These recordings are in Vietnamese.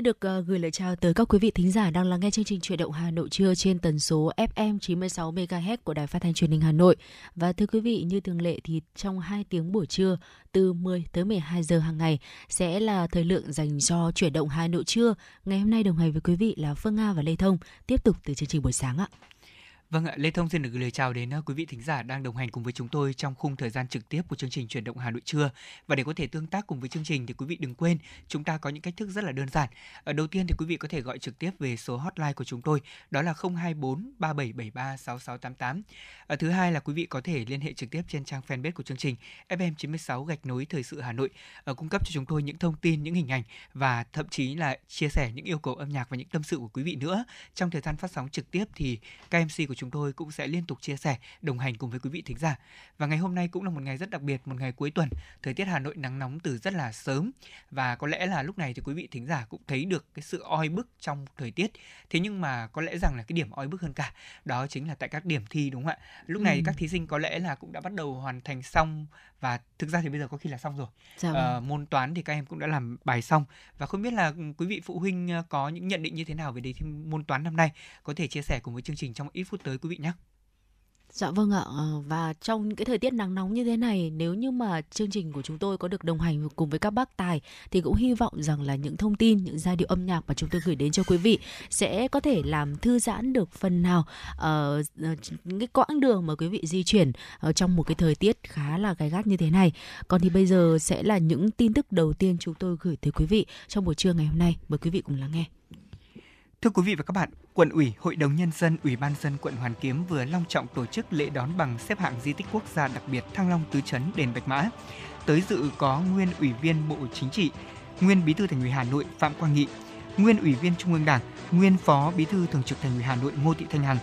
Xin được uh, gửi lời chào tới các quý vị thính giả đang lắng nghe chương trình Chuyển động Hà Nội trưa trên tần số FM 96 MHz của Đài Phát thanh Truyền hình Hà Nội. Và thưa quý vị, như thường lệ thì trong 2 tiếng buổi trưa từ 10 tới 12 giờ hàng ngày sẽ là thời lượng dành cho Chuyển động Hà Nội trưa. Ngày hôm nay đồng hành với quý vị là Phương Nga và Lê Thông tiếp tục từ chương trình buổi sáng ạ. Vâng ạ, Lê Thông xin được gửi lời chào đến ờ, quý vị thính giả đang đồng hành cùng với chúng tôi trong khung thời gian trực tiếp của chương trình chuyển động Hà Nội trưa. Và để có thể tương tác cùng với chương trình thì quý vị đừng quên chúng ta có những cách thức rất là đơn giản. Ở đầu tiên thì quý vị có thể gọi trực tiếp về số hotline của chúng tôi đó là 024 3773 6688. Ở thứ hai là quý vị có thể liên hệ trực tiếp trên trang fanpage của chương trình FM96 gạch nối thời sự Hà Nội ở cung cấp cho chúng tôi những thông tin, những hình ảnh và thậm chí là chia sẻ những yêu cầu âm nhạc và những tâm sự của quý vị nữa. Trong thời gian phát sóng trực tiếp thì các MC của chúng tôi cũng sẽ liên tục chia sẻ, đồng hành cùng với quý vị thính giả. Và ngày hôm nay cũng là một ngày rất đặc biệt, một ngày cuối tuần. Thời tiết Hà Nội nắng nóng từ rất là sớm và có lẽ là lúc này thì quý vị thính giả cũng thấy được cái sự oi bức trong thời tiết. Thế nhưng mà có lẽ rằng là cái điểm oi bức hơn cả đó chính là tại các điểm thi đúng không ạ? Lúc này ừ. các thí sinh có lẽ là cũng đã bắt đầu hoàn thành xong và thực ra thì bây giờ có khi là xong rồi. Dạ vâng. ờ, môn toán thì các em cũng đã làm bài xong và không biết là quý vị phụ huynh ờ, có những nhận định như thế nào về đề thi môn toán năm nay có thể chia sẻ cùng với chương trình trong ít phút tới quý vị nhé. Dạ vâng ạ ờ, và trong những cái thời tiết nắng nóng như thế này nếu như mà chương trình của chúng tôi có được đồng hành cùng với các bác tài thì cũng hy vọng rằng là những thông tin những giai điệu âm nhạc mà chúng tôi gửi đến cho quý vị sẽ có thể làm thư giãn được phần nào uh, cái quãng đường mà quý vị di chuyển ở trong một cái thời tiết khá là gai gắt như thế này. Còn thì bây giờ sẽ là những tin tức đầu tiên chúng tôi gửi tới quý vị trong buổi trưa ngày hôm nay. Mời quý vị cùng lắng nghe. Thưa quý vị và các bạn, Quận ủy, Hội đồng Nhân dân, Ủy ban dân quận Hoàn Kiếm vừa long trọng tổ chức lễ đón bằng xếp hạng di tích quốc gia đặc biệt Thăng Long Tứ Trấn Đền Bạch Mã. Tới dự có nguyên Ủy viên Bộ Chính trị, nguyên Bí thư Thành ủy Hà Nội Phạm Quang Nghị, nguyên Ủy viên Trung ương Đảng, nguyên Phó Bí thư Thường trực Thành ủy Hà Nội Ngô Thị Thanh Hằng,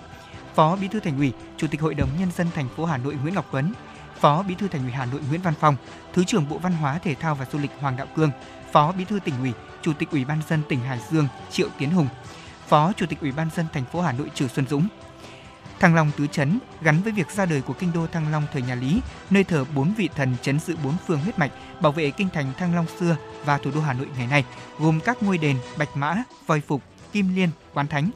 Phó Bí thư Thành ủy, Chủ tịch Hội đồng Nhân dân thành phố Hà Nội Nguyễn Ngọc Tuấn, Phó Bí thư Thành ủy Hà Nội Nguyễn Văn Phong, Thứ trưởng Bộ Văn hóa Thể thao và Du lịch Hoàng Đạo Cương, Phó Bí thư tỉnh ủy, Chủ tịch Ủy ban dân tỉnh Hải Dương Triệu Tiến Hùng, Phó Chủ tịch Ủy ban dân thành phố Hà Nội Trử Xuân Dũng. Thăng Long tứ chấn gắn với việc ra đời của kinh đô Thăng Long thời nhà Lý, nơi thờ bốn vị thần chấn giữ bốn phương huyết mạch, bảo vệ kinh thành Thăng Long xưa và thủ đô Hà Nội ngày nay, gồm các ngôi đền Bạch Mã, Voi Phục, Kim Liên, Quán Thánh.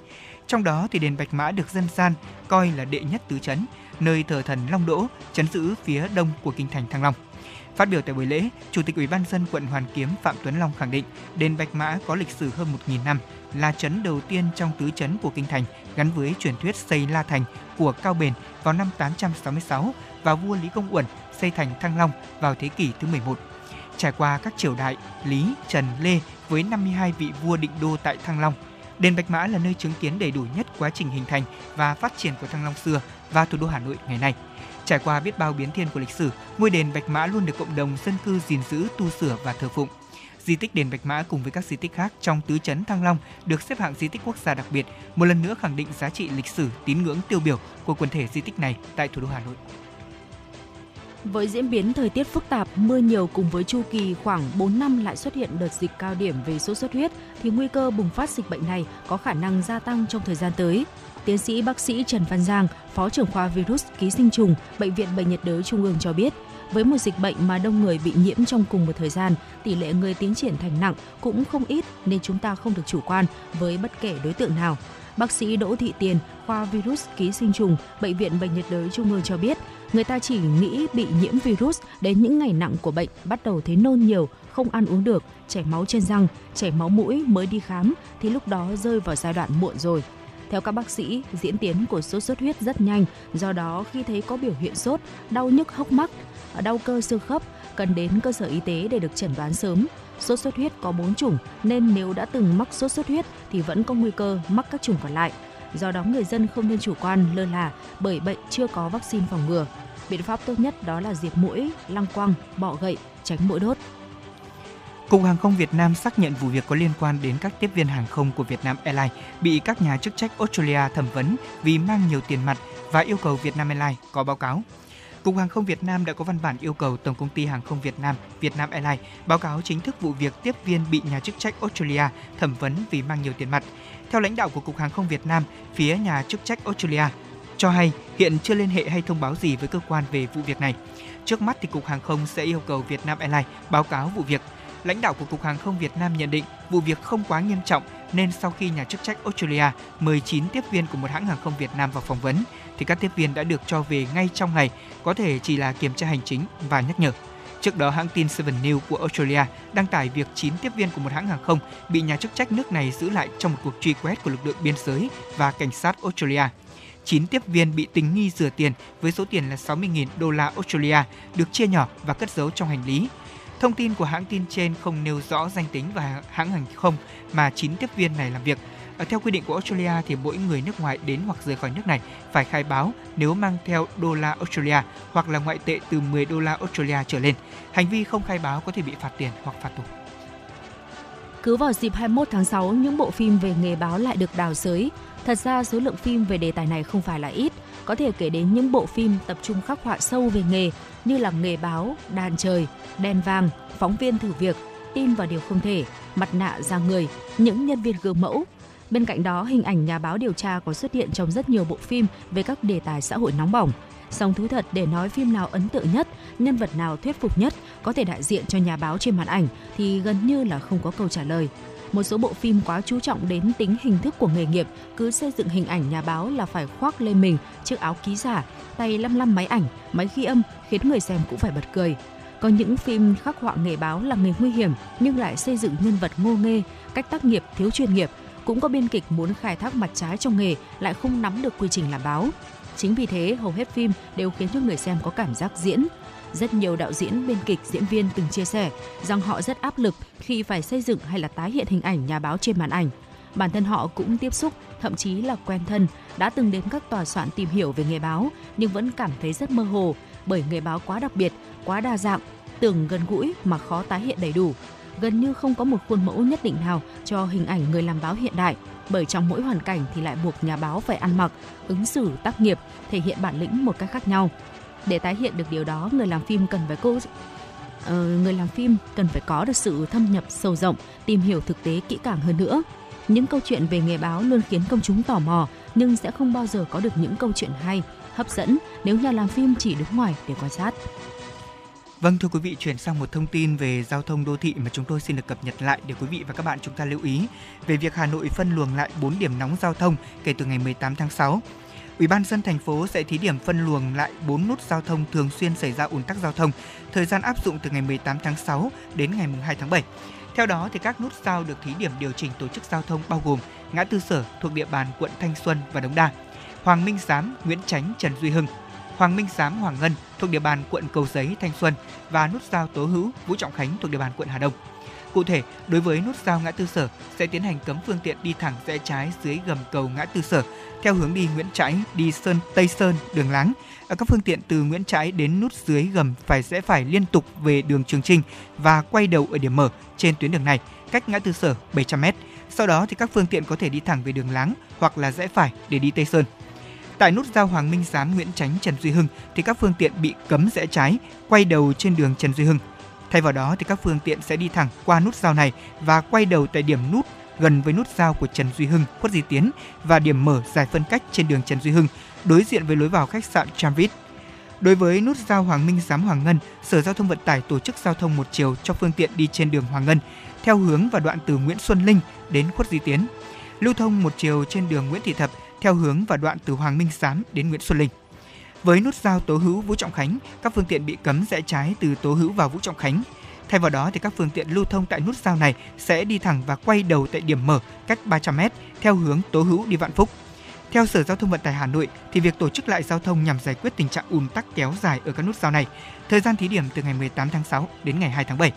Trong đó thì đền Bạch Mã được dân gian coi là đệ nhất tứ chấn, nơi thờ thần Long Đỗ, chấn giữ phía đông của kinh thành Thăng Long. Phát biểu tại buổi lễ, Chủ tịch Ủy ban dân quận Hoàn Kiếm Phạm Tuấn Long khẳng định đền Bạch Mã có lịch sử hơn 1.000 năm, là trấn đầu tiên trong tứ trấn của kinh thành gắn với truyền thuyết xây La Thành của Cao Bền vào năm 866 và vua Lý Công Uẩn xây thành Thăng Long vào thế kỷ thứ 11. Trải qua các triều đại Lý, Trần, Lê với 52 vị vua định đô tại Thăng Long, đền Bạch Mã là nơi chứng kiến đầy đủ nhất quá trình hình thành và phát triển của Thăng Long xưa và thủ đô Hà Nội ngày nay. Trải qua biết bao biến thiên của lịch sử, ngôi đền Bạch Mã luôn được cộng đồng dân cư gìn giữ, tu sửa và thờ phụng di tích đền Bạch Mã cùng với các di tích khác trong tứ trấn Thăng Long được xếp hạng di tích quốc gia đặc biệt, một lần nữa khẳng định giá trị lịch sử tín ngưỡng tiêu biểu của quần thể di tích này tại thủ đô Hà Nội. Với diễn biến thời tiết phức tạp, mưa nhiều cùng với chu kỳ khoảng 4 năm lại xuất hiện đợt dịch cao điểm về sốt xuất huyết thì nguy cơ bùng phát dịch bệnh này có khả năng gia tăng trong thời gian tới. Tiến sĩ bác sĩ Trần Văn Giang, Phó trưởng khoa virus ký sinh trùng, Bệnh viện Bệnh nhiệt đới Trung ương cho biết, với một dịch bệnh mà đông người bị nhiễm trong cùng một thời gian, tỷ lệ người tiến triển thành nặng cũng không ít nên chúng ta không được chủ quan với bất kể đối tượng nào. Bác sĩ Đỗ Thị Tiền, khoa virus ký sinh trùng, Bệnh viện Bệnh nhiệt đới Trung ương cho biết, người ta chỉ nghĩ bị nhiễm virus đến những ngày nặng của bệnh bắt đầu thấy nôn nhiều, không ăn uống được, chảy máu trên răng, chảy máu mũi mới đi khám thì lúc đó rơi vào giai đoạn muộn rồi. Theo các bác sĩ, diễn tiến của sốt xuất huyết rất nhanh, do đó khi thấy có biểu hiện sốt, đau nhức hốc mắt, đau cơ xương khớp, cần đến cơ sở y tế để được chẩn đoán sớm. Sốt xuất huyết có 4 chủng nên nếu đã từng mắc sốt xuất huyết thì vẫn có nguy cơ mắc các chủng còn lại. Do đó người dân không nên chủ quan lơ là bởi bệnh chưa có vaccine phòng ngừa. Biện pháp tốt nhất đó là diệt mũi, lăng quăng, bọ gậy, tránh mũi đốt. Cục Hàng không Việt Nam xác nhận vụ việc có liên quan đến các tiếp viên hàng không của Vietnam Airlines bị các nhà chức trách Australia thẩm vấn vì mang nhiều tiền mặt và yêu cầu Vietnam Airlines có báo cáo. Cục Hàng không Việt Nam đã có văn bản yêu cầu Tổng công ty Hàng không Việt Nam, Vietnam Airlines báo cáo chính thức vụ việc tiếp viên bị nhà chức trách Australia thẩm vấn vì mang nhiều tiền mặt. Theo lãnh đạo của Cục Hàng không Việt Nam, phía nhà chức trách Australia cho hay hiện chưa liên hệ hay thông báo gì với cơ quan về vụ việc này. Trước mắt thì Cục Hàng không sẽ yêu cầu Vietnam Airlines báo cáo vụ việc. Lãnh đạo của Cục Hàng không Việt Nam nhận định vụ việc không quá nghiêm trọng nên sau khi nhà chức trách Australia mời 9 tiếp viên của một hãng hàng không Việt Nam vào phỏng vấn thì các tiếp viên đã được cho về ngay trong ngày, có thể chỉ là kiểm tra hành chính và nhắc nhở. Trước đó, hãng tin Seven News của Australia đăng tải việc 9 tiếp viên của một hãng hàng không bị nhà chức trách nước này giữ lại trong một cuộc truy quét của lực lượng biên giới và cảnh sát Australia. 9 tiếp viên bị tình nghi rửa tiền với số tiền là 60.000 đô la Australia được chia nhỏ và cất giấu trong hành lý. Thông tin của hãng tin trên không nêu rõ danh tính và hãng hàng không mà 9 tiếp viên này làm việc. Ờ, theo quy định của Australia thì mỗi người nước ngoài đến hoặc rời khỏi nước này phải khai báo nếu mang theo đô la Australia hoặc là ngoại tệ từ 10 đô la Australia trở lên. Hành vi không khai báo có thể bị phạt tiền hoặc phạt tù. Cứ vào dịp 21 tháng 6, những bộ phim về nghề báo lại được đào sới. Thật ra số lượng phim về đề tài này không phải là ít, có thể kể đến những bộ phim tập trung khắc họa sâu về nghề như là nghề báo, đàn trời, đèn vàng, phóng viên thử việc, tin vào điều không thể, mặt nạ ra người, những nhân viên gương mẫu. Bên cạnh đó, hình ảnh nhà báo điều tra có xuất hiện trong rất nhiều bộ phim về các đề tài xã hội nóng bỏng. Song thú thật để nói phim nào ấn tượng nhất, nhân vật nào thuyết phục nhất, có thể đại diện cho nhà báo trên màn ảnh thì gần như là không có câu trả lời một số bộ phim quá chú trọng đến tính hình thức của nghề nghiệp, cứ xây dựng hình ảnh nhà báo là phải khoác lên mình chiếc áo ký giả, tay lăm lăm máy ảnh, máy ghi âm khiến người xem cũng phải bật cười. Có những phim khắc họa nghề báo là nghề nguy hiểm nhưng lại xây dựng nhân vật ngô nghê, cách tác nghiệp thiếu chuyên nghiệp. Cũng có biên kịch muốn khai thác mặt trái trong nghề lại không nắm được quy trình làm báo. Chính vì thế, hầu hết phim đều khiến cho người xem có cảm giác diễn, rất nhiều đạo diễn, biên kịch, diễn viên từng chia sẻ rằng họ rất áp lực khi phải xây dựng hay là tái hiện hình ảnh nhà báo trên màn ảnh. Bản thân họ cũng tiếp xúc, thậm chí là quen thân, đã từng đến các tòa soạn tìm hiểu về nghề báo nhưng vẫn cảm thấy rất mơ hồ bởi nghề báo quá đặc biệt, quá đa dạng, tưởng gần gũi mà khó tái hiện đầy đủ. Gần như không có một khuôn mẫu nhất định nào cho hình ảnh người làm báo hiện đại, bởi trong mỗi hoàn cảnh thì lại buộc nhà báo phải ăn mặc, ứng xử, tác nghiệp, thể hiện bản lĩnh một cách khác nhau. Để tái hiện được điều đó, người làm phim cần phải cố Ờ, người làm phim cần phải có được sự thâm nhập sâu rộng, tìm hiểu thực tế kỹ càng hơn nữa. Những câu chuyện về nghề báo luôn khiến công chúng tò mò, nhưng sẽ không bao giờ có được những câu chuyện hay, hấp dẫn nếu nhà làm phim chỉ đứng ngoài để quan sát. Vâng thưa quý vị, chuyển sang một thông tin về giao thông đô thị mà chúng tôi xin được cập nhật lại để quý vị và các bạn chúng ta lưu ý về việc Hà Nội phân luồng lại 4 điểm nóng giao thông kể từ ngày 18 tháng 6. Ủy ban dân thành phố sẽ thí điểm phân luồng lại 4 nút giao thông thường xuyên xảy ra ùn tắc giao thông, thời gian áp dụng từ ngày 18 tháng 6 đến ngày 2 tháng 7. Theo đó thì các nút giao được thí điểm điều chỉnh tổ chức giao thông bao gồm ngã tư sở thuộc địa bàn quận Thanh Xuân và Đống Đa, Hoàng Minh Giám, Nguyễn Chánh, Trần Duy Hưng, Hoàng Minh Giám, Hoàng Ngân thuộc địa bàn quận Cầu Giấy, Thanh Xuân và nút giao Tố Hữu, Vũ Trọng Khánh thuộc địa bàn quận Hà Đông. Cụ thể, đối với nút giao ngã tư sở sẽ tiến hành cấm phương tiện đi thẳng rẽ trái dưới gầm cầu ngã tư sở theo hướng đi Nguyễn Trãi đi Sơn Tây Sơn đường Láng. Ở các phương tiện từ Nguyễn Trãi đến nút dưới gầm phải rẽ phải liên tục về đường Trường Trinh và quay đầu ở điểm mở trên tuyến đường này, cách ngã tư sở 700m. Sau đó thì các phương tiện có thể đi thẳng về đường Láng hoặc là rẽ phải để đi Tây Sơn. Tại nút giao Hoàng Minh Giám Nguyễn Tránh Trần Duy Hưng thì các phương tiện bị cấm rẽ trái, quay đầu trên đường Trần Duy Hưng. Thay vào đó thì các phương tiện sẽ đi thẳng qua nút giao này và quay đầu tại điểm nút gần với nút giao của Trần Duy Hưng, Khuất Duy Tiến và điểm mở giải phân cách trên đường Trần Duy Hưng, đối diện với lối vào khách sạn Tramvit. Đối với nút giao Hoàng Minh Giám Hoàng Ngân, Sở Giao thông Vận tải tổ chức giao thông một chiều cho phương tiện đi trên đường Hoàng Ngân theo hướng và đoạn từ Nguyễn Xuân Linh đến Khuất Duy Tiến. Lưu thông một chiều trên đường Nguyễn Thị Thập theo hướng và đoạn từ Hoàng Minh Giám đến Nguyễn Xuân Linh. Với nút giao Tố Hữu Vũ Trọng Khánh, các phương tiện bị cấm rẽ trái từ Tố Hữu vào Vũ Trọng Khánh. Thay vào đó thì các phương tiện lưu thông tại nút giao này sẽ đi thẳng và quay đầu tại điểm mở cách 300m theo hướng Tố Hữu đi Vạn Phúc. Theo Sở Giao thông Vận tải Hà Nội thì việc tổ chức lại giao thông nhằm giải quyết tình trạng ùn tắc kéo dài ở các nút giao này. Thời gian thí điểm từ ngày 18 tháng 6 đến ngày 2 tháng 7.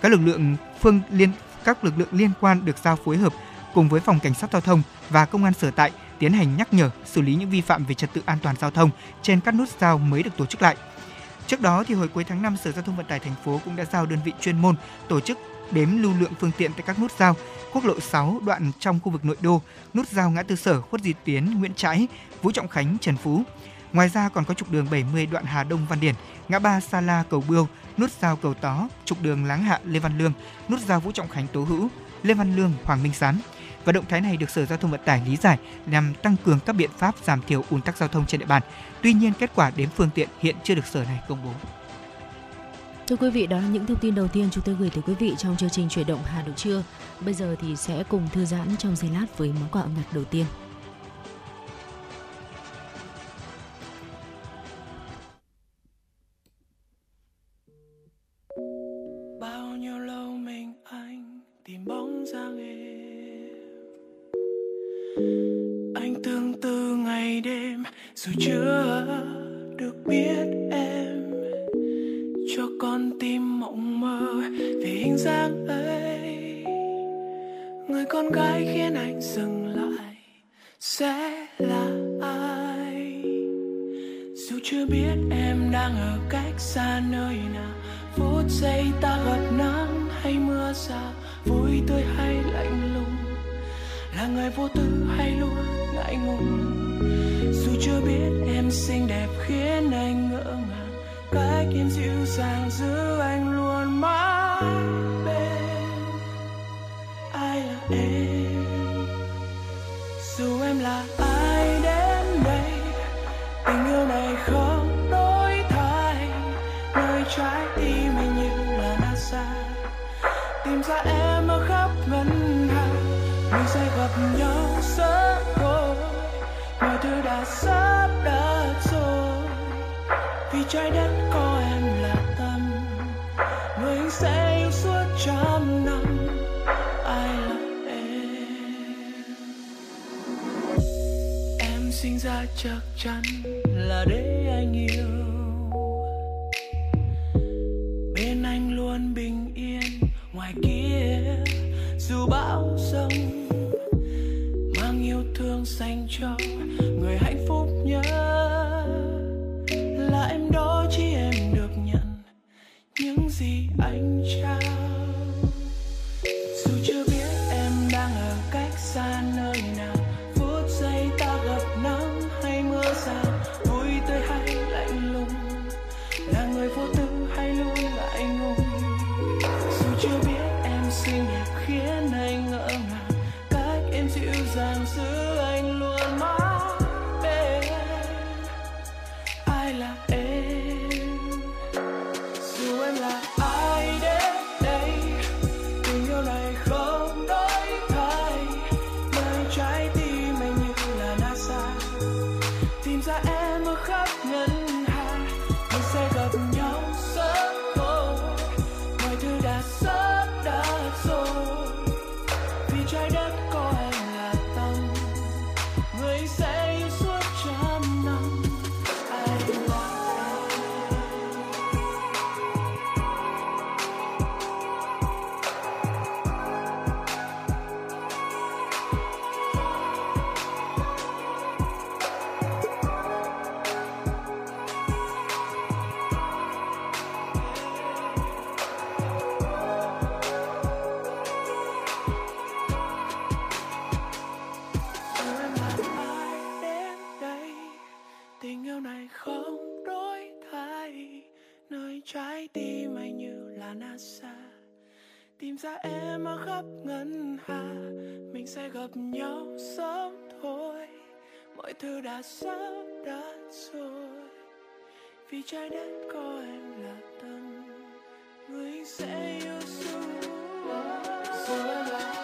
Các lực lượng phương liên các lực lượng liên quan được giao phối hợp cùng với phòng cảnh sát giao thông và công an sở tại tiến hành nhắc nhở, xử lý những vi phạm về trật tự an toàn giao thông trên các nút giao mới được tổ chức lại. Trước đó thì hồi cuối tháng 5, Sở Giao thông Vận tải thành phố cũng đã giao đơn vị chuyên môn tổ chức đếm lưu lượng phương tiện tại các nút giao quốc lộ 6 đoạn trong khu vực nội đô, nút giao ngã tư sở Khuất Duy Tiến, Nguyễn Trãi, Vũ Trọng Khánh, Trần Phú. Ngoài ra còn có trục đường 70 đoạn Hà Đông Văn Điển, ngã ba Sa La Cầu Bươu, nút giao Cầu Tó, trục đường Láng Hạ Lê Văn Lương, nút giao Vũ Trọng Khánh Tố Hữu, Lê Văn Lương Hoàng Minh Sán. Và động thái này được Sở Giao thông Vận tải lý giải nhằm tăng cường các biện pháp giảm thiểu ùn tắc giao thông trên địa bàn. Tuy nhiên, kết quả đếm phương tiện hiện chưa được Sở này công bố. Thưa quý vị, đó là những thông tin đầu tiên chúng tôi gửi tới quý vị trong chương trình chuyển động Hà Nội trưa. Bây giờ thì sẽ cùng thư giãn trong giây lát với món quà âm nhạc đầu tiên. Anh tương tư ngày đêm, dù chưa được biết em. Cho con tim mộng mơ về hình dáng ấy. Người con gái khiến anh dừng lại, sẽ là ai? Dù chưa biết em đang ở cách xa nơi nào, phút giây ta gặp nắng hay mưa xa vui tươi hay lạnh lùng là người vô tư hay luôn ngại ngùng? Dù chưa biết em xinh đẹp khiến anh ngỡ ngàng cách em dịu dàng giữ anh luôn mãi bên. Ai là em chắc chắn là để anh yêu. Thứ đã sắp đặt rồi. Vì trái đất có em là tâm, người sẽ yêu suốt rồi là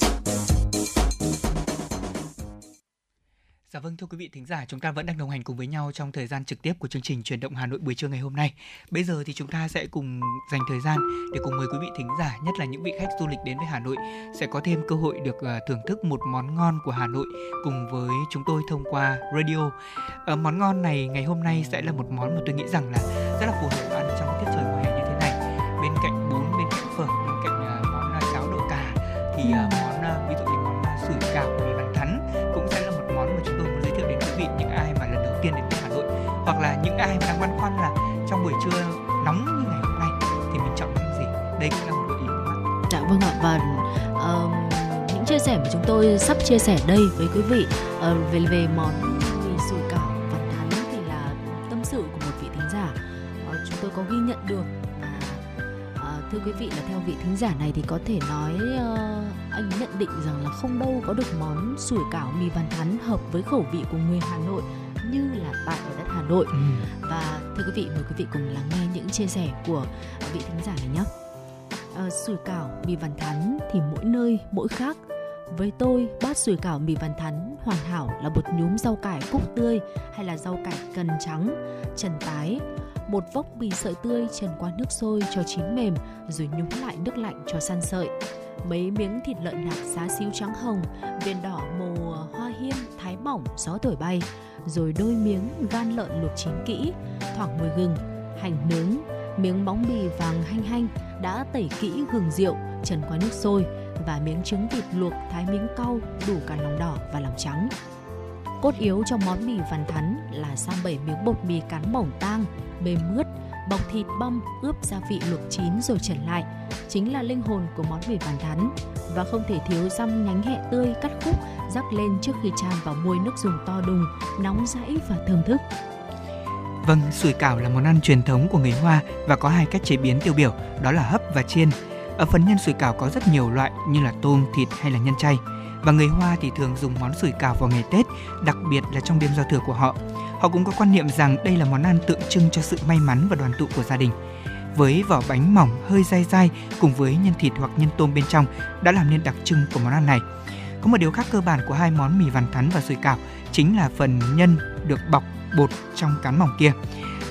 Dạ vâng thưa quý vị thính giả, chúng ta vẫn đang đồng hành cùng với nhau trong thời gian trực tiếp của chương trình truyền động Hà Nội buổi trưa ngày hôm nay. Bây giờ thì chúng ta sẽ cùng dành thời gian để cùng mời quý vị thính giả, nhất là những vị khách du lịch đến với Hà Nội sẽ có thêm cơ hội được à, thưởng thức một món ngon của Hà Nội cùng với chúng tôi thông qua radio. Ờ, món ngon này ngày hôm nay sẽ là một món mà tôi nghĩ rằng là rất là phù hợp ăn trong ai mà đang băn khoăn là trong buổi trưa nóng như ngày hôm nay thì mình chọn món gì? Đây cũng là một gợi ý đúng không ạ? Dạ vâng ạ và uh, những chia sẻ mà chúng tôi sắp chia sẻ đây với quý vị uh, về về món mì sủi cảo vằn thắn thì là tâm sự của một vị thính giả. Uh, chúng tôi có ghi nhận được ờ, thưa quý vị là theo vị thính giả này thì có thể nói uh, anh nhận định rằng là không đâu có được món sủi cảo mì bàn thắn hợp với khẩu vị của người Hà Nội như là tại ở đất Hà Nội. Ừ. và thưa quý vị mời quý vị cùng lắng nghe những chia sẻ của vị thính giả này nhé. À, sủi cảo mì vằn thắn thì mỗi nơi mỗi khác. Với tôi bát sủi cảo mì vằn thắn hoàn hảo là một nhúm rau cải cúc tươi hay là rau cải cần trắng trần tái. Một vốc mì sợi tươi trần qua nước sôi cho chín mềm rồi nhúng lại nước lạnh cho săn sợi. Mấy miếng thịt lợn nạc xá xíu trắng hồng viên đỏ màu hoa hiên thái mỏng gió thổi bay rồi đôi miếng gan lợn luộc chín kỹ, thoảng mùi gừng, hành nướng miếng bóng bì vàng hanh hanh đã tẩy kỹ gừng rượu, trần qua nước sôi và miếng trứng vịt luộc thái miếng cau đủ cả lòng đỏ và lòng trắng. Cốt yếu trong món mì vằn thắn là sang bảy miếng bột mì cán mỏng tang, mềm mướt bọc thịt băm ướp gia vị luộc chín rồi trần lại chính là linh hồn của món mì vằn thắn và không thể thiếu răm nhánh hẹ tươi cắt khúc rắc lên trước khi chan vào muôi nước dùng to đùng nóng rãi và thơm thức Vâng, sủi cảo là món ăn truyền thống của người Hoa và có hai cách chế biến tiêu biểu, đó là hấp và chiên. Ở phần nhân sủi cảo có rất nhiều loại như là tôm, thịt hay là nhân chay. Và người Hoa thì thường dùng món sủi cảo vào ngày Tết, đặc biệt là trong đêm giao thừa của họ. Họ cũng có quan niệm rằng đây là món ăn tượng trưng cho sự may mắn và đoàn tụ của gia đình. Với vỏ bánh mỏng hơi dai dai cùng với nhân thịt hoặc nhân tôm bên trong đã làm nên đặc trưng của món ăn này. Có một điều khác cơ bản của hai món mì vằn thắn và sủi cảo, chính là phần nhân được bọc bột trong cán mỏng kia.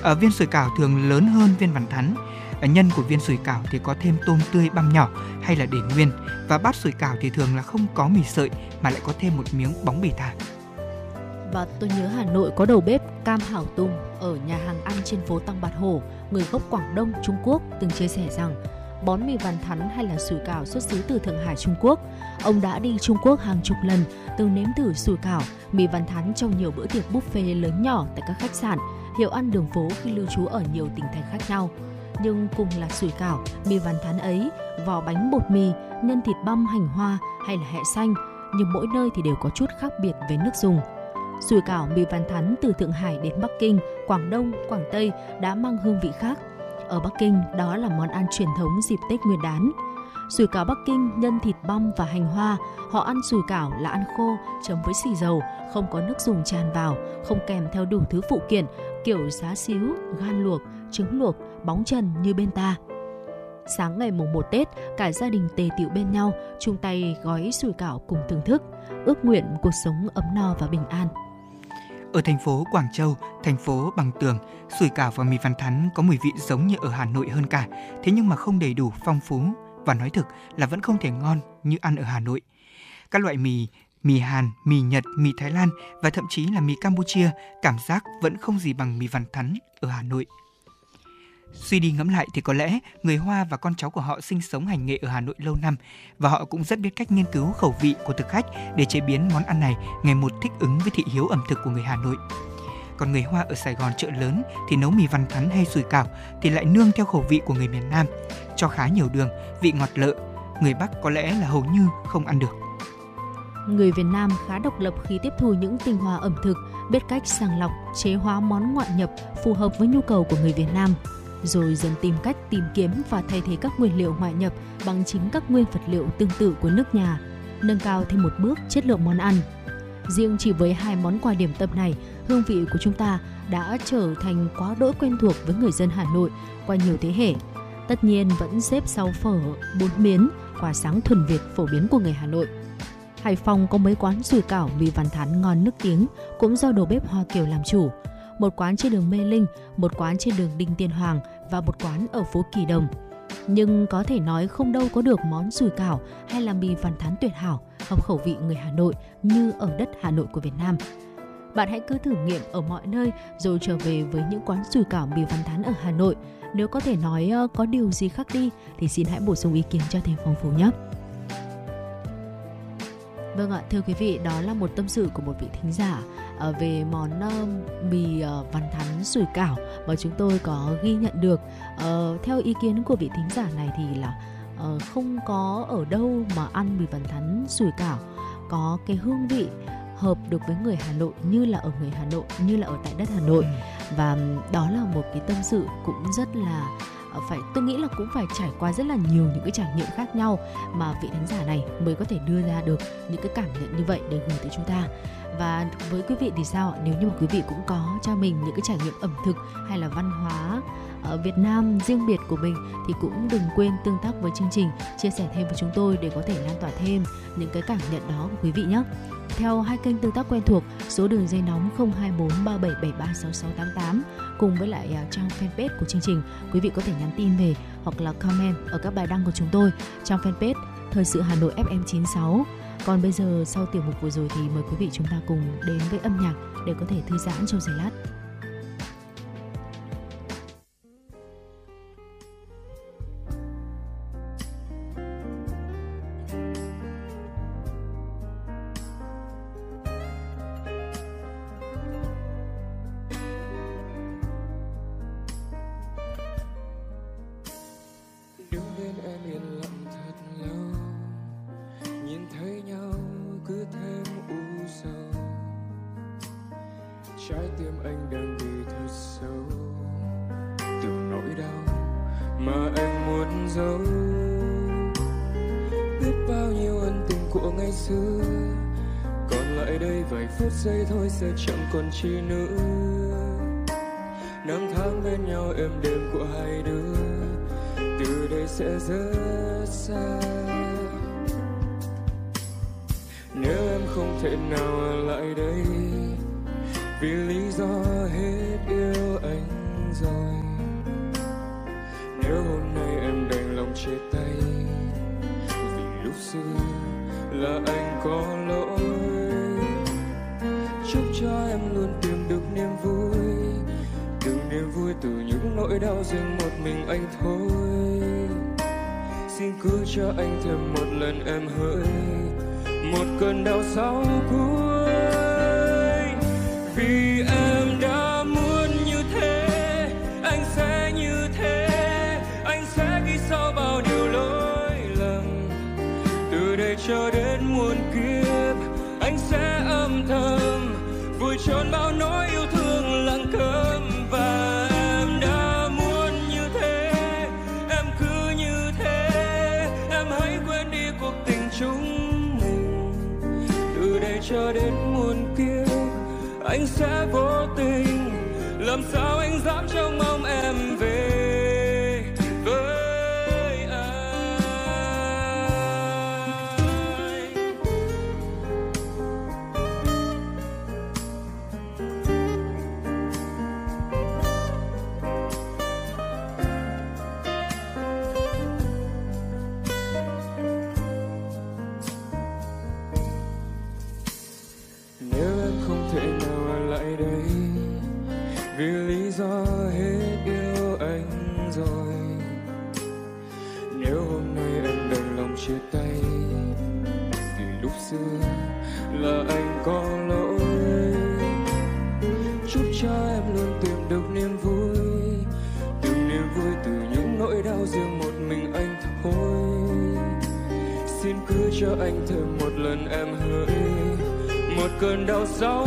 Ở viên sủi cảo thường lớn hơn viên vằn thắn. Ở nhân của viên sủi cảo thì có thêm tôm tươi băm nhỏ hay là để nguyên và bát sủi cảo thì thường là không có mì sợi mà lại có thêm một miếng bóng bì thả. Và tôi nhớ Hà Nội có đầu bếp Cam Hảo Tùng ở nhà hàng ăn trên phố Tăng Bạt Hổ, người gốc Quảng Đông, Trung Quốc từng chia sẻ rằng bón mì vằn thắn hay là sủi cảo xuất xứ từ Thượng Hải Trung Quốc. Ông đã đi Trung Quốc hàng chục lần, từng nếm thử sủi cảo, mì vằn thắn trong nhiều bữa tiệc buffet lớn nhỏ tại các khách sạn, hiệu ăn đường phố khi lưu trú ở nhiều tỉnh thành khác nhau. Nhưng cùng là sủi cảo, mì vằn thắn ấy, vỏ bánh bột mì, nhân thịt băm hành hoa hay là hẹ xanh, nhưng mỗi nơi thì đều có chút khác biệt về nước dùng. Sủi cảo mì văn thắn từ Thượng Hải đến Bắc Kinh, Quảng Đông, Quảng Tây đã mang hương vị khác. Ở Bắc Kinh, đó là món ăn truyền thống dịp Tết Nguyên đán. Sủi cảo Bắc Kinh nhân thịt băm và hành hoa, họ ăn sủi cảo là ăn khô chấm với xì dầu, không có nước dùng tràn vào, không kèm theo đủ thứ phụ kiện kiểu giá xíu, gan luộc, trứng luộc, bóng trần như bên ta. Sáng ngày mùng 1 Tết, cả gia đình tề tựu bên nhau, chung tay gói sủi cảo cùng thưởng thức, ước nguyện cuộc sống ấm no và bình an. Ở thành phố Quảng Châu, thành phố bằng tường, sủi cảo và mì văn thắn có mùi vị giống như ở Hà Nội hơn cả, thế nhưng mà không đầy đủ phong phú và nói thực là vẫn không thể ngon như ăn ở Hà Nội. Các loại mì mì Hàn, mì Nhật, mì Thái Lan và thậm chí là mì Campuchia cảm giác vẫn không gì bằng mì văn thắn ở Hà Nội. Suy đi ngẫm lại thì có lẽ người Hoa và con cháu của họ sinh sống hành nghề ở Hà Nội lâu năm và họ cũng rất biết cách nghiên cứu khẩu vị của thực khách để chế biến món ăn này ngày một thích ứng với thị hiếu ẩm thực của người Hà Nội. Còn người Hoa ở Sài Gòn chợ lớn thì nấu mì văn thắn hay sủi cảo thì lại nương theo khẩu vị của người miền Nam, cho khá nhiều đường, vị ngọt lợ. Người Bắc có lẽ là hầu như không ăn được. Người Việt Nam khá độc lập khi tiếp thu những tinh hoa ẩm thực, biết cách sàng lọc, chế hóa món ngoại nhập phù hợp với nhu cầu của người Việt Nam rồi dần tìm cách tìm kiếm và thay thế các nguyên liệu ngoại nhập bằng chính các nguyên vật liệu tương tự của nước nhà, nâng cao thêm một bước chất lượng món ăn. Riêng chỉ với hai món quà điểm tâm này, hương vị của chúng ta đã trở thành quá đỗi quen thuộc với người dân Hà Nội qua nhiều thế hệ. Tất nhiên vẫn xếp sau phở, bún miến, quà sáng thuần Việt phổ biến của người Hà Nội. Hải Phòng có mấy quán sủi cảo mì văn thán ngon nước tiếng, cũng do đầu bếp Hoa Kiều làm chủ. Một quán trên đường Mê Linh, một quán trên đường Đinh Tiên Hoàng và một quán ở phố Kỳ Đồng. Nhưng có thể nói không đâu có được món sủi cảo hay là mì văn thán tuyệt hảo, hợp khẩu vị người Hà Nội như ở đất Hà Nội của Việt Nam. Bạn hãy cứ thử nghiệm ở mọi nơi rồi trở về với những quán sủi cảo mì văn thán ở Hà Nội. Nếu có thể nói ờ, có điều gì khác đi thì xin hãy bổ sung ý kiến cho thêm phong phú nhé. Vâng ạ, thưa quý vị, đó là một tâm sự của một vị thính giả về món mì uh, văn thắn sủi cảo mà chúng tôi có ghi nhận được. Uh, theo ý kiến của vị thính giả này thì là không có ở đâu mà ăn mì văn thắn sủi cảo có cái hương vị hợp được với người Hà Nội như là ở người Hà Nội như là ở tại đất Hà Nội ừ. và đó là một cái tâm sự cũng rất là ờ, phải tôi nghĩ là cũng phải trải qua rất là nhiều những cái trải nghiệm khác nhau mà vị thánh giả này mới có thể đưa ra được những cái cảm nhận như vậy để gửi tới chúng ta và với quý vị thì sao nếu như mà quý vị cũng có cho mình những cái trải nghiệm ẩm thực hay là văn hóa ở Việt Nam riêng biệt của mình thì cũng đừng quên tương tác với chương trình, chia sẻ thêm với chúng tôi để có thể lan tỏa thêm những cái cảm nhận đó của quý vị nhé. Theo hai kênh tương tác quen thuộc, số đường dây nóng 024 3773 6688 cùng với lại à, trang fanpage của chương trình, quý vị có thể nhắn tin về hoặc là comment ở các bài đăng của chúng tôi. Trong fanpage Thời sự Hà Nội FM 96 còn bây giờ, sau tiểu mục vừa rồi thì mời quý vị chúng ta cùng đến với âm nhạc để có thể thư giãn trong giây lát. Chi nữa năm tháng bên nhau êm đêm của hai đứa, từ đây sẽ rất xa. Nếu em không thể nào ở lại đây, vì lý do hết yêu anh rồi. Nếu hôm nay em đành lòng chia tay, vì lúc xưa là anh những riêng một mình anh thôi. Xin cứ cho anh thêm một lần em hỡi, một cơn đau sau cuối. Vì cho anh thêm một lần em hỡi một cơn đau sau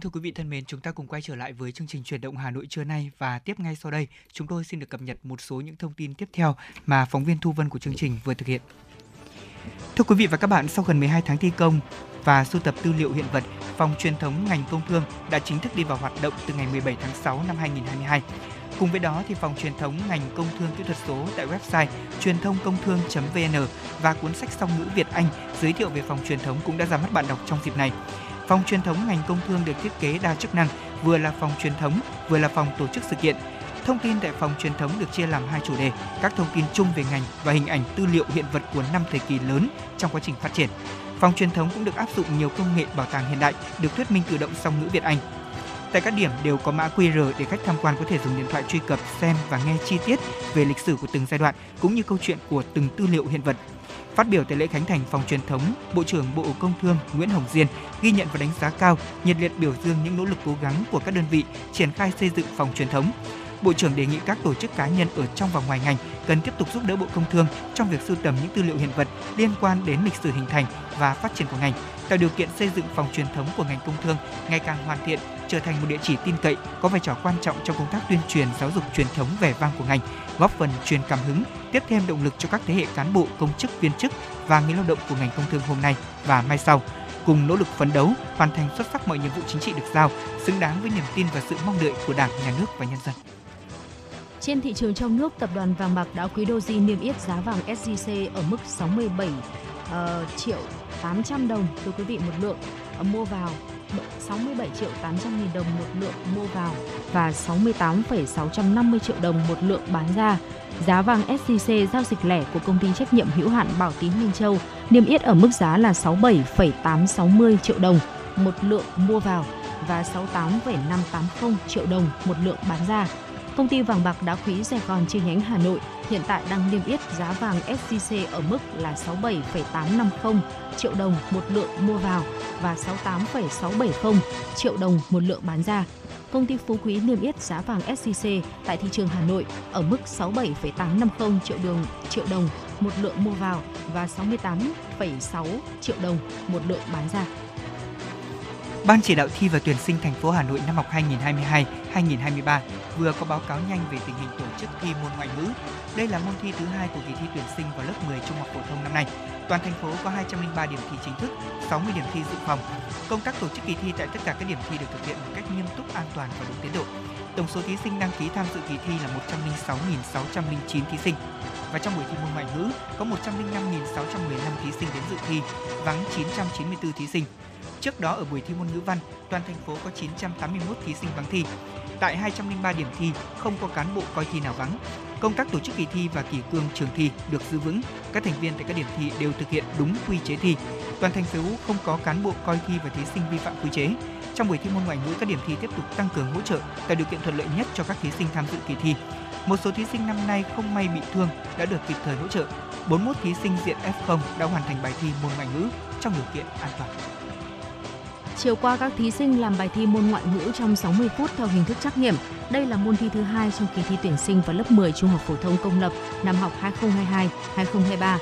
Vâng thưa quý vị thân mến, chúng ta cùng quay trở lại với chương trình truyền động Hà Nội trưa nay và tiếp ngay sau đây, chúng tôi xin được cập nhật một số những thông tin tiếp theo mà phóng viên Thu Vân của chương trình vừa thực hiện. Thưa quý vị và các bạn, sau gần 12 tháng thi công và sưu tập tư liệu hiện vật, Phòng truyền thống ngành công thương đã chính thức đi vào hoạt động từ ngày 17 tháng 6 năm 2022. Cùng với đó thì phòng truyền thống ngành công thương kỹ thuật số tại website truyền thông công thương.vn và cuốn sách song ngữ Việt Anh giới thiệu về phòng truyền thống cũng đã ra mắt bạn đọc trong dịp này. Phòng truyền thống ngành công thương được thiết kế đa chức năng, vừa là phòng truyền thống, vừa là phòng tổ chức sự kiện. Thông tin tại phòng truyền thống được chia làm hai chủ đề, các thông tin chung về ngành và hình ảnh tư liệu hiện vật của năm thời kỳ lớn trong quá trình phát triển. Phòng truyền thống cũng được áp dụng nhiều công nghệ bảo tàng hiện đại, được thuyết minh tự động song ngữ Việt Anh. Tại các điểm đều có mã QR để khách tham quan có thể dùng điện thoại truy cập, xem và nghe chi tiết về lịch sử của từng giai đoạn cũng như câu chuyện của từng tư liệu hiện vật. Phát biểu tại lễ khánh thành phòng truyền thống, Bộ trưởng Bộ Công Thương Nguyễn Hồng Diên ghi nhận và đánh giá cao, nhiệt liệt biểu dương những nỗ lực cố gắng của các đơn vị triển khai xây dựng phòng truyền thống. Bộ trưởng đề nghị các tổ chức cá nhân ở trong và ngoài ngành cần tiếp tục giúp đỡ Bộ Công Thương trong việc sưu tầm những tư liệu hiện vật liên quan đến lịch sử hình thành và phát triển của ngành, tạo điều kiện xây dựng phòng truyền thống của ngành công thương ngày càng hoàn thiện, trở thành một địa chỉ tin cậy, có vai trò quan trọng trong công tác tuyên truyền giáo dục truyền thống vẻ vang của ngành, góp phần truyền cảm hứng, tiếp thêm động lực cho các thế hệ cán bộ, công chức, viên chức và người lao động của ngành công thương hôm nay và mai sau cùng nỗ lực phấn đấu, hoàn thành xuất sắc mọi nhiệm vụ chính trị được giao, xứng đáng với niềm tin và sự mong đợi của Đảng, Nhà nước và nhân dân. Trên thị trường trong nước, tập đoàn vàng bạc đá quý Doji niêm yết giá vàng SJC ở mức 67 uh, ờ, triệu 800 đồng thưa quý vị một lượng uh, mua vào 67 triệu 800 nghìn đồng một lượng mua vào và 68,650 triệu đồng một lượng bán ra. Giá vàng SJC giao dịch lẻ của công ty trách nhiệm hữu hạn Bảo Tín Minh Châu niêm yết ở mức giá là 67,860 triệu đồng một lượng mua vào và 68,580 triệu đồng một lượng bán ra. Công ty vàng bạc đá quý Sài Gòn chi nhánh Hà Nội hiện tại đang niêm yết giá vàng SJC ở mức là 67,850 triệu đồng một lượng mua vào và 68,670 triệu đồng một lượng bán ra. Công ty Phú Quý niêm yết giá vàng SJC tại thị trường Hà Nội ở mức 67,850 triệu đồng triệu đồng một lượng mua vào và 68,6 triệu đồng một lượng bán ra. Ban chỉ đạo thi và tuyển sinh thành phố Hà Nội năm học 2022-2023 vừa có báo cáo nhanh về tình hình tổ chức thi môn ngoại ngữ. Đây là môn thi thứ hai của kỳ thi tuyển sinh vào lớp 10 trung học phổ thông năm nay. Toàn thành phố có 203 điểm thi chính thức, 60 điểm thi dự phòng. Công tác tổ chức kỳ thi tại tất cả các điểm thi được thực hiện một cách nghiêm túc, an toàn và đúng tiến độ. Tổng số thí sinh đăng ký tham dự kỳ thi là 106.609 thí sinh. Và trong buổi thi môn ngoại ngữ có 105.615 thí sinh đến dự thi, vắng 994 thí sinh. Trước đó ở buổi thi môn ngữ văn, toàn thành phố có 981 thí sinh vắng thi. Tại 203 điểm thi không có cán bộ coi thi nào vắng. Công tác tổ chức kỳ thi và kỷ cương trường thi được giữ vững. Các thành viên tại các điểm thi đều thực hiện đúng quy chế thi. Toàn thành phố không có cán bộ coi thi và thí sinh vi phạm quy chế. Trong buổi thi môn ngoại ngữ, các điểm thi tiếp tục tăng cường hỗ trợ, tạo điều kiện thuận lợi nhất cho các thí sinh tham dự kỳ thi. Một số thí sinh năm nay không may bị thương đã được kịp thời hỗ trợ. 41 thí sinh diện F0 đã hoàn thành bài thi môn ngoại ngữ trong điều kiện an toàn. Chiều qua các thí sinh làm bài thi môn ngoại ngữ trong 60 phút theo hình thức trắc nghiệm. Đây là môn thi thứ hai trong kỳ thi tuyển sinh vào lớp 10 trung học phổ thông công lập năm học 2022-2023.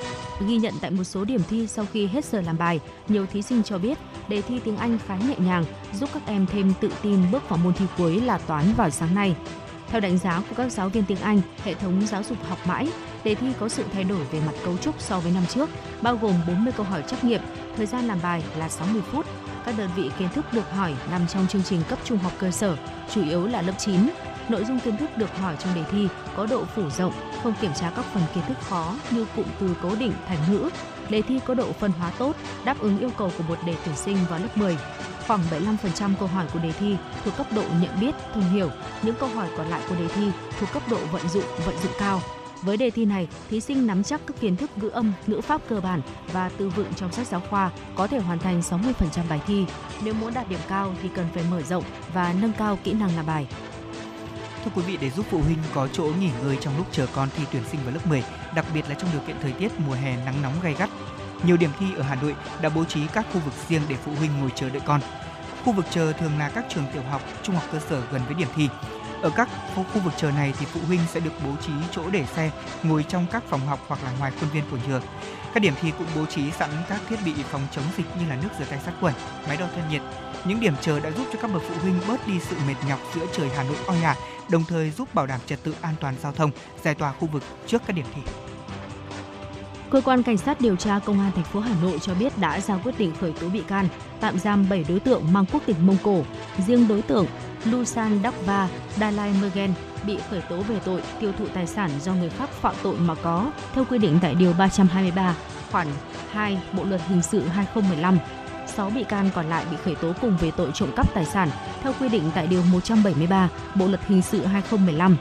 Ghi nhận tại một số điểm thi sau khi hết giờ làm bài, nhiều thí sinh cho biết đề thi tiếng Anh khá nhẹ nhàng, giúp các em thêm tự tin bước vào môn thi cuối là toán vào sáng nay. Theo đánh giá của các giáo viên tiếng Anh, hệ thống giáo dục học mãi, đề thi có sự thay đổi về mặt cấu trúc so với năm trước, bao gồm 40 câu hỏi trắc nghiệm, thời gian làm bài là 60 phút, các đơn vị kiến thức được hỏi nằm trong chương trình cấp trung học cơ sở, chủ yếu là lớp 9. Nội dung kiến thức được hỏi trong đề thi có độ phủ rộng, không kiểm tra các phần kiến thức khó như cụm từ cố định thành ngữ. Đề thi có độ phân hóa tốt, đáp ứng yêu cầu của một đề tuyển sinh vào lớp 10. Khoảng 75% câu hỏi của đề thi thuộc cấp độ nhận biết, thông hiểu, những câu hỏi còn lại của đề thi thuộc cấp độ vận dụng, vận dụng cao, với đề thi này, thí sinh nắm chắc các kiến thức ngữ âm, ngữ pháp cơ bản và từ vựng trong sách giáo khoa có thể hoàn thành 60% bài thi. Nếu muốn đạt điểm cao thì cần phải mở rộng và nâng cao kỹ năng làm bài. thưa quý vị để giúp phụ huynh có chỗ nghỉ ngơi trong lúc chờ con thi tuyển sinh vào lớp 10, đặc biệt là trong điều kiện thời tiết mùa hè nắng nóng gay gắt. Nhiều điểm thi ở Hà Nội đã bố trí các khu vực riêng để phụ huynh ngồi chờ đợi con. Khu vực chờ thường là các trường tiểu học, trung học cơ sở gần với điểm thi. Ở các khu, vực chờ này thì phụ huynh sẽ được bố trí chỗ để xe, ngồi trong các phòng học hoặc là ngoài khuôn viên của trường. Các điểm thi cũng bố trí sẵn các thiết bị phòng chống dịch như là nước rửa tay sát khuẩn, máy đo thân nhiệt. Những điểm chờ đã giúp cho các bậc phụ huynh bớt đi sự mệt nhọc giữa trời Hà Nội oi ả, đồng thời giúp bảo đảm trật tự an toàn giao thông, giải tỏa khu vực trước các điểm thi. Cơ quan cảnh sát điều tra công an thành phố Hà Nội cho biết đã ra quyết định khởi tố bị can, tạm giam 7 đối tượng mang quốc tịch Mông Cổ. Riêng đối tượng Lusan Dakva Dalai Mergen bị khởi tố về tội tiêu thụ tài sản do người khác phạm tội mà có, theo quy định tại Điều 323, khoản 2 Bộ Luật Hình sự 2015. 6 bị can còn lại bị khởi tố cùng về tội trộm cắp tài sản, theo quy định tại Điều 173 Bộ Luật Hình sự 2015.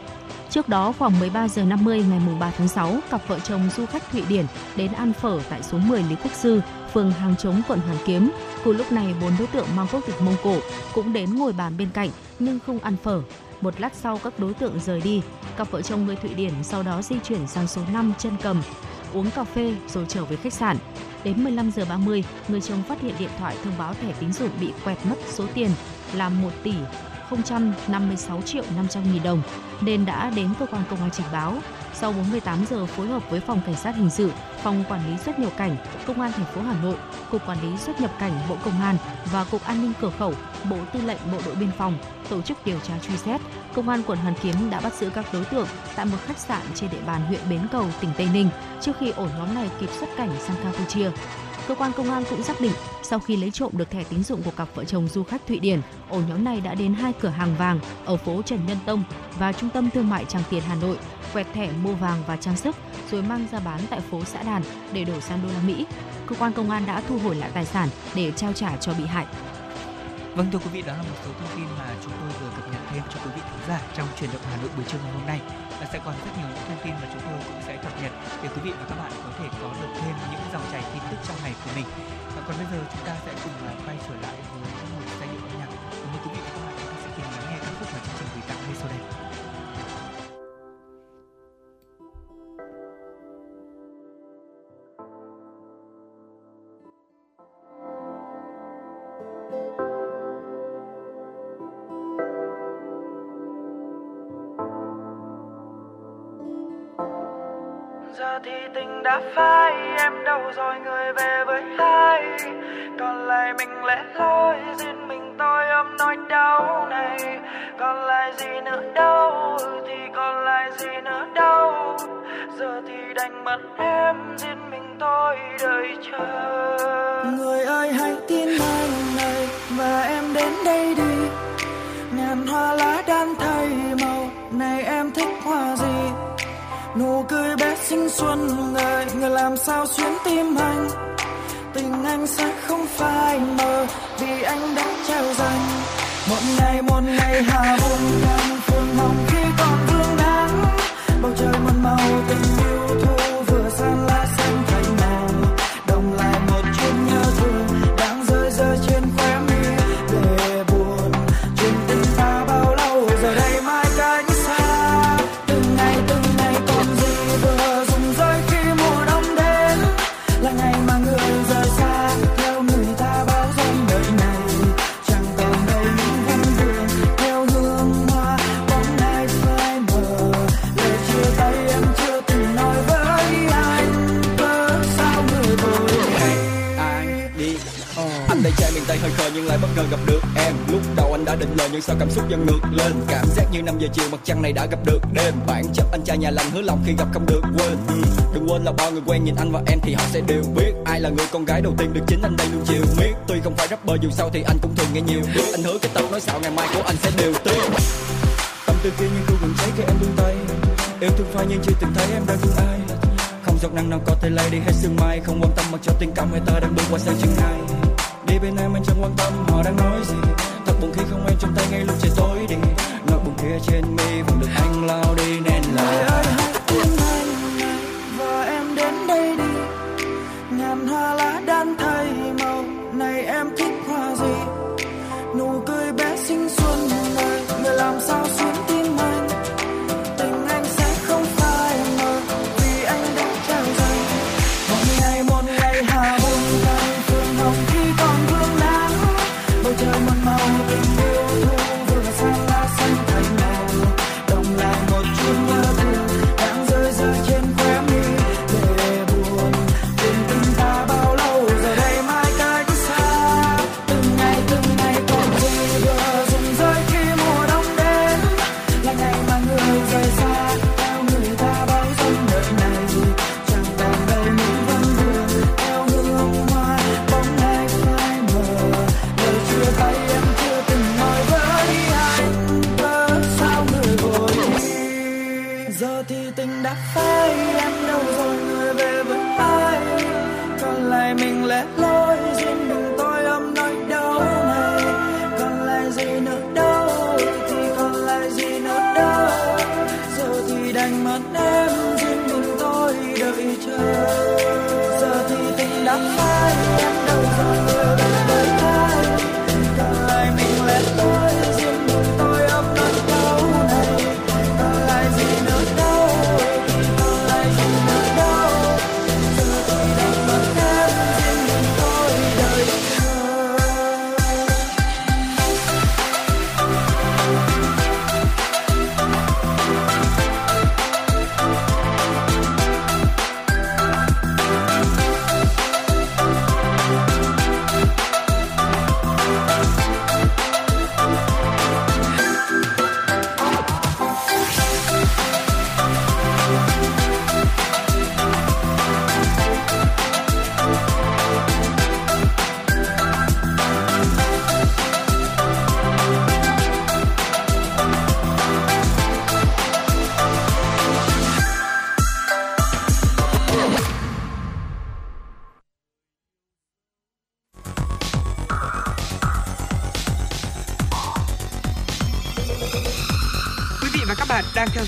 Trước đó khoảng 13 giờ 50 ngày 3 tháng 6, cặp vợ chồng du khách Thụy Điển đến ăn phở tại số 10 Lý Quốc Sư, phường Hàng Chống, quận Hoàn Kiếm. Cùng lúc này, bốn đối tượng mang quốc tịch Mông Cổ cũng đến ngồi bàn bên cạnh nhưng không ăn phở. Một lát sau các đối tượng rời đi, cặp vợ chồng người Thụy Điển sau đó di chuyển sang số 5 chân cầm, uống cà phê rồi trở về khách sạn. Đến 15 giờ 30, người chồng phát hiện điện thoại thông báo thẻ tín dụng bị quẹt mất số tiền là 1 tỷ 056 triệu 500 nghìn đồng nên đã đến cơ quan công an trình báo. Sau 48 giờ phối hợp với phòng cảnh sát hình sự, phòng quản lý xuất nhập cảnh, công an thành phố Hà Nội, cục quản lý xuất nhập cảnh Bộ Công an và cục an ninh cửa khẩu, Bộ Tư lệnh Bộ đội biên phòng tổ chức điều tra truy xét. Công an quận Hoàn Kiếm đã bắt giữ các đối tượng tại một khách sạn trên địa bàn huyện Bến Cầu, tỉnh Tây Ninh trước khi ổ nhóm này kịp xuất cảnh sang Campuchia. Cơ quan công an cũng xác định sau khi lấy trộm được thẻ tín dụng của cặp vợ chồng du khách Thụy Điển, ổ nhóm này đã đến hai cửa hàng vàng ở phố Trần Nhân Tông và trung tâm thương mại Tràng Tiền Hà Nội, quẹt thẻ mua vàng và trang sức rồi mang ra bán tại phố Xã Đàn để đổi sang đô la Mỹ. Cơ quan công an đã thu hồi lại tài sản để trao trả cho bị hại. Vâng thưa quý vị, đó là một số thông tin mà chúng tôi vừa cập nhật thêm cho quý vị khán giả trong truyền động Hà Nội buổi trưa ngày hôm nay. Và sẽ còn rất nhiều những thông tin mà chúng tôi cũng sẽ cập nhật để quý vị và các bạn có thể có được thêm những dòng chảy tin tức trong ngày của mình. Và còn bây giờ chúng ta sẽ cùng thì tình đã phai, em đâu rồi người về với ai? Còn lại mình lẻ loi riêng mình tôi ôm nỗi đau này. Còn lại gì nữa đâu, thì còn lại gì nữa đâu. Giờ thì đành mất em riêng mình tôi đợi chờ. Cười xuân người người làm sao xuyến tim anh? Tình anh sẽ không phai mờ vì anh đã trao dành. Một ngày một ngày hà hôn càng phương hồng khi còn vương nắng. Bầu trời một màu tình lại bất ngờ gặp được em. Lúc đầu anh đã định lời nhưng sao cảm xúc dần ngược lên? Cảm giác như 5 giờ chiều mặt trăng này đã gặp được đêm. Bản chất anh trai nhà lành hứa lòng khi gặp không được quên. Ừ, đừng quên là bao người quen nhìn anh và em thì họ sẽ đều biết. Ai là người con gái đầu tiên được chính anh đây luôn chiều miết. Tuy không phải rapper dù sao thì anh cũng thường nghe nhiều. Biết anh hứa cái tao nói xạo ngày mai của anh sẽ đều tiếc tâm tư kia như tôi vẫn cháy khi em buông tay. Yêu thương phai nhưng chưa từng thấy em đang thương ai. Không giọt nắng nào có thể lay đi hết sương mai. Không quan tâm mặc cho tình cảm người ta đang bước qua sao chừng hai bên em anh chẳng quan tâm họ đang nói gì. Thật buồn khi không em trong tay ngay lúc trời tối đi. Nỗi buồn kia trên mi vẫn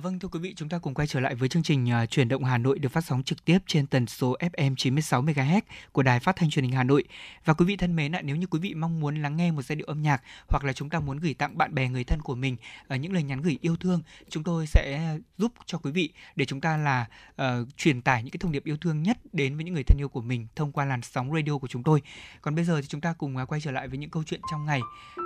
vâng thưa quý vị, chúng ta cùng quay trở lại với chương trình uh, Chuyển động Hà Nội được phát sóng trực tiếp trên tần số FM 96 MHz của Đài Phát thanh Truyền hình Hà Nội. Và quý vị thân mến ạ, nếu như quý vị mong muốn lắng nghe một giai điệu âm nhạc hoặc là chúng ta muốn gửi tặng bạn bè người thân của mình uh, những lời nhắn gửi yêu thương, chúng tôi sẽ giúp cho quý vị để chúng ta là uh, truyền tải những cái thông điệp yêu thương nhất đến với những người thân yêu của mình thông qua làn sóng radio của chúng tôi. Còn bây giờ thì chúng ta cùng uh, quay trở lại với những câu chuyện trong ngày.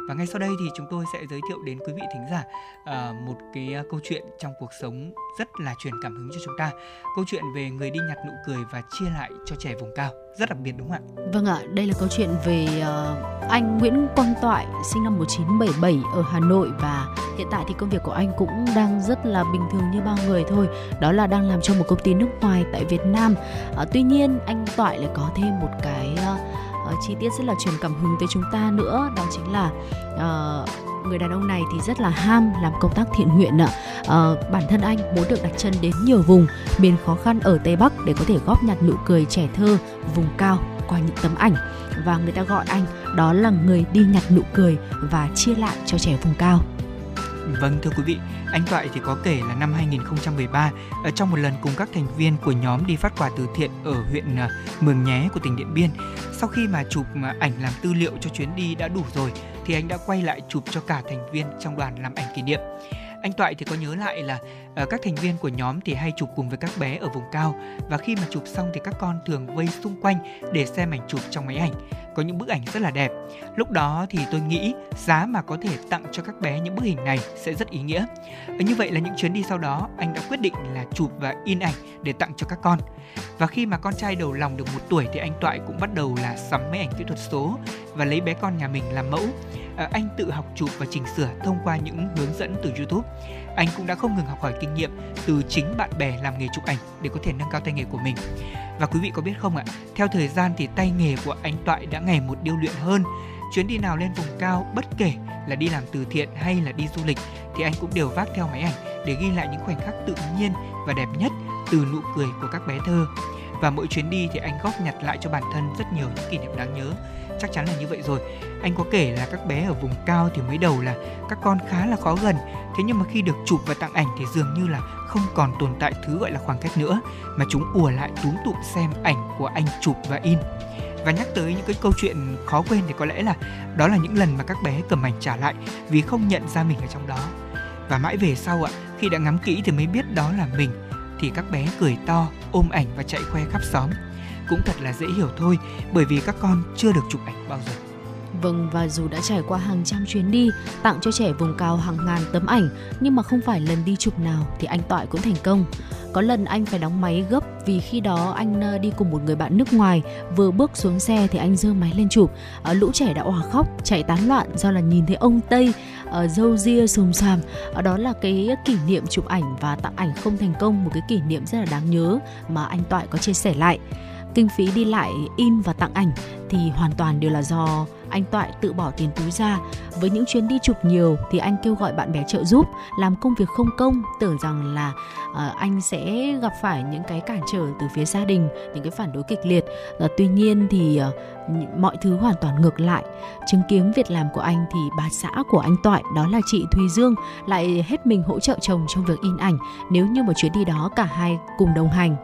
Và ngay sau đây thì chúng tôi sẽ giới thiệu đến quý vị thính giả uh, một cái uh, câu chuyện trong cuộc cuộc sống rất là truyền cảm hứng cho chúng ta. Câu chuyện về người đi nhặt nụ cười và chia lại cho trẻ vùng cao. Rất đặc biệt đúng không ạ? Vâng ạ, đây là câu chuyện về uh, anh Nguyễn Quang Toại, sinh năm 1977 ở Hà Nội và hiện tại thì công việc của anh cũng đang rất là bình thường như bao người thôi. Đó là đang làm cho một công ty nước ngoài tại Việt Nam. Uh, tuy nhiên anh Toại lại có thêm một cái uh, uh, chi tiết rất là truyền cảm hứng tới chúng ta nữa, đó chính là uh, người đàn ông này thì rất là ham làm công tác thiện nguyện ạ. À, bản thân anh muốn được đặt chân đến nhiều vùng miền khó khăn ở Tây Bắc để có thể góp nhặt nụ cười trẻ thơ vùng cao qua những tấm ảnh và người ta gọi anh đó là người đi nhặt nụ cười và chia lại cho trẻ vùng cao. Vâng thưa quý vị, anh Toại thì có kể là năm 2013 ở ờ, trong một lần cùng các thành viên của nhóm đi phát quà từ thiện ở huyện ờ, Mường Nhé của tỉnh Điện Biên. Sau khi mà chụp ảnh làm tư liệu cho chuyến đi đã đủ rồi thì anh đã quay lại chụp cho cả thành viên trong đoàn làm ảnh kỷ niệm. Anh Toại thì có nhớ lại là uh, các thành viên của nhóm thì hay chụp cùng với các bé ở vùng cao và khi mà chụp xong thì các con thường vây xung quanh để xem ảnh chụp trong máy ảnh. Có những bức ảnh rất là đẹp. Lúc đó thì tôi nghĩ giá mà có thể tặng cho các bé những bức hình này sẽ rất ý nghĩa. Ờ, như vậy là những chuyến đi sau đó anh đã quyết định là chụp và in ảnh để tặng cho các con. Và khi mà con trai đầu lòng được một tuổi thì anh Toại cũng bắt đầu là sắm máy ảnh kỹ thuật số và lấy bé con nhà mình làm mẫu. À, anh tự học chụp và chỉnh sửa thông qua những hướng dẫn từ YouTube. Anh cũng đã không ngừng học hỏi kinh nghiệm từ chính bạn bè làm nghề chụp ảnh để có thể nâng cao tay nghề của mình. Và quý vị có biết không ạ, theo thời gian thì tay nghề của anh Toại đã ngày một điêu luyện hơn. Chuyến đi nào lên vùng cao, bất kể là đi làm từ thiện hay là đi du lịch thì anh cũng đều vác theo máy ảnh để ghi lại những khoảnh khắc tự nhiên và đẹp nhất từ nụ cười của các bé thơ. Và mỗi chuyến đi thì anh góp nhặt lại cho bản thân rất nhiều những kỷ niệm đáng nhớ. Chắc chắn là như vậy rồi. Anh có kể là các bé ở vùng cao thì mới đầu là các con khá là khó gần. Thế nhưng mà khi được chụp và tặng ảnh thì dường như là không còn tồn tại thứ gọi là khoảng cách nữa mà chúng ùa lại túm tụm xem ảnh của anh chụp và in. Và nhắc tới những cái câu chuyện khó quên thì có lẽ là đó là những lần mà các bé cầm ảnh trả lại vì không nhận ra mình ở trong đó. Và mãi về sau ạ, khi đã ngắm kỹ thì mới biết đó là mình thì các bé cười to, ôm ảnh và chạy khoe khắp xóm. Cũng thật là dễ hiểu thôi, bởi vì các con chưa được chụp ảnh bao giờ. Vâng và dù đã trải qua hàng trăm chuyến đi tặng cho trẻ vùng cao hàng ngàn tấm ảnh nhưng mà không phải lần đi chụp nào thì anh Toại cũng thành công. Có lần anh phải đóng máy gấp vì khi đó anh ờ, đi cùng một người bạn nước ngoài vừa bước xuống xe thì anh giơ máy lên chụp. Ở lũ trẻ đã òa khóc, chạy tán loạn do là nhìn thấy ông Tây uh, dâu ria xùm xàm. uh, đó là cái kỷ niệm chụp ảnh và tặng ảnh không thành công một cái kỷ niệm rất là đáng nhớ mà anh Toại có chia sẻ lại kinh phí đi lại in và tặng ảnh thì hoàn toàn đều là do anh Toại tự bỏ tiền túi ra. Với những chuyến đi chụp nhiều thì anh kêu gọi bạn bè trợ giúp, làm công việc không công, tưởng rằng là uh, anh sẽ gặp phải những cái cản trở từ phía gia đình, những cái phản đối kịch liệt. Uh, tuy nhiên thì uh, mọi thứ hoàn toàn ngược lại. Chứng kiến việc làm của anh thì bà xã của anh Toại, đó là chị Thùy Dương, lại hết mình hỗ trợ chồng trong việc in ảnh, nếu như một chuyến đi đó cả hai cùng đồng hành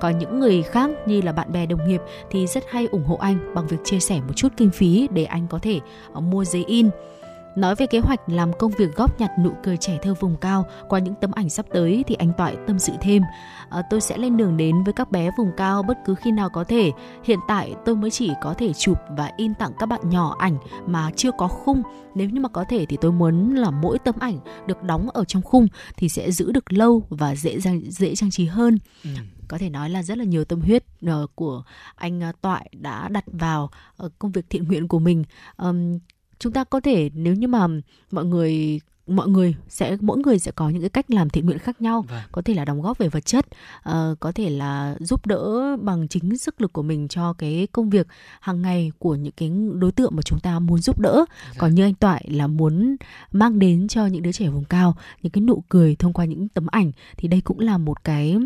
có những người khác như là bạn bè đồng nghiệp thì rất hay ủng hộ anh bằng việc chia sẻ một chút kinh phí để anh có thể ờ, mua giấy in Nói về kế hoạch làm công việc góp nhặt nụ cười trẻ thơ vùng cao qua những tấm ảnh sắp tới thì anh Toại tâm sự thêm. À, tôi sẽ lên đường đến với các bé vùng cao bất cứ khi nào có thể. Hiện tại tôi mới chỉ có thể chụp và in tặng các bạn nhỏ ảnh mà chưa có khung. Nếu như mà có thể thì tôi muốn là mỗi tấm ảnh được đóng ở trong khung thì sẽ giữ được lâu và dễ dễ trang trí hơn. Ừ có thể nói là rất là nhiều tâm huyết uh, của anh uh, Toại đã đặt vào uh, công việc thiện nguyện của mình. Um, chúng ta có thể nếu như mà mọi người mọi người sẽ mỗi người sẽ có những cái cách làm thiện nguyện khác nhau vâng. có thể là đóng góp về vật chất uh, có thể là giúp đỡ bằng chính sức lực của mình cho cái công việc hàng ngày của những cái đối tượng mà chúng ta muốn giúp đỡ dạ. còn như anh toại là muốn mang đến cho những đứa trẻ vùng cao những cái nụ cười thông qua những tấm ảnh thì đây cũng là một cái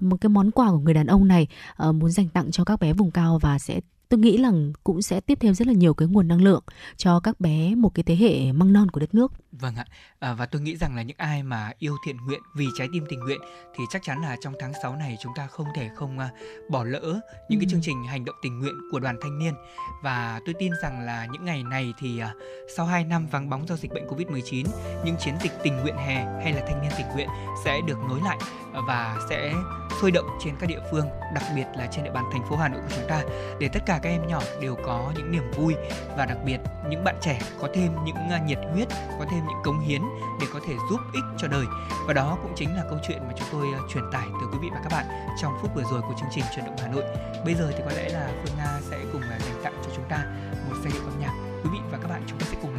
một cái món quà của người đàn ông này uh, muốn dành tặng cho các bé vùng cao và sẽ tôi nghĩ là cũng sẽ tiếp thêm rất là nhiều cái nguồn năng lượng cho các bé, một cái thế hệ măng non của đất nước. Vâng ạ. À, và tôi nghĩ rằng là những ai mà yêu thiện nguyện vì trái tim tình nguyện thì chắc chắn là trong tháng 6 này chúng ta không thể không uh, bỏ lỡ những ừ. cái chương trình hành động tình nguyện của đoàn thanh niên và tôi tin rằng là những ngày này thì uh, sau 2 năm vắng bóng do dịch bệnh Covid-19, những chiến dịch tình nguyện hè hay là thanh niên tình nguyện sẽ được nối lại và sẽ sôi động trên các địa phương, đặc biệt là trên địa bàn thành phố Hà Nội của chúng ta để tất cả các em nhỏ đều có những niềm vui và đặc biệt những bạn trẻ có thêm những nhiệt huyết, có thêm những cống hiến để có thể giúp ích cho đời. Và đó cũng chính là câu chuyện mà chúng tôi à, truyền tải tới quý vị và các bạn trong phút vừa rồi của chương trình truyền động Hà Nội. Bây giờ thì có lẽ là Phương Nga sẽ cùng à, dành tặng cho chúng ta một giai điệu âm nhạc. Quý vị và các bạn chúng ta sẽ cùng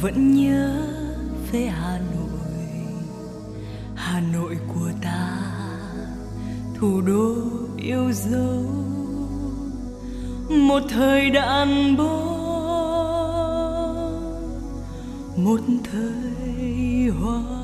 vẫn nhớ về Hà Nội. Hà Nội của ta, thủ đô yêu dấu. Một thời đàn bố một thời hoa.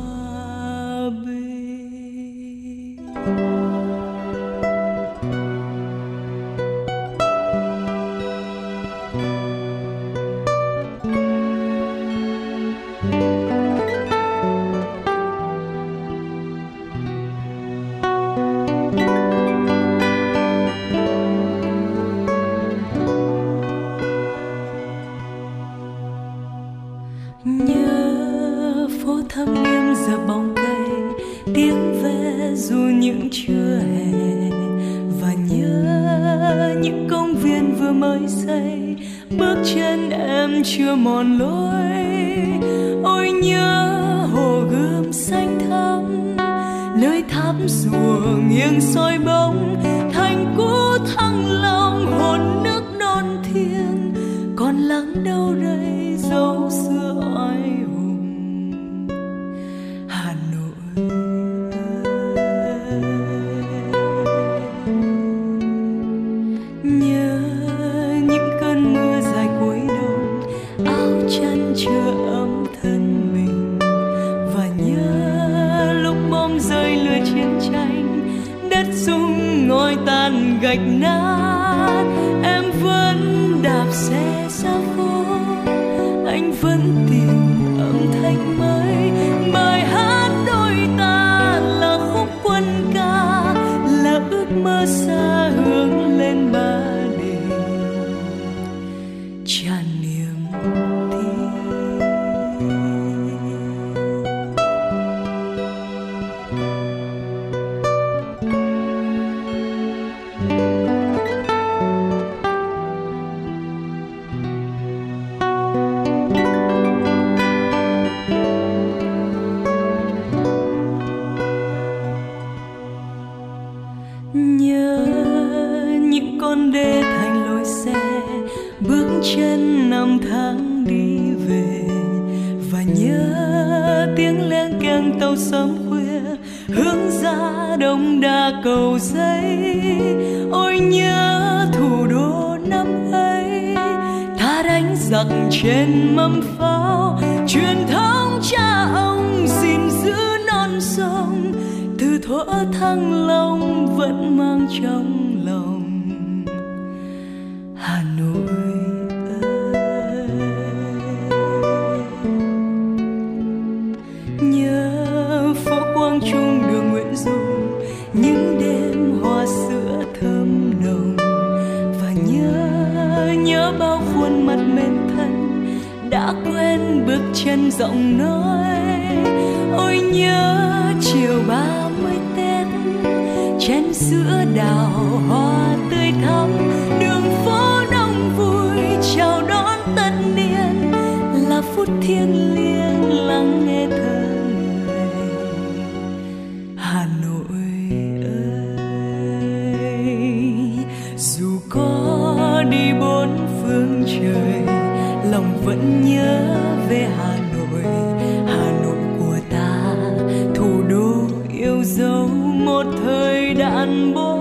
Thời bố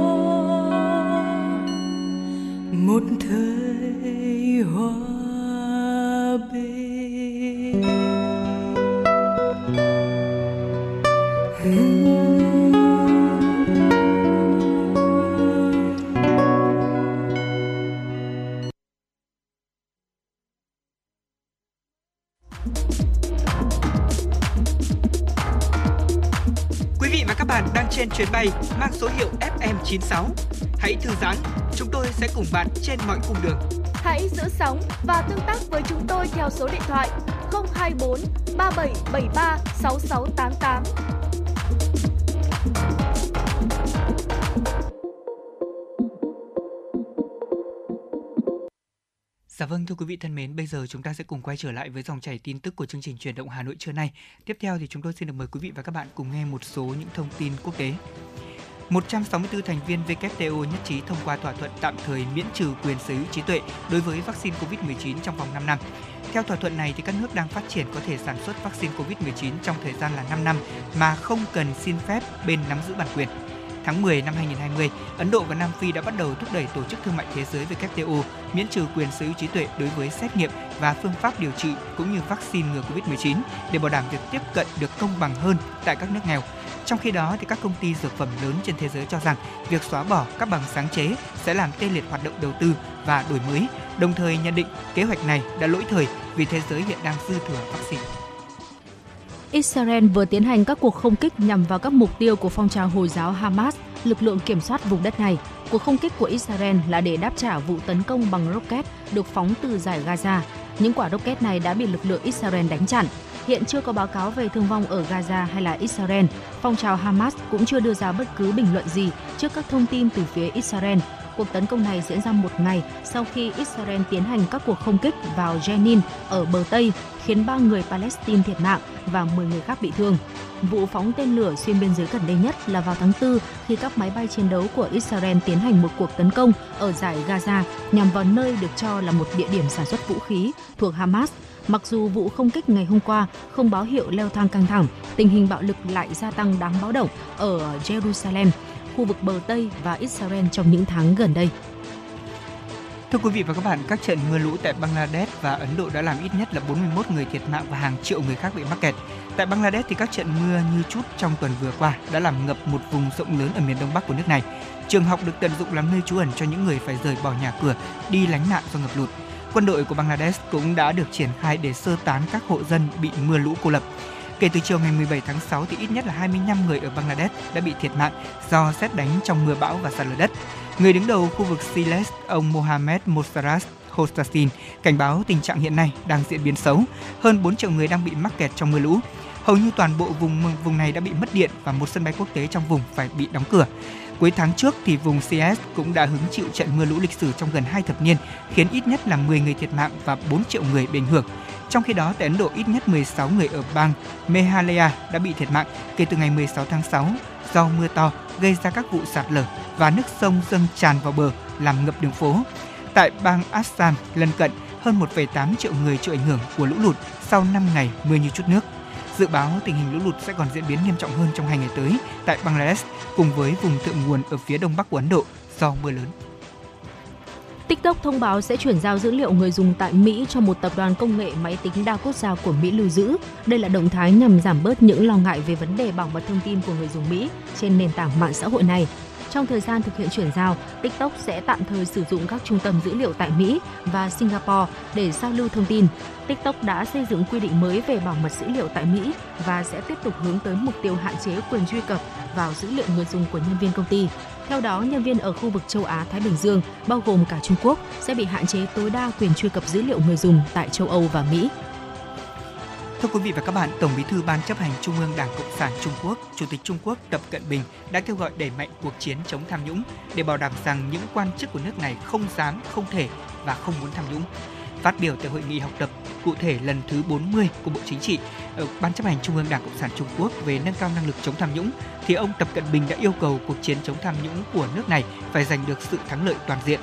một thời hoa Quý vị và các bạn đang trên chuyến bay mang số hiệu FM96. Hãy thư giãn, chúng tôi sẽ cùng bạn trên mọi cung đường. Hãy giữ sóng và tương tác với chúng tôi theo số điện thoại 024 3773 6688. Dạ vâng thưa quý vị thân mến, bây giờ chúng ta sẽ cùng quay trở lại với dòng chảy tin tức của chương trình truyền động Hà Nội trưa nay. Tiếp theo thì chúng tôi xin được mời quý vị và các bạn cùng nghe một số những thông tin quốc tế. 164 thành viên WTO nhất trí thông qua thỏa thuận tạm thời miễn trừ quyền sở hữu trí tuệ đối với vaccine COVID-19 trong vòng 5 năm. Theo thỏa thuận này thì các nước đang phát triển có thể sản xuất vaccine COVID-19 trong thời gian là 5 năm mà không cần xin phép bên nắm giữ bản quyền. Tháng 10 năm 2020, Ấn Độ và Nam Phi đã bắt đầu thúc đẩy Tổ chức Thương mại Thế giới WTO miễn trừ quyền sở hữu trí tuệ đối với xét nghiệm và phương pháp điều trị cũng như vaccine ngừa COVID-19 để bảo đảm việc tiếp cận được công bằng hơn tại các nước nghèo. Trong khi đó, thì các công ty dược phẩm lớn trên thế giới cho rằng việc xóa bỏ các bằng sáng chế sẽ làm tê liệt hoạt động đầu tư và đổi mới, đồng thời nhận định kế hoạch này đã lỗi thời vì thế giới hiện đang dư thừa vaccine. Israel vừa tiến hành các cuộc không kích nhằm vào các mục tiêu của phong trào Hồi giáo Hamas, lực lượng kiểm soát vùng đất này. Cuộc không kích của Israel là để đáp trả vụ tấn công bằng rocket được phóng từ giải Gaza. Những quả rocket này đã bị lực lượng Israel đánh chặn. Hiện chưa có báo cáo về thương vong ở Gaza hay là Israel. Phong trào Hamas cũng chưa đưa ra bất cứ bình luận gì trước các thông tin từ phía Israel. Cuộc tấn công này diễn ra một ngày sau khi Israel tiến hành các cuộc không kích vào Jenin ở bờ Tây, khiến 3 người Palestine thiệt mạng và 10 người khác bị thương. Vụ phóng tên lửa xuyên biên giới gần đây nhất là vào tháng 4 khi các máy bay chiến đấu của Israel tiến hành một cuộc tấn công ở giải Gaza nhằm vào nơi được cho là một địa điểm sản xuất vũ khí thuộc Hamas. Mặc dù vụ không kích ngày hôm qua không báo hiệu leo thang căng thẳng, tình hình bạo lực lại gia tăng đáng báo động ở Jerusalem, khu vực bờ Tây và Israel trong những tháng gần đây. Thưa quý vị và các bạn, các trận mưa lũ tại Bangladesh và Ấn Độ đã làm ít nhất là 41 người thiệt mạng và hàng triệu người khác bị mắc kẹt. Tại Bangladesh thì các trận mưa như chút trong tuần vừa qua đã làm ngập một vùng rộng lớn ở miền đông bắc của nước này. Trường học được tận dụng làm nơi trú ẩn cho những người phải rời bỏ nhà cửa đi lánh nạn do ngập lụt. Quân đội của Bangladesh cũng đã được triển khai để sơ tán các hộ dân bị mưa lũ cô lập. Kể từ chiều ngày 17 tháng 6 thì ít nhất là 25 người ở Bangladesh đã bị thiệt mạng do xét đánh trong mưa bão và sạt lở đất. Người đứng đầu khu vực Siles, ông Mohamed Mosaras Hostasin cảnh báo tình trạng hiện nay đang diễn biến xấu. Hơn 4 triệu người đang bị mắc kẹt trong mưa lũ. Hầu như toàn bộ vùng vùng này đã bị mất điện và một sân bay quốc tế trong vùng phải bị đóng cửa. Cuối tháng trước thì vùng CS cũng đã hứng chịu trận mưa lũ lịch sử trong gần 2 thập niên, khiến ít nhất là 10 người thiệt mạng và 4 triệu người bị ảnh hưởng. Trong khi đó, tại Ấn Độ, ít nhất 16 người ở bang Meghalaya đã bị thiệt mạng kể từ ngày 16 tháng 6 do mưa to gây ra các vụ sạt lở và nước sông dâng tràn vào bờ làm ngập đường phố. Tại bang Assam lân cận hơn 1,8 triệu người chịu ảnh hưởng của lũ lụt sau 5 ngày mưa như chút nước. Dự báo tình hình lũ lụt sẽ còn diễn biến nghiêm trọng hơn trong hai ngày tới tại Bangladesh cùng với vùng thượng nguồn ở phía đông bắc của Ấn Độ do mưa lớn. TikTok thông báo sẽ chuyển giao dữ liệu người dùng tại Mỹ cho một tập đoàn công nghệ máy tính đa quốc gia của Mỹ lưu giữ. Đây là động thái nhằm giảm bớt những lo ngại về vấn đề bảo mật thông tin của người dùng Mỹ trên nền tảng mạng xã hội này. Trong thời gian thực hiện chuyển giao, TikTok sẽ tạm thời sử dụng các trung tâm dữ liệu tại Mỹ và Singapore để giao lưu thông tin. TikTok đã xây dựng quy định mới về bảo mật dữ liệu tại Mỹ và sẽ tiếp tục hướng tới mục tiêu hạn chế quyền truy cập vào dữ liệu người dùng của nhân viên công ty. Theo đó, nhân viên ở khu vực châu Á Thái Bình Dương, bao gồm cả Trung Quốc, sẽ bị hạn chế tối đa quyền truy cập dữ liệu người dùng tại châu Âu và Mỹ. Thưa quý vị và các bạn, Tổng Bí thư Ban chấp hành Trung ương Đảng Cộng sản Trung Quốc, Chủ tịch Trung Quốc Tập Cận Bình đã kêu gọi đẩy mạnh cuộc chiến chống tham nhũng để bảo đảm rằng những quan chức của nước này không dám, không thể và không muốn tham nhũng. Phát biểu tại hội nghị học tập cụ thể lần thứ 40 của Bộ Chính trị ở Ban chấp hành Trung ương Đảng Cộng sản Trung Quốc về nâng cao năng lực chống tham nhũng, thì ông Tập Cận Bình đã yêu cầu cuộc chiến chống tham nhũng của nước này phải giành được sự thắng lợi toàn diện.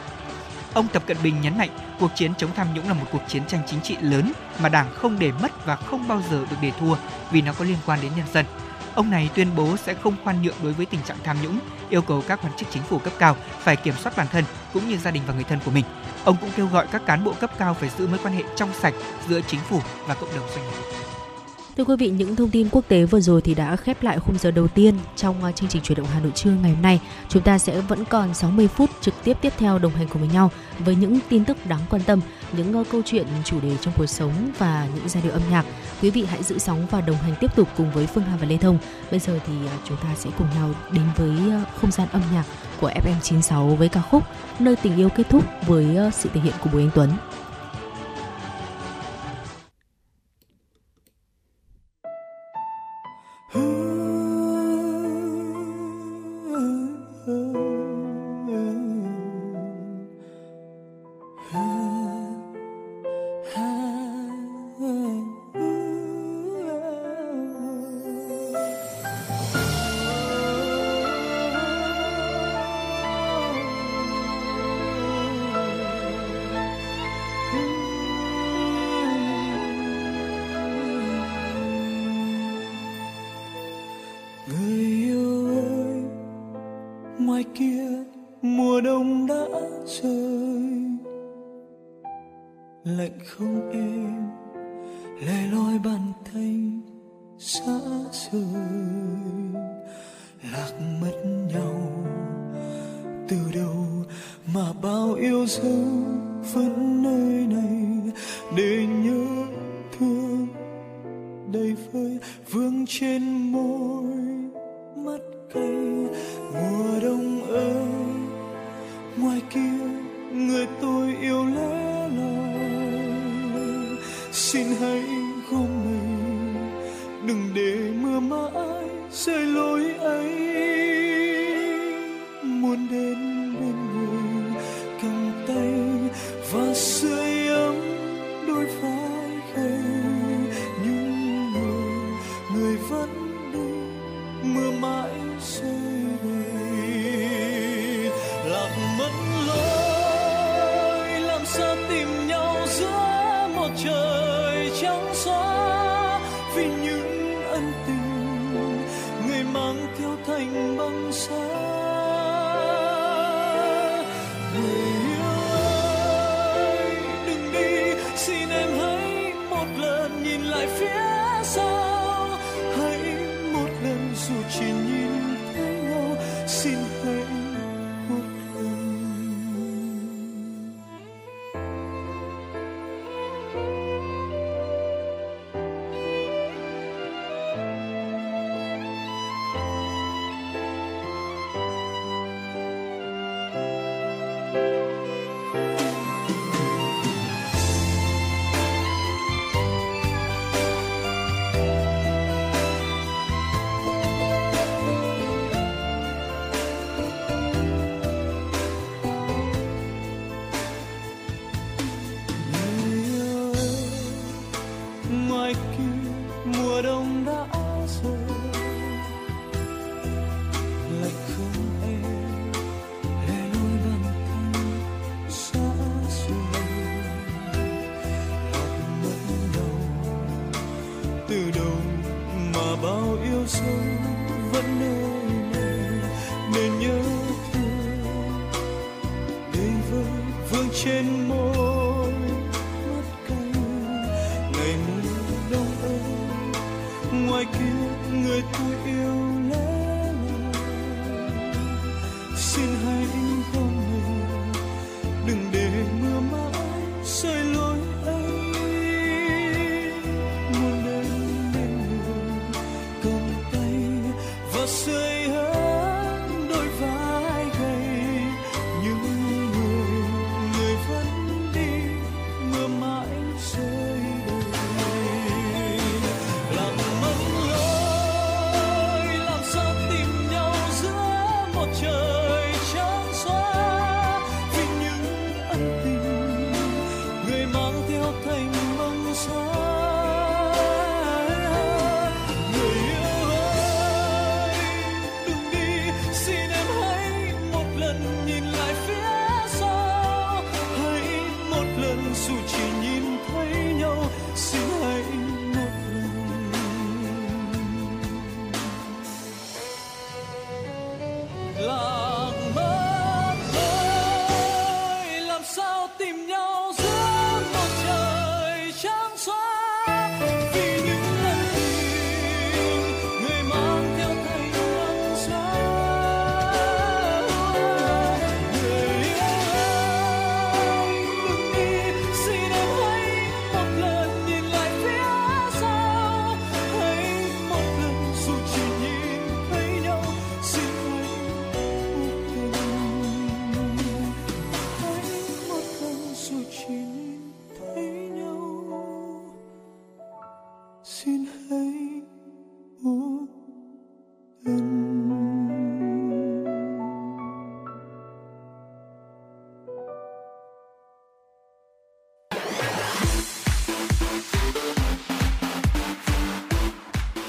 Ông Tập Cận Bình nhấn mạnh cuộc chiến chống tham nhũng là một cuộc chiến tranh chính trị lớn mà Đảng không để mất và không bao giờ được để thua vì nó có liên quan đến nhân dân. Ông này tuyên bố sẽ không khoan nhượng đối với tình trạng tham nhũng, yêu cầu các quan chức chính phủ cấp cao phải kiểm soát bản thân cũng như gia đình và người thân của mình. Ông cũng kêu gọi các cán bộ cấp cao phải giữ mối quan hệ trong sạch giữa chính phủ và cộng đồng doanh nghiệp. Thưa quý vị, những thông tin quốc tế vừa rồi thì đã khép lại khung giờ đầu tiên trong à, chương trình chuyển động Hà Nội trưa ngày hôm nay. Chúng ta sẽ vẫn còn 60 phút trực tiếp tiếp theo đồng hành cùng với nhau với những tin tức đáng quan tâm, những ờ, câu chuyện chủ đề trong cuộc sống và những giai điệu âm nhạc. Quý vị hãy giữ sóng và đồng hành tiếp tục cùng với Phương Hà và Lê Thông. Bây giờ thì à, chúng ta sẽ cùng nhau đến với ờ, không gian âm nhạc của FM96 với ca khúc Nơi tình yêu kết thúc với ờ, sự thể hiện của Bùi Anh Tuấn. ân tình người mang theo thành băng giá người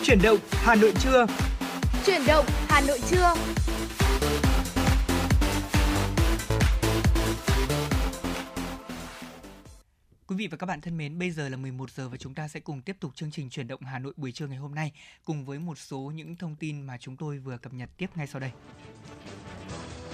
Chuyển động Hà Nội trưa. Chuyển động Hà Nội trưa. Quý vị và các bạn thân mến, bây giờ là 11 giờ và chúng ta sẽ cùng tiếp tục chương trình chuyển động Hà Nội buổi trưa ngày hôm nay cùng với một số những thông tin mà chúng tôi vừa cập nhật tiếp ngay sau đây.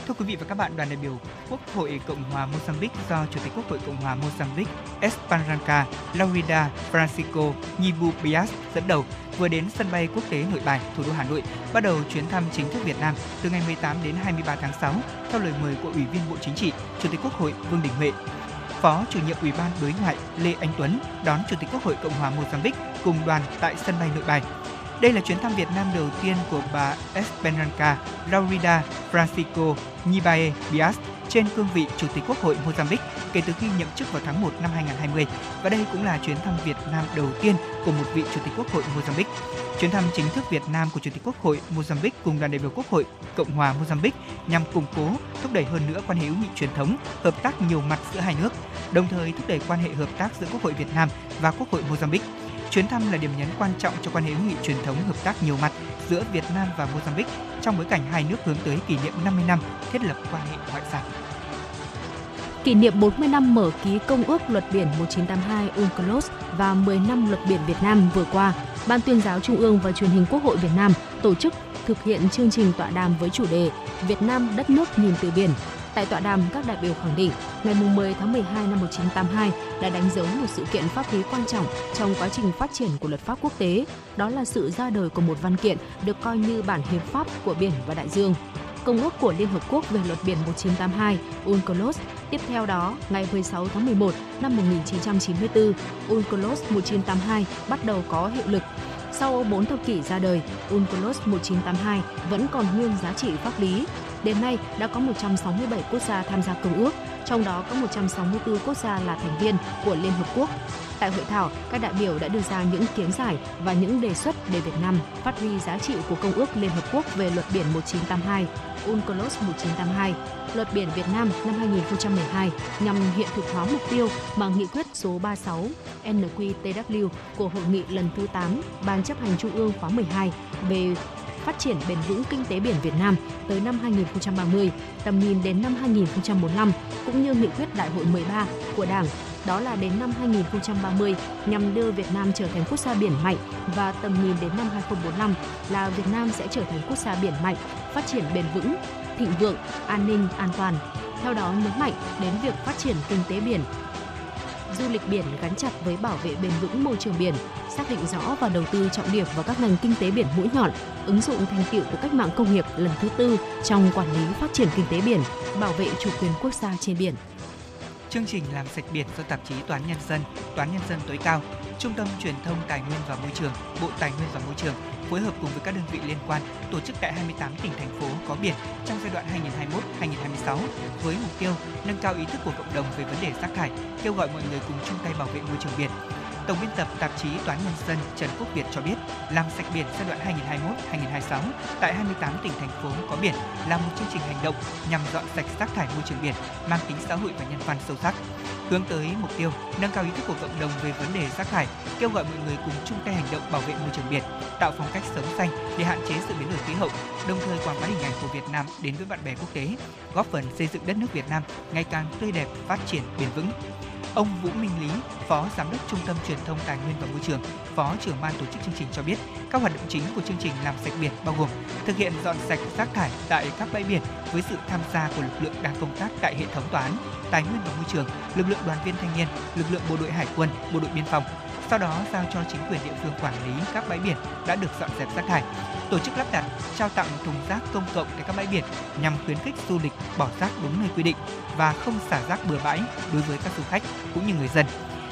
Thưa quý vị và các bạn, đoàn đại biểu Quốc hội Cộng hòa Mozambique do Chủ tịch Quốc hội Cộng hòa Mozambique Esperanca Laurida Francisco Nyibu Bias dẫn đầu vừa đến sân bay quốc tế Nội Bài, thủ đô Hà Nội, bắt đầu chuyến thăm chính thức Việt Nam từ ngày 18 đến 23 tháng 6 theo lời mời của Ủy viên Bộ Chính trị, Chủ tịch Quốc hội Vương Đình Huệ. Phó chủ nhiệm Ủy ban Đối ngoại Lê Anh Tuấn đón Chủ tịch Quốc hội Cộng hòa Mozambique cùng đoàn tại sân bay Nội Bài. Đây là chuyến thăm Việt Nam đầu tiên của bà Esperanca Laurida Francisco Nibae Bias trên cương vị Chủ tịch Quốc hội Mozambique kể từ khi nhậm chức vào tháng 1 năm 2020 và đây cũng là chuyến thăm Việt Nam đầu tiên của một vị Chủ tịch Quốc hội Mozambique. Chuyến thăm chính thức Việt Nam của Chủ tịch Quốc hội Mozambique cùng đoàn đại biểu Quốc hội Cộng hòa Mozambique nhằm củng cố, thúc đẩy hơn nữa quan hệ hữu nghị truyền thống, hợp tác nhiều mặt giữa hai nước, đồng thời thúc đẩy quan hệ hợp tác giữa Quốc hội Việt Nam và Quốc hội Mozambique. Chuyến thăm là điểm nhấn quan trọng cho quan hệ hữu nghị truyền thống hợp tác nhiều mặt giữa Việt Nam và Mozambique trong bối cảnh hai nước hướng tới kỷ niệm 50 năm thiết lập quan hệ ngoại giao. Kỷ niệm 40 năm mở ký Công ước Luật biển 1982 UNCLOS và 10 năm Luật biển Việt Nam vừa qua, Ban tuyên giáo Trung ương và Truyền hình Quốc hội Việt Nam tổ chức thực hiện chương trình tọa đàm với chủ đề Việt Nam đất nước nhìn từ biển. Tại tọa đàm, các đại biểu khẳng định ngày 10 tháng 12 năm 1982 đã đánh dấu một sự kiện pháp lý quan trọng trong quá trình phát triển của luật pháp quốc tế, đó là sự ra đời của một văn kiện được coi như bản hiến pháp của biển và đại dương. Công ước của Liên Hợp Quốc về luật biển 1982 UNCLOS. Tiếp theo đó, ngày 16 tháng 11 năm 1994, UNCLOS 1982 bắt đầu có hiệu lực. Sau 4 thập kỷ ra đời, UNCLOS 1982 vẫn còn nguyên giá trị pháp lý. Đến nay đã có 167 quốc gia tham gia công ước, trong đó có 164 quốc gia là thành viên của Liên Hợp Quốc. Tại hội thảo, các đại biểu đã đưa ra những kiến giải và những đề xuất để Việt Nam phát huy giá trị của Công ước Liên Hợp Quốc về luật biển 1982, UNCLOS 1982, Luật biển Việt Nam năm 2012 nhằm hiện thực hóa mục tiêu mà nghị quyết số 36 NQTW của Hội nghị lần thứ 8 Ban chấp hành Trung ương khóa 12 về phát triển bền vững kinh tế biển Việt Nam tới năm 2030, tầm nhìn đến năm 2045 cũng như nghị quyết đại hội 13 của Đảng đó là đến năm 2030 nhằm đưa Việt Nam trở thành quốc gia biển mạnh và tầm nhìn đến năm 2045 là Việt Nam sẽ trở thành quốc gia biển mạnh, phát triển bền vững, thịnh vượng, an ninh, an toàn. Theo đó nhấn mạnh đến việc phát triển kinh tế biển, du lịch biển gắn chặt với bảo vệ bền vững môi trường biển, xác định rõ và đầu tư trọng điểm vào các ngành kinh tế biển mũi nhọn, ứng dụng thành tiệu của cách mạng công nghiệp lần thứ tư trong quản lý phát triển kinh tế biển, bảo vệ chủ quyền quốc gia trên biển. Chương trình làm sạch biển do tạp chí Toán Nhân dân, Toán Nhân dân tối cao, Trung tâm Truyền thông Tài nguyên và Môi trường, Bộ Tài nguyên và Môi trường phối hợp cùng với các đơn vị liên quan tổ chức tại 28 tỉnh thành phố có biển trong giai đoạn 2021-2026 với mục tiêu nâng cao ý thức của cộng đồng về vấn đề rác thải, kêu gọi mọi người cùng chung tay bảo vệ môi trường biển. Tổng biên tập tạp chí Toán Nhân dân Trần Quốc Việt cho biết, làm sạch biển giai đoạn 2021-2026 tại 28 tỉnh thành phố có biển là một chương trình hành động nhằm dọn sạch rác thải môi trường biển, mang tính xã hội và nhân văn sâu sắc hướng tới mục tiêu nâng cao ý thức của cộng đồng về vấn đề rác thải, kêu gọi mọi người cùng chung tay hành động bảo vệ môi trường biển, tạo phong cách sống xanh để hạn chế sự biến đổi khí hậu, đồng thời quảng bá hình ảnh của Việt Nam đến với bạn bè quốc tế, góp phần xây dựng đất nước Việt Nam ngày càng tươi đẹp, phát triển bền vững. Ông Vũ Minh Lý, Phó Giám đốc Trung tâm Truyền thông Tài nguyên và Môi trường, Phó trưởng ban tổ chức chương trình cho biết, các hoạt động chính của chương trình làm sạch biển bao gồm thực hiện dọn sạch rác thải tại các bãi biển với sự tham gia của lực lượng đang công tác tại hệ thống toán, tài nguyên và môi trường, lực lượng đoàn viên thanh niên, lực lượng bộ đội hải quân, bộ đội biên phòng, sau đó giao cho chính quyền địa phương quản lý các bãi biển đã được dọn dẹp rác thải, tổ chức lắp đặt, trao tặng thùng rác công cộng tại các bãi biển nhằm khuyến khích du lịch bỏ rác đúng nơi quy định và không xả rác bừa bãi đối với các du khách cũng như người dân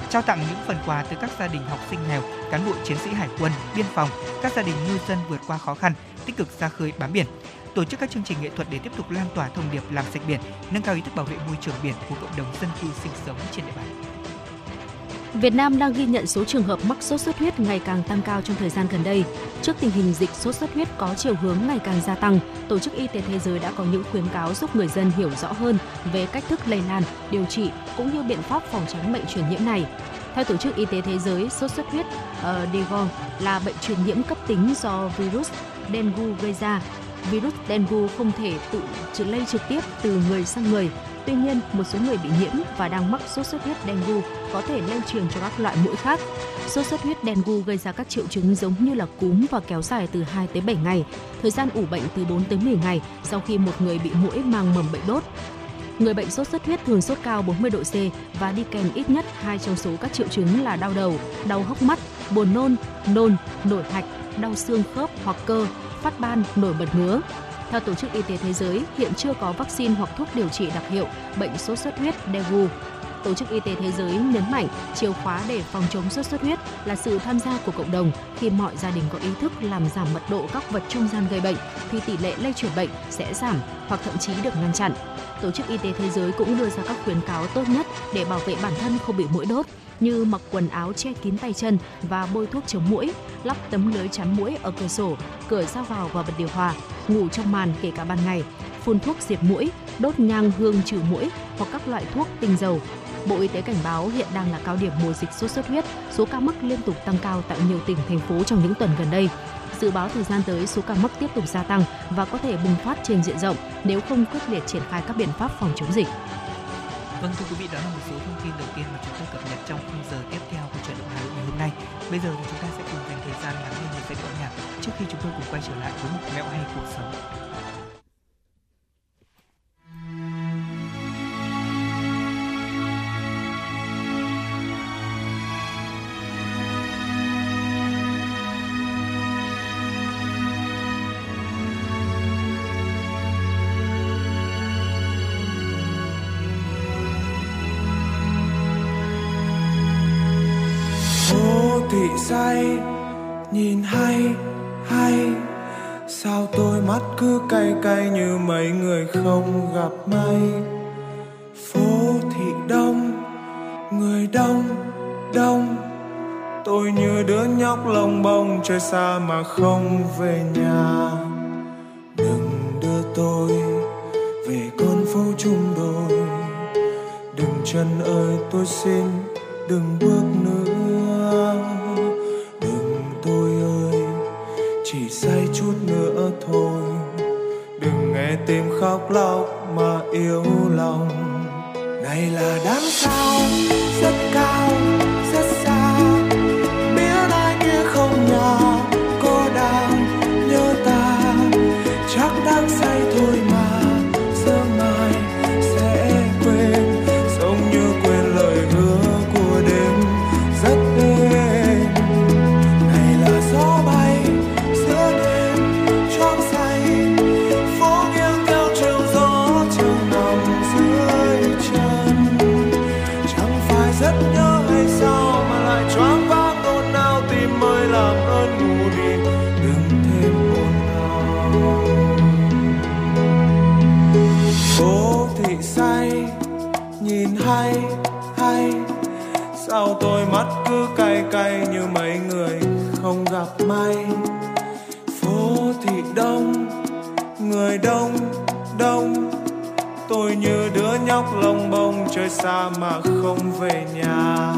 trao tặng những phần quà từ các gia đình học sinh nghèo, cán bộ chiến sĩ hải quân, biên phòng, các gia đình ngư dân vượt qua khó khăn, tích cực ra khơi bám biển. Tổ chức các chương trình nghệ thuật để tiếp tục lan tỏa thông điệp làm sạch biển, nâng cao ý thức bảo vệ môi trường biển của cộng đồng dân cư sinh sống trên địa bàn. Việt Nam đang ghi nhận số trường hợp mắc sốt xuất huyết ngày càng tăng cao trong thời gian gần đây. Trước tình hình dịch sốt xuất huyết có chiều hướng ngày càng gia tăng, Tổ chức Y tế Thế giới đã có những khuyến cáo giúp người dân hiểu rõ hơn về cách thức lây lan, điều trị cũng như biện pháp phòng tránh bệnh truyền nhiễm này. Theo Tổ chức Y tế Thế giới, sốt xuất huyết uh, Devon là bệnh truyền nhiễm cấp tính do virus dengue gây ra. Virus dengue không thể tự lây trực tiếp từ người sang người Tuy nhiên, một số người bị nhiễm và đang mắc sốt xuất huyết dengue có thể lây truyền cho các loại mũi khác. Sốt xuất huyết dengue gây ra các triệu chứng giống như là cúm và kéo dài từ 2 tới 7 ngày. Thời gian ủ bệnh từ 4 tới 10 ngày sau khi một người bị mũi mang mầm bệnh đốt. Người bệnh sốt xuất huyết thường sốt cao 40 độ C và đi kèm ít nhất hai trong số các triệu chứng là đau đầu, đau hốc mắt, buồn nôn, nôn, nổi hạch, đau xương khớp hoặc cơ, phát ban, nổi bật ngứa. Theo Tổ chức Y tế Thế giới, hiện chưa có vaccine hoặc thuốc điều trị đặc hiệu bệnh sốt xuất huyết dengue. Tổ chức Y tế Thế giới nhấn mạnh chìa khóa để phòng chống sốt xuất huyết là sự tham gia của cộng đồng. Khi mọi gia đình có ý thức làm giảm mật độ các vật trung gian gây bệnh, thì tỷ lệ lây truyền bệnh sẽ giảm hoặc thậm chí được ngăn chặn. Tổ chức Y tế Thế giới cũng đưa ra các khuyến cáo tốt nhất để bảo vệ bản thân không bị mũi đốt, như mặc quần áo che kín tay chân và bôi thuốc chống mũi, lắp tấm lưới chắn mũi ở cửa sổ, cửa ra vào và bật điều hòa, ngủ trong màn kể cả ban ngày, phun thuốc diệt mũi, đốt nhang hương trừ mũi hoặc các loại thuốc tinh dầu. Bộ Y tế cảnh báo hiện đang là cao điểm mùa dịch sốt xuất huyết, số ca mắc liên tục tăng cao tại nhiều tỉnh thành phố trong những tuần gần đây. Dự báo thời gian tới số ca mắc tiếp tục gia tăng và có thể bùng phát trên diện rộng nếu không quyết liệt triển khai các biện pháp phòng chống dịch. Vâng thưa quý vị, đó là một số thông tin đầu tiên mà chúng tôi trong khung giờ tiếp theo của chuyển động Hà Nội ngày hôm nay. Bây giờ thì chúng ta sẽ cùng dành thời gian lắng nghe một giai điệu nhạc trước khi chúng tôi cùng quay trở lại với một mẹo hay cuộc sống. Hay, nhìn hay hay. Sao tôi mắt cứ cay cay như mấy người không gặp may? Phố thị đông, người đông đông. Tôi như đứa nhóc lông bông chơi xa mà không về nhà. Đừng đưa tôi về con phố chung đôi. Đừng chân ơi, tôi xin đừng bước chỉ say chút nữa thôi. Đừng nghe tim khóc lóc mà yêu lòng. Này là đáng sao rất cao. Chơi xa mà không về nhà.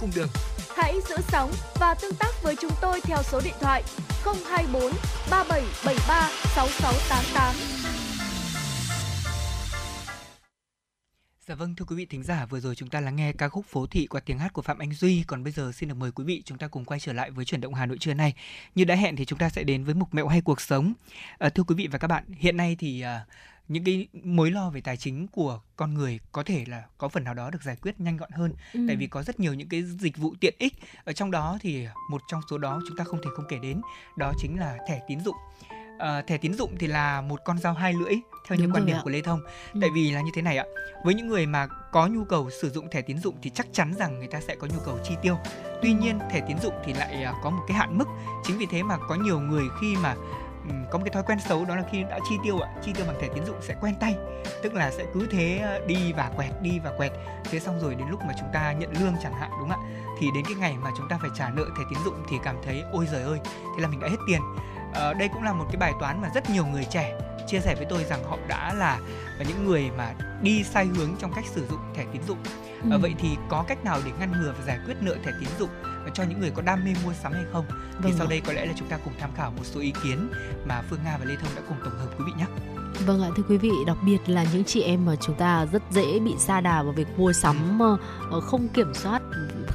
Cung đường. Hãy giữ sóng và tương tác với chúng tôi theo số điện thoại 024 3773 6688. Dạ vâng thưa quý vị thính giả, vừa rồi chúng ta lắng nghe ca khúc Phố thị qua tiếng hát của Phạm Anh Duy, còn bây giờ xin được mời quý vị chúng ta cùng quay trở lại với chuyển động Hà Nội trưa nay. Như đã hẹn thì chúng ta sẽ đến với mục mẹo hay cuộc sống. À, thưa quý vị và các bạn, hiện nay thì à, những cái mối lo về tài chính của con người có thể là có phần nào đó được giải quyết nhanh gọn hơn Ừ. tại vì có rất nhiều những cái dịch vụ tiện ích ở trong đó thì một trong số đó chúng ta không thể không kể đến đó chính là thẻ tín dụng Ờ, thẻ tín dụng thì là một con dao hai lưỡi theo như Đúng quan rồi điểm ạ. của Lê Thông Ừ. tại vì là như thế này ạ với những người mà có nhu cầu sử dụng thẻ tín dụng thì chắc chắn rằng người ta sẽ có nhu cầu chi tiêu tuy nhiên thẻ tín dụng thì lại à, có một cái hạn mức chính vì thế mà có nhiều người khi mà Ừ, có một cái thói quen xấu đó là khi đã chi tiêu ạ chi tiêu bằng thẻ tín dụng sẽ quen tay. Tức là sẽ cứ thế ờ, đi và quẹt đi và quẹt. Thế xong rồi đến lúc mà chúng ta nhận lương chẳng hạn đúng không ạ? Thì đến cái ngày mà chúng ta phải trả nợ thẻ tín dụng thì cảm thấy ôi giời ơi thế là mình đã hết tiền. À, đây cũng là một cái bài toán mà rất nhiều người trẻ chia sẻ với tôi rằng họ đã là những người mà đi sai hướng trong cách sử dụng thẻ tín dụng Ờ, Ừ. vậy thì có cách nào để ngăn ngừa và giải quyết nợ thẻ tín dụng cho những người có đam mê mua sắm hay không thì Vâng sau ạ. đây có lẽ là chúng ta cùng tham khảo một số ý kiến mà Phương Nga và Lê Thông đã cùng tổng hợp quý vị nhé Vâng ạ, thưa quý vị, đặc biệt là những chị em mà chúng ta rất dễ bị sa đà vào việc mua sắm ờ, ờ, không kiểm soát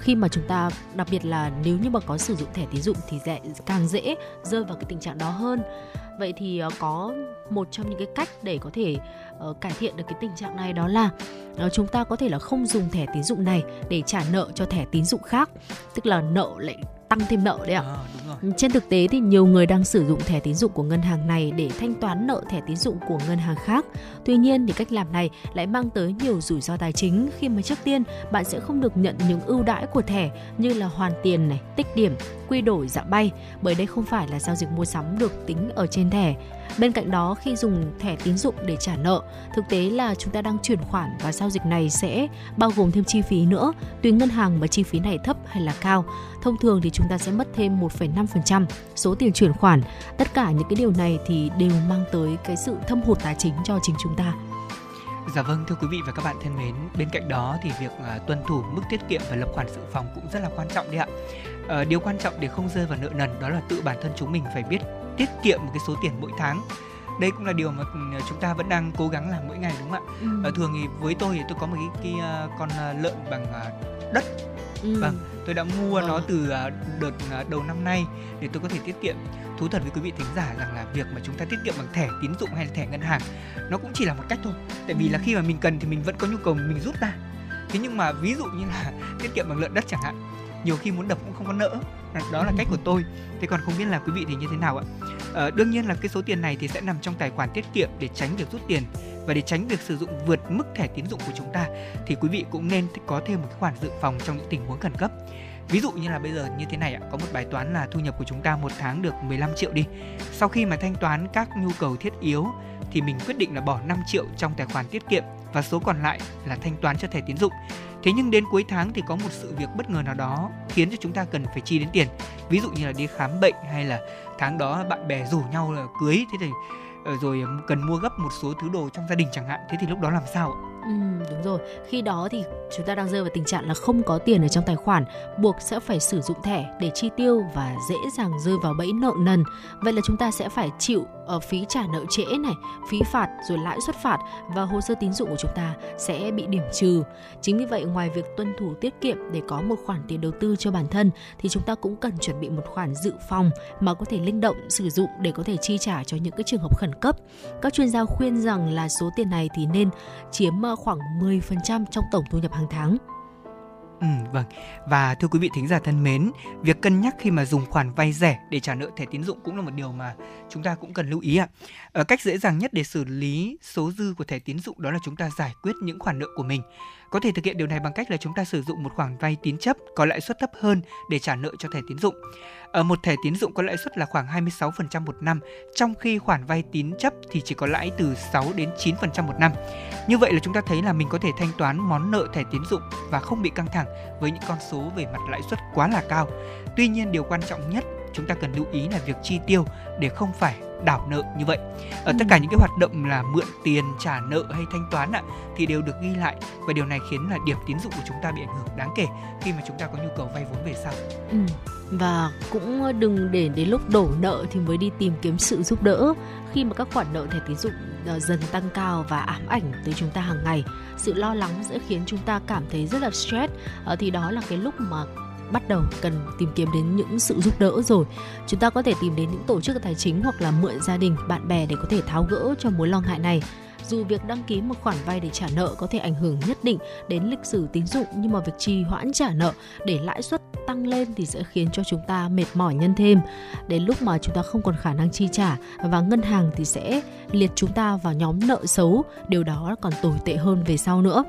khi mà chúng ta đặc biệt là nếu như mà có sử dụng thẻ tín dụng thì sẽ càng dễ rơi vào cái tình trạng đó hơn. Vậy thì ờ, có một trong những cái cách để có thể ờ, cải thiện được cái tình trạng này đó là ờ, chúng ta có thể là không dùng thẻ tín dụng này để trả nợ cho thẻ tín dụng khác, tức là nợ lại tăng thêm nợ đấy ạ. Rồi Trên thực tế thì nhiều người đang sử dụng thẻ tín dụng của ngân hàng này để thanh toán nợ thẻ tín dụng của ngân hàng khác. Tuy nhiên thì cách làm này lại mang tới nhiều rủi ro tài chính khi mà trước tiên bạn sẽ không được nhận những ưu đãi của thẻ như là hoàn tiền này, tích điểm, quy đổi dạ bay bởi đây không phải là giao dịch mua sắm được tính ở trên thẻ. Bên cạnh đó khi dùng thẻ tín dụng để trả nợ, thực tế là chúng ta đang chuyển khoản và giao dịch này sẽ bao gồm thêm chi phí nữa. Tùy ngân hàng mà chi phí này thấp hay là cao. Thông thường thì chúng ta sẽ mất thêm 1,5% số tiền chuyển khoản. Tất cả những cái điều này thì đều mang tới cái sự thâm hụt tài chính cho chính chúng ta. Dạ vâng thưa quý vị và các bạn thân mến, bên cạnh đó thì việc uh, tuân thủ mức tiết kiệm và lập khoản dự phòng cũng rất là quan trọng đấy ạ. Uh, điều quan trọng để không rơi vào nợ nần đó là tự bản thân chúng mình phải biết tiết kiệm một cái số tiền mỗi tháng. Đây cũng là điều mà ừ, chúng ta vẫn đang cố gắng làm mỗi ngày đúng không ạ? Ừ. Uh, thường thì với tôi thì tôi có một cái, cái uh, con lợn bằng uh, đất. Ừ. Vâng, tôi đã mua ừ. nó từ uh, đợt uh, đầu năm nay để tôi có thể tiết kiệm thú thật với quý vị thính giả rằng là việc mà chúng ta tiết kiệm bằng thẻ tín dụng hay là thẻ ngân hàng nó cũng chỉ là một cách thôi tại vì là khi mà mình cần thì mình vẫn có nhu cầu mình rút ra thế nhưng mà ví dụ như là tiết kiệm bằng lợn đất chẳng hạn nhiều khi muốn đập cũng không có nỡ. Đó là cách của tôi. Thế còn không biết là quý vị thì như thế nào ạ? À, đương nhiên là cái số tiền này thì sẽ nằm trong tài khoản tiết kiệm để tránh việc rút tiền. Và để tránh việc sử dụng vượt mức thẻ tín dụng của chúng ta thì quý vị cũng nên có thêm một cái khoản dự phòng trong những tình huống khẩn cấp. Ví dụ như là bây giờ như thế này ạ có một bài toán là thu nhập của chúng ta một tháng được 15 triệu đi. Sau khi mà thanh toán các nhu cầu thiết yếu thì mình quyết định là bỏ 5 triệu trong tài khoản tiết kiệm và số còn lại là thanh toán cho thẻ tín dụng thế nhưng đến cuối tháng thì có một sự việc bất ngờ nào đó khiến cho chúng ta cần phải chi đến tiền ví dụ như là đi khám bệnh hay là tháng đó bạn bè rủ nhau là cưới thế thì ờ, rồi cần mua gấp một số thứ đồ trong gia đình chẳng hạn thế thì lúc đó làm sao ạ Ừ, đúng rồi. Khi đó thì chúng ta đang rơi vào tình trạng là không có tiền ở trong tài khoản, buộc sẽ phải sử dụng thẻ để chi tiêu và dễ dàng rơi vào bẫy nợ nần. Vậy là chúng ta sẽ phải chịu ở phí trả nợ trễ này, phí phạt rồi lãi suất phạt và hồ sơ tín dụng của chúng ta sẽ bị điểm trừ. Chính vì vậy ngoài việc tuân thủ tiết kiệm để có một khoản tiền đầu tư cho bản thân thì chúng ta cũng cần chuẩn bị một khoản dự phòng mà có thể linh động sử dụng để có thể chi trả cho những cái trường hợp khẩn cấp. Các chuyên gia khuyên rằng là số tiền này thì nên chiếm ờ, khoảng 10% trong tổng thu nhập hàng tháng. Ừ, vâng. Và thưa quý vị thính giả thân mến, việc cân nhắc khi mà dùng khoản vay rẻ để trả nợ thẻ tín dụng cũng là một điều mà chúng ta cũng cần lưu ý ạ. Ở cách dễ dàng nhất để xử lý số dư của thẻ tín dụng đó là chúng ta giải quyết những khoản nợ của mình. Có thể thực hiện điều này bằng cách là chúng ta sử dụng một khoản vay tín chấp có lãi suất thấp hơn để trả nợ cho thẻ tín dụng. Ở một thẻ tín dụng có lãi suất là khoảng 26% một năm, trong khi khoản vay tín chấp thì chỉ có lãi từ 6 đến 9% một năm. Như vậy là chúng ta thấy là mình có thể thanh toán món nợ thẻ tín dụng và không bị căng thẳng với những con số về mặt lãi suất quá là cao. Tuy nhiên điều quan trọng nhất chúng ta cần lưu ý là việc chi tiêu để không phải đảo nợ như vậy. Ở tất cả những cái hoạt động là mượn tiền, trả nợ hay thanh toán ạ thì đều được ghi lại và điều này khiến là điểm tín dụng của chúng ta bị ảnh hưởng đáng kể khi mà chúng ta có nhu cầu vay vốn về sau. Ừ. Và cũng đừng để đến lúc đổ nợ thì mới đi tìm kiếm sự giúp đỡ khi mà các khoản nợ thẻ tín dụng ờ, dần tăng cao và ám ảnh tới chúng ta hàng ngày sự lo lắng sẽ khiến chúng ta cảm thấy rất là stress ờ, thì đó là cái lúc mà bắt đầu cần tìm kiếm đến những sự giúp đỡ rồi. Chúng ta có thể tìm đến những tổ chức tài chính hoặc là mượn gia đình, bạn bè để có thể tháo gỡ cho mối lo ngại này. Dù việc đăng ký một khoản vay để trả nợ có thể ảnh hưởng nhất định đến lịch sử tín dụng, nhưng mà việc trì hoãn trả nợ để lãi suất tăng lên thì sẽ khiến cho chúng ta mệt mỏi nhân thêm. Đến lúc mà chúng ta không còn khả năng chi trả và ngân hàng thì sẽ liệt chúng ta vào nhóm nợ xấu. Điều đó còn tồi tệ hơn về sau nữa.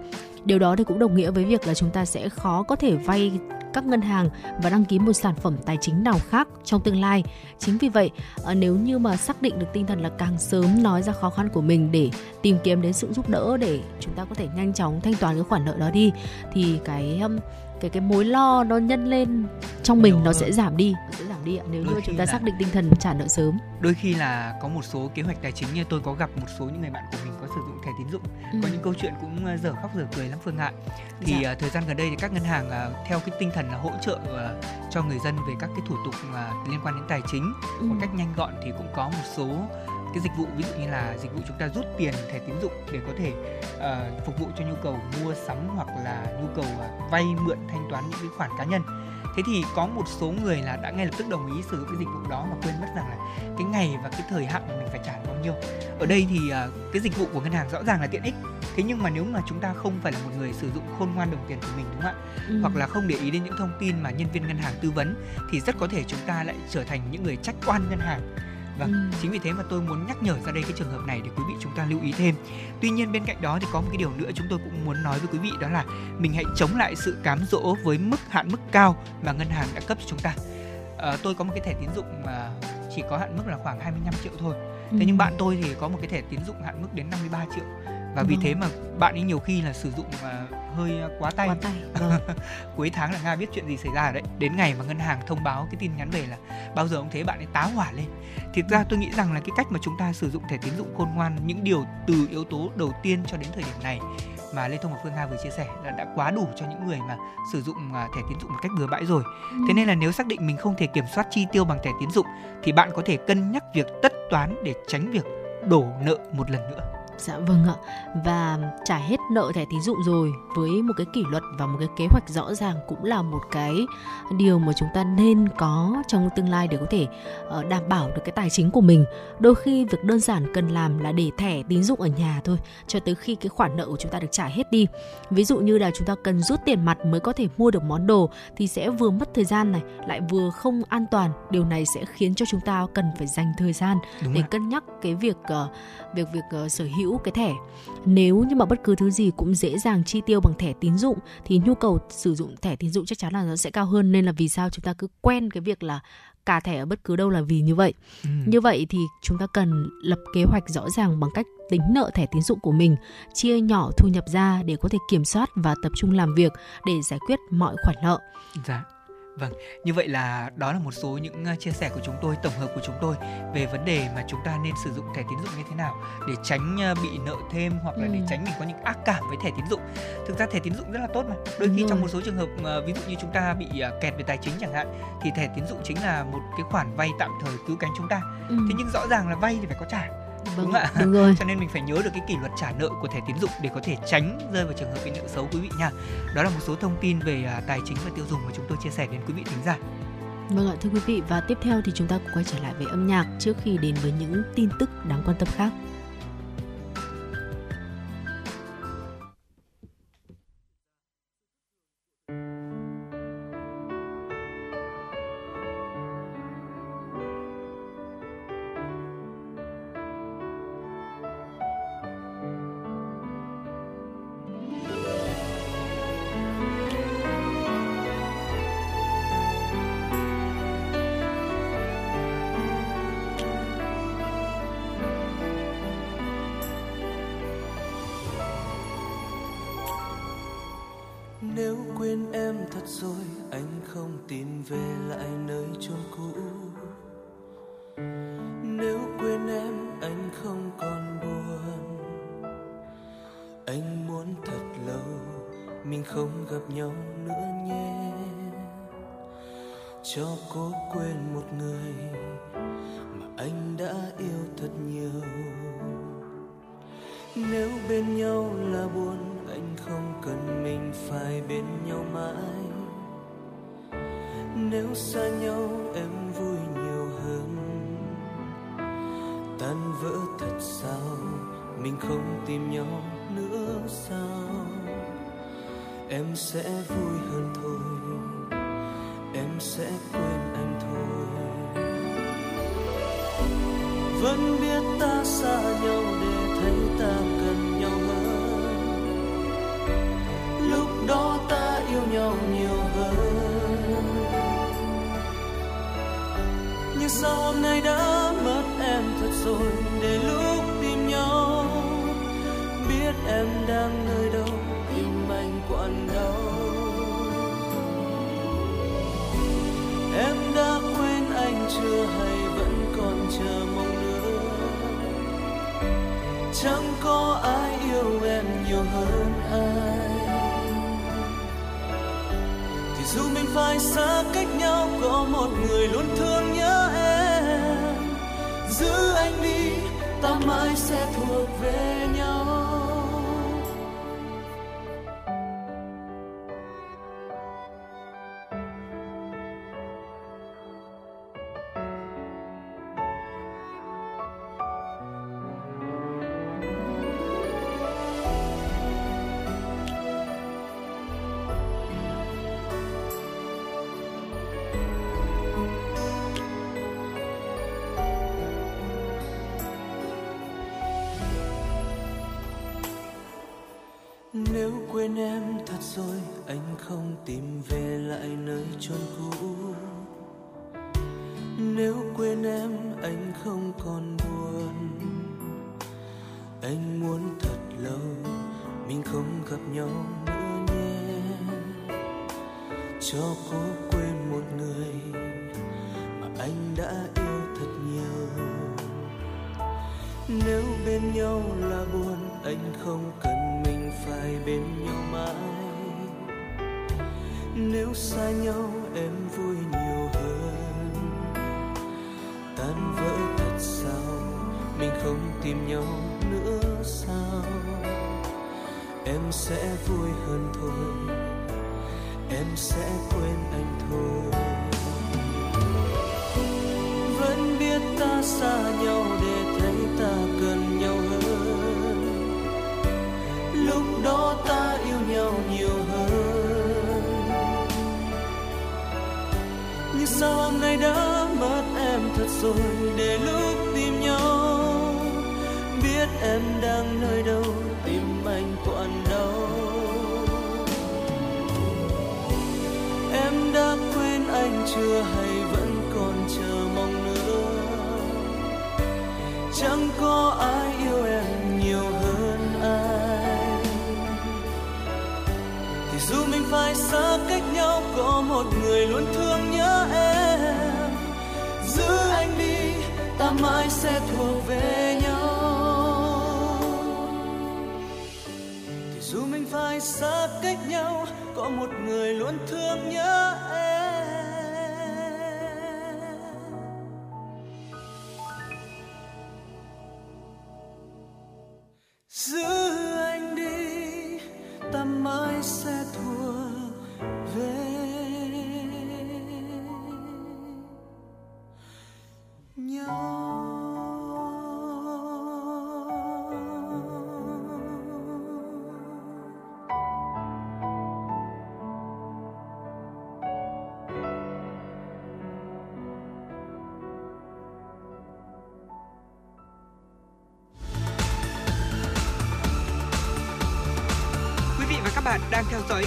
Điều đó thì cũng đồng nghĩa với việc là chúng ta sẽ khó có thể vay các ngân hàng và đăng ký một sản phẩm tài chính nào khác trong tương lai. Chính vì vậy, ờ, nếu như mà xác định được tinh thần là càng sớm nói ra khó khăn của mình để tìm kiếm đến sự giúp đỡ để chúng ta có thể nhanh chóng thanh toán cái khoản nợ đó đi thì cái cái cái mối lo nó nhân lên trong mình Đúng nó rồi. sẽ giảm đi nó sẽ giảm đi ạ nếu đôi như chúng ta là... xác định tinh thần trả nợ sớm đôi khi là có một số kế hoạch tài chính như tôi có gặp một số những người bạn của mình có sử dụng thẻ tín dụng ừ. có những câu chuyện cũng ờ, dở khóc dở cười lắm phương ạ thì dạ. uh, thời gian gần đây thì các ngân hàng uh, theo cái tinh thần là hỗ trợ uh, cho người dân về các cái thủ tục uh, liên quan đến tài chính ừ. một cách nhanh gọn thì cũng có một số cái dịch vụ ví dụ như là dịch vụ chúng ta rút tiền thẻ tín dụng để có thể uh, phục vụ cho nhu cầu mua sắm hoặc là nhu cầu uh, vay mượn thanh toán những cái khoản cá nhân. Thế thì có một số người là đã ngay lập tức đồng ý sử dụng cái dịch vụ đó mà quên mất rằng là cái ngày và cái thời hạn mà mình phải trả bao nhiêu. Ở đây thì uh, cái dịch vụ của ngân hàng rõ ràng là tiện ích. Thế nhưng mà nếu mà chúng ta không phải là một người sử dụng khôn ngoan đồng tiền của mình đúng không ạ? Ừ. hoặc là không để ý đến những thông tin mà nhân viên ngân hàng tư vấn thì rất có thể chúng ta lại trở thành những người trách oan ngân hàng Vâng, ừ. chính vì thế mà tôi muốn nhắc nhở ra đây cái trường hợp này để quý vị chúng ta lưu ý thêm. Tuy nhiên bên cạnh đó thì có một cái điều nữa chúng tôi cũng muốn nói với quý vị đó là mình hãy chống lại sự cám dỗ với mức hạn mức cao mà ngân hàng đã cấp cho chúng ta. À, tôi có một cái thẻ tín dụng mà chỉ có hạn mức là khoảng 25 triệu thôi. Thế ừ. nhưng bạn tôi thì có một cái thẻ tín dụng hạn mức đến 53 triệu và vì thế mà bạn ấy nhiều khi là sử dụng uh, hơi à, quá tay. Quá tay. Vâng. Cuối tháng là Nga biết chuyện gì xảy ra rồi đấy. Đến ngày mà ngân hàng thông báo cái tin nhắn về là bao giờ cũng thế bạn ấy tá hỏa lên. Thực ra tôi nghĩ rằng là cái cách mà chúng ta sử dụng thẻ tín dụng khôn ngoan những điều từ yếu tố đầu tiên cho đến thời điểm này mà Lê Thông và Phương Nga vừa chia sẻ là đã quá đủ cho những người mà sử dụng à, thẻ tín dụng một cách bừa bãi rồi. Thế nên là nếu xác định mình không thể kiểm soát chi tiêu bằng thẻ tín dụng thì bạn có thể cân nhắc việc tất toán để tránh việc đổ nợ một lần nữa. Dạ vâng ạ. Và trả hết nợ thẻ tín dụng rồi với một cái kỷ luật và một cái kế hoạch rõ ràng cũng là một cái điều mà chúng ta nên có trong tương lai để có thể ờ, đảm bảo được cái tài chính của mình. Đôi khi việc đơn giản cần làm là để thẻ tín dụng ở nhà thôi cho tới khi cái khoản nợ của chúng ta được trả hết đi. Ví dụ như là chúng ta cần rút tiền mặt mới có thể mua được món đồ thì sẽ vừa mất thời gian này lại vừa không an toàn. Điều này sẽ khiến cho chúng ta cần phải dành thời gian Đúng để rồi. cân nhắc cái việc ờ, việc việc ờ, sở hữu cái thẻ nếu như mà bất cứ thứ gì cũng dễ dàng chi tiêu bằng thẻ tín dụng thì nhu cầu sử dụng thẻ tín dụng chắc chắn là nó sẽ cao hơn nên là vì sao chúng ta cứ quen cái việc là cả thẻ ở bất cứ đâu là vì như vậy Ừ. như vậy thì chúng ta cần lập kế hoạch rõ ràng bằng cách tính nợ thẻ tín dụng của mình chia nhỏ thu nhập ra để có thể kiểm soát và tập trung làm việc để giải quyết mọi khoản nợ Dạ. Vâng, như vậy là đó là một số những uh, chia sẻ của chúng tôi, tổng hợp của chúng tôi về vấn đề mà chúng ta nên sử dụng thẻ tín dụng như thế nào để tránh uh, bị nợ thêm hoặc là để Ừ. tránh mình có những ác cảm với thẻ tín dụng. Thực ra thẻ tín dụng rất là tốt mà. Đôi khi trong rồi. một số trường hợp uh, ví dụ như chúng ta bị kẹt về tài chính chẳng hạn thì thẻ tín dụng chính là một cái khoản vay tạm thời cứu cánh chúng ta. ừ. Thế nhưng rõ ràng là vay thì phải có trả. Vâng, đúng ạ. đúng rồi Cho nên mình phải nhớ được cái kỷ luật trả nợ của thẻ tín dụng để có thể tránh rơi vào trường hợp bị nợ xấu quý vị nha. Đó là một số thông tin về à, tài chính và tiêu dùng mà chúng tôi chia sẻ đến quý vị thính giả. Vâng ạ thưa quý vị và tiếp theo thì chúng ta cùng quay trở lại với âm nhạc trước khi đến với những tin tức đáng quan tâm khác. Cho cô quên một người Mà anh đã yêu thật nhiều. Nếu bên nhau là buồn, anh không cần mình phải bên nhau mãi. Nếu xa nhau, em vui nhiều hơn. Tan vỡ thật sao, mình không tìm nhau nữa sao? Em sẽ vui hơn thôi em sẽ quên anh thôi. Vẫn biết ta xa nhau để thấy ta cần nhau hơn. Lúc đó ta yêu nhau nhiều hơn. Nhưng sao hôm nay đã mất em thật rồi để lúc tìm nhau? Biết em đang nơi đâu tim anh quặn đau anh chưa hay vẫn còn chờ mong nữa? Chẳng có ai yêu em nhiều hơn ai. Thì dù mình phải xa cách nhau, có một người luôn thương nhớ em. Giữ anh đi, ta mãi sẽ thuộc về nhau. Quên em thật rồi, anh không tìm về lại nơi chôn cũ. Nếu quên em, anh không còn buồn. Anh muốn thật lâu, mình không gặp nhau nữa nhé. cho cố quên một người mà anh đã yêu thật nhiều. Nếu bên nhau là buồn, anh không cần bên nhau mãi. Nếu xa nhau em vui nhiều hơn. Tan vỡ thật sao? Mình không tìm nhau nữa sao? Em sẽ vui hơn thôi. Em sẽ quên anh thôi. Vẫn biết ta xa nhau để rồi để lúc tìm nhau. Biết em đang nơi đâu tim anh quặn đau em đã quên anh chưa hay vẫn còn chờ mong nữa? Chẳng có ai yêu em nhiều hơn ai thì dù mình phải xa cách nhau, có một người luôn thương mãi sẽ thuộc về nhau. Thì dù mình phải xa cách nhau, có một người luôn thương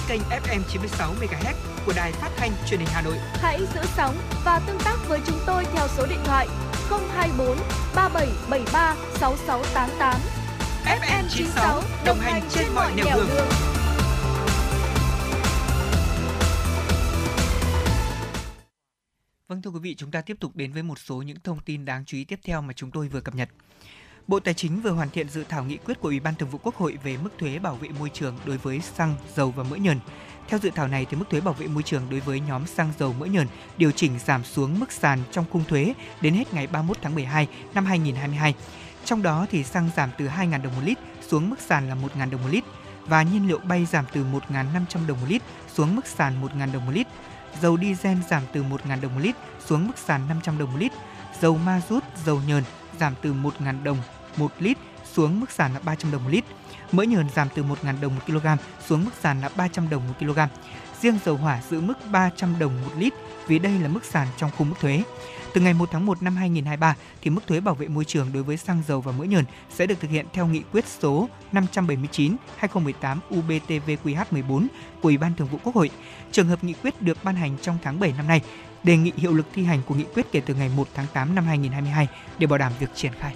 kênh FM 96 MHz của đài phát thanh truyền hình Hà Nội. Hãy giữ sóng và tương tác với chúng tôi theo số điện thoại 024 3773 6688. FM 96 đồng hành trên mọi nẻo đường. Vâng thưa quý vị, chúng ta tiếp tục đến với một số những thông tin đáng chú ý tiếp theo mà chúng tôi vừa cập nhật. Bộ Tài chính vừa hoàn thiện dự thảo nghị quyết của Ủy ban Thường vụ Quốc hội về mức thuế bảo vệ môi trường đối với xăng, dầu và mỡ nhờn. Theo dự thảo này thì mức thuế bảo vệ môi trường đối với nhóm xăng dầu mỡ nhờn điều chỉnh giảm xuống mức sàn trong khung thuế đến hết ngày 31 tháng 12 năm 2022. Trong đó thì xăng giảm từ 2.000 đồng một lít xuống mức sàn là 1.000 đồng một lít và nhiên liệu bay giảm từ 1.500 đồng một lít xuống mức sàn 1.000 đồng một lít. Dầu diesel giảm từ 1.000 đồng một lít xuống mức sàn 500 đồng một lít. Dầu ma rút, dầu nhờn giảm từ 1.000 đồng 1 lít xuống mức sàn là 300 đồng một lít. Mỡ nhờn giảm từ 1.000 đồng một kg xuống mức sàn là 300 đồng một kg. Riêng dầu hỏa giữ mức 300 đồng một lít vì đây là mức sàn trong khung mức thuế. Từ ngày 1 tháng 1 năm 2023 thì mức thuế bảo vệ môi trường đối với xăng dầu và mỡ nhờn sẽ được thực hiện theo nghị quyết số 579/2018 UBTVQH14 của Ủy ban Thường vụ Quốc hội. Trường hợp nghị quyết được ban hành trong tháng 7 năm nay, đề nghị hiệu lực thi hành của nghị quyết kể từ ngày 1 tháng 8 năm 2022 để bảo đảm việc triển khai.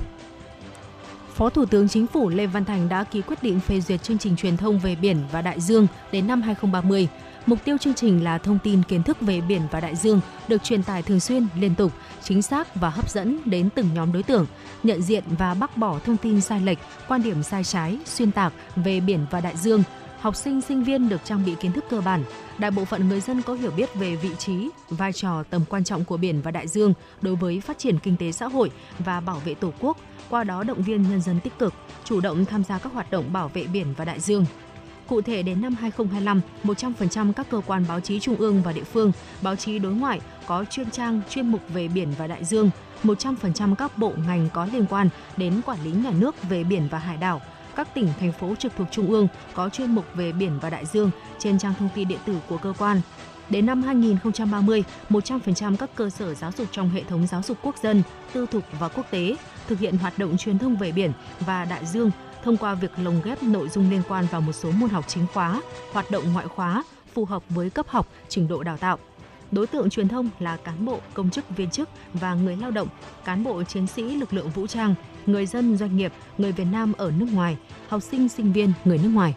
Phó Thủ tướng Chính phủ Lê Văn Thành đã ký quyết định phê duyệt chương trình truyền thông về biển và đại dương đến năm 2030. Mục tiêu chương trình là thông tin kiến thức về biển và đại dương được truyền tải thường xuyên, liên tục, chính xác và hấp dẫn đến từng nhóm đối tượng, nhận diện và bác bỏ thông tin sai lệch, quan điểm sai trái, xuyên tạc về biển và đại dương. Học sinh, sinh viên được trang bị kiến thức cơ bản. Đại bộ phận người dân có hiểu biết về vị trí, vai trò, tầm quan trọng của biển và đại dương đối với phát triển kinh tế xã hội và bảo vệ Tổ quốc, qua đó động viên nhân dân tích cực, chủ động tham gia các hoạt động bảo vệ biển và đại dương. Cụ thể đến năm 2025, 100% các cơ quan báo chí trung ương và địa phương, báo chí đối ngoại có chuyên trang, chuyên mục về biển và đại dương, 100% các bộ ngành có liên quan đến quản lý nhà nước về biển và hải đảo, các tỉnh, thành phố trực thuộc trung ương có chuyên mục về biển và đại dương trên trang thông tin điện tử của cơ quan. Đến năm 2030, 100% các cơ sở giáo dục trong hệ thống giáo dục quốc dân, tư thục và quốc tế thực hiện hoạt động truyền thông về biển và đại dương thông qua việc lồng ghép nội dung liên quan vào một số môn học chính khóa, hoạt động ngoại khóa phù hợp với cấp học, trình độ đào tạo. Đối tượng truyền thông là cán bộ, công chức, viên chức và người lao động, cán bộ chiến sĩ lực lượng vũ trang, người dân doanh nghiệp, người Việt Nam ở nước ngoài, học sinh sinh viên người nước ngoài.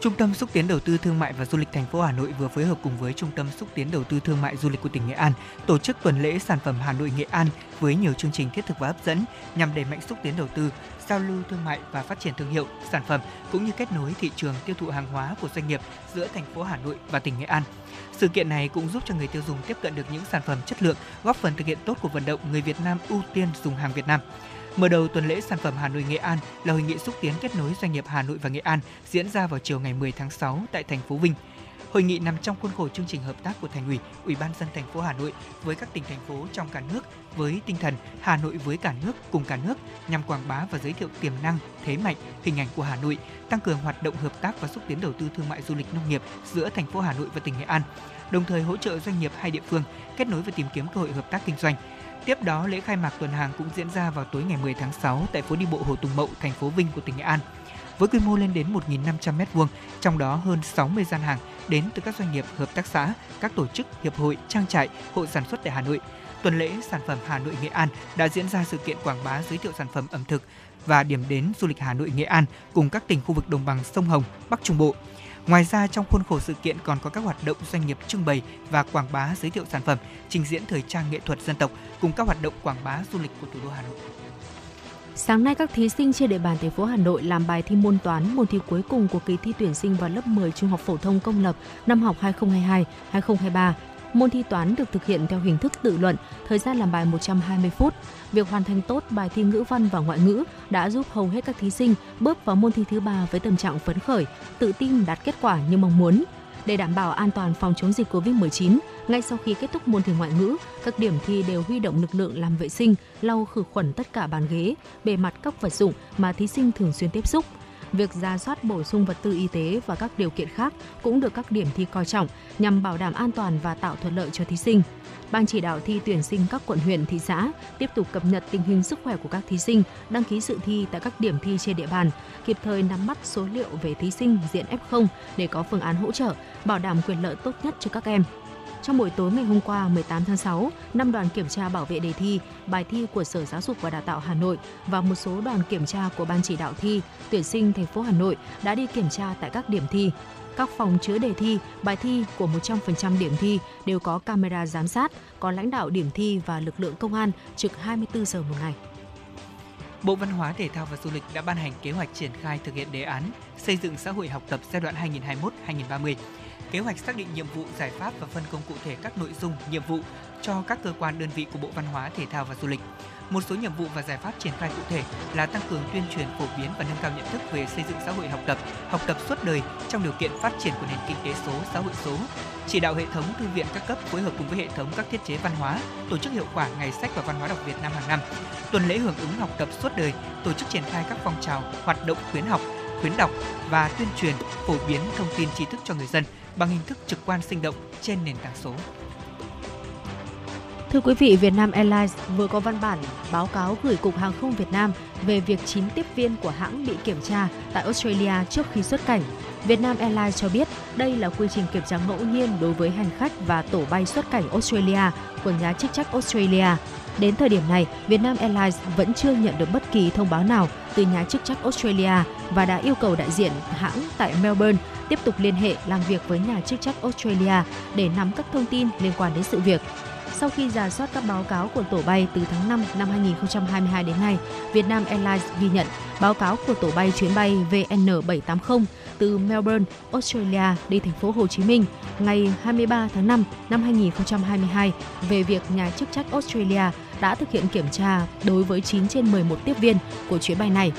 Trung tâm xúc tiến đầu tư thương mại và du lịch thành phố Hà Nội vừa phối hợp cùng với Trung tâm xúc tiến đầu tư thương mại du lịch của tỉnh Nghệ An tổ chức tuần lễ sản phẩm Hà Nội Nghệ An với nhiều chương trình thiết thực và hấp dẫn nhằm đẩy mạnh xúc tiến đầu tư, giao lưu thương mại và phát triển thương hiệu, sản phẩm cũng như kết nối thị trường tiêu thụ hàng hóa của doanh nghiệp giữa thành phố Hà Nội và tỉnh Nghệ An. Sự kiện này cũng giúp cho người tiêu dùng tiếp cận được những sản phẩm chất lượng, góp phần thực hiện tốt cuộc vận động người Việt Nam ưu tiên dùng hàng Việt Nam. Mở đầu tuần lễ sản phẩm Hà Nội Nghệ An là hội nghị xúc tiến kết nối doanh nghiệp Hà Nội và Nghệ An diễn ra vào chiều ngày 10 tháng 6 tại thành phố Vinh. Hội nghị nằm trong khuôn khổ chương trình hợp tác của Thành ủy, Ủy ban dân thành phố Hà Nội với các tỉnh thành phố trong cả nước với tinh thần Hà Nội với cả nước cùng cả nước nhằm quảng bá và giới thiệu tiềm năng, thế mạnh, hình ảnh của Hà Nội, tăng cường hoạt động hợp tác và xúc tiến đầu tư thương mại du lịch nông nghiệp giữa thành phố Hà Nội và tỉnh Nghệ An, đồng thời hỗ trợ doanh nghiệp hai địa phương kết nối và tìm kiếm cơ hội hợp tác kinh doanh. Tiếp đó, lễ khai mạc tuần hàng cũng diễn ra vào tối ngày 10 tháng 6 tại phố đi bộ Hồ Tùng Mậu, thành phố Vinh của tỉnh Nghệ An. Với quy mô lên đến 1.500 m2, trong đó hơn 60 gian hàng đến từ các doanh nghiệp, hợp tác xã, các tổ chức, hiệp hội, trang trại, hộ sản xuất tại Hà Nội. Tuần lễ sản phẩm Hà Nội Nghệ An đã diễn ra sự kiện quảng bá giới thiệu sản phẩm ẩm thực và điểm đến du lịch Hà Nội Nghệ An cùng các tỉnh khu vực đồng bằng sông Hồng, Bắc Trung Bộ. Ngoài ra trong khuôn khổ sự kiện còn có các hoạt động doanh nghiệp trưng bày và quảng bá giới thiệu sản phẩm, trình diễn thời trang nghệ thuật dân tộc cùng các hoạt động quảng bá du lịch của thủ đô Hà Nội. Sáng nay các thí sinh trên địa bàn thành phố Hà Nội làm bài thi môn toán, môn thi cuối cùng của kỳ thi tuyển sinh vào lớp 10 trung học phổ thông công lập năm học 2022-2023. Môn thi toán được thực hiện theo hình thức tự luận, thời gian làm bài 120 phút. Việc hoàn thành tốt bài thi ngữ văn và ngoại ngữ đã giúp hầu hết các thí sinh bước vào môn thi thứ ba với tâm trạng phấn khởi, tự tin đạt kết quả như mong muốn. Để đảm bảo an toàn phòng chống dịch COVID-19, ngay sau khi kết thúc môn thi ngoại ngữ, các điểm thi đều huy động lực lượng làm vệ sinh, lau khử khuẩn tất cả bàn ghế, bề mặt các vật dụng mà thí sinh thường xuyên tiếp xúc. Việc ra soát bổ sung vật tư y tế và các điều kiện khác cũng được các điểm thi coi trọng nhằm bảo đảm an toàn và tạo thuận lợi cho thí sinh. Ban chỉ đạo thi tuyển sinh các quận huyện, thị xã tiếp tục cập nhật tình hình sức khỏe của các thí sinh đăng ký dự thi tại các điểm thi trên địa bàn, kịp thời nắm bắt số liệu về thí sinh diện F0 để có phương án hỗ trợ, bảo đảm quyền lợi tốt nhất cho các em. Trong buổi tối ngày hôm qua 18 tháng 6, năm đoàn kiểm tra bảo vệ đề thi, bài thi của Sở Giáo dục và Đào tạo Hà Nội và một số đoàn kiểm tra của Ban chỉ đạo thi, tuyển sinh thành phố Hà Nội đã đi kiểm tra tại các điểm thi. Các phòng chứa đề thi, bài thi của 100% điểm thi đều có camera giám sát, có lãnh đạo điểm thi và lực lượng công an trực 24 giờ một ngày. Bộ Văn hóa, Thể thao và Du lịch đã ban hành kế hoạch triển khai thực hiện đề án xây dựng xã hội học tập giai đoạn 2021-2030 kế hoạch xác định nhiệm vụ, giải pháp và phân công cụ thể các nội dung, nhiệm vụ cho các cơ quan đơn vị của Bộ Văn hóa, Thể thao và Du lịch. Một số nhiệm vụ và giải pháp triển khai cụ thể là tăng cường tuyên truyền phổ biến và nâng cao nhận thức về xây dựng xã hội học tập, học tập suốt đời trong điều kiện phát triển của nền kinh tế số, xã hội số. Chỉ đạo hệ thống thư viện các cấp phối hợp cùng với hệ thống các thiết chế văn hóa, tổ chức hiệu quả ngày sách và văn hóa đọc Việt Nam hàng năm. Tuần lễ hưởng ứng học tập suốt đời, tổ chức triển khai các phong trào, hoạt động khuyến học, khuyến đọc và tuyên truyền phổ biến thông tin tri thức cho người dân bằng hình thức trực quan sinh động trên nền tảng số. Thưa quý vị, Vietnam Airlines vừa có văn bản báo cáo gửi Cục Hàng không Việt Nam về việc 9 tiếp viên của hãng bị kiểm tra tại Australia trước khi xuất cảnh. Vietnam Airlines cho biết đây là quy trình kiểm tra ngẫu nhiên đối với hành khách và tổ bay xuất cảnh Australia của nhà chức trách Australia. Đến thời điểm này, Vietnam Airlines vẫn chưa nhận được bất kỳ thông báo nào từ nhà chức trách Australia và đã yêu cầu đại diện hãng tại Melbourne tiếp tục liên hệ làm việc với nhà chức trách Australia để nắm các thông tin liên quan đến sự việc. Sau khi giả soát các báo cáo của tổ bay từ tháng 5 năm 2022 đến nay, Vietnam Airlines ghi nhận báo cáo của tổ bay chuyến bay VN780 từ Melbourne, Australia đi thành phố Hồ Chí Minh ngày 23 tháng 5 năm 2022 về việc nhà chức trách Australia đã thực hiện kiểm tra đối với 9 trên 11 tiếp viên của chuyến bay này.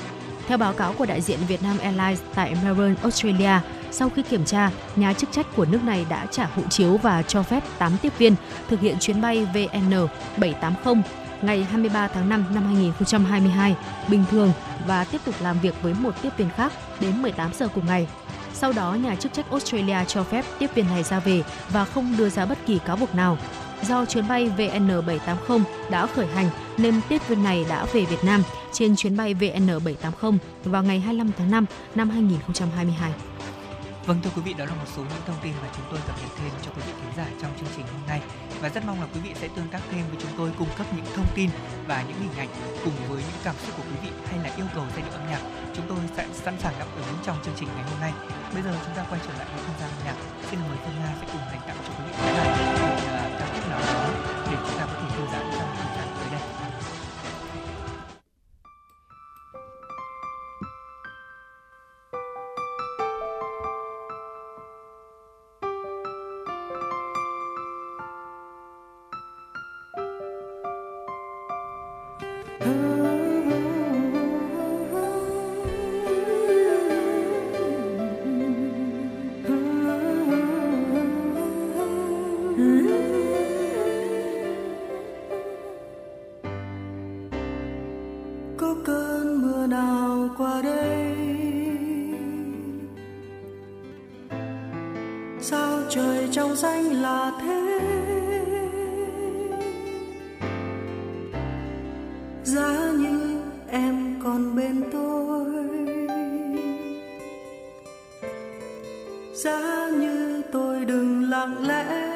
Theo báo cáo của đại diện Vietnam Airlines tại Melbourne, Australia, sau khi kiểm tra, nhà chức trách của nước này đã trả hộ chiếu và cho phép 8 tiếp viên thực hiện chuyến bay VN780 ngày 23 tháng 5 năm 2022 bình thường và tiếp tục làm việc với một tiếp viên khác đến 18 giờ cùng ngày. Sau đó, nhà chức trách Australia cho phép tiếp viên này ra về và không đưa ra bất kỳ cáo buộc nào. Do chuyến bay VN780 đã khởi hành nên tiếp viên này đã về Việt Nam trên chuyến bay VN780 vào ngày 25 tháng 5 năm 2022. Vâng thưa quý vị, đó là một số những thông tin mà chúng tôi cập nhật thêm cho quý vị khán giả trong chương trình hôm nay và rất mong là quý vị sẽ tương tác thêm với chúng tôi cung cấp những thông tin và những hình ảnh cùng với những cảm xúc của quý vị hay là yêu cầu giai điệu âm nhạc, chúng tôi sẽ sẵn sàng đáp ứng trong chương trình ngày hôm nay. Bây giờ chúng ta quay trở lại với không gian âm nhạc. Xin mời Phương Nga sẽ cùng dành tặng cho quý vị khán giả em còn bên tôi. Giá như tôi đừng lặng lẽ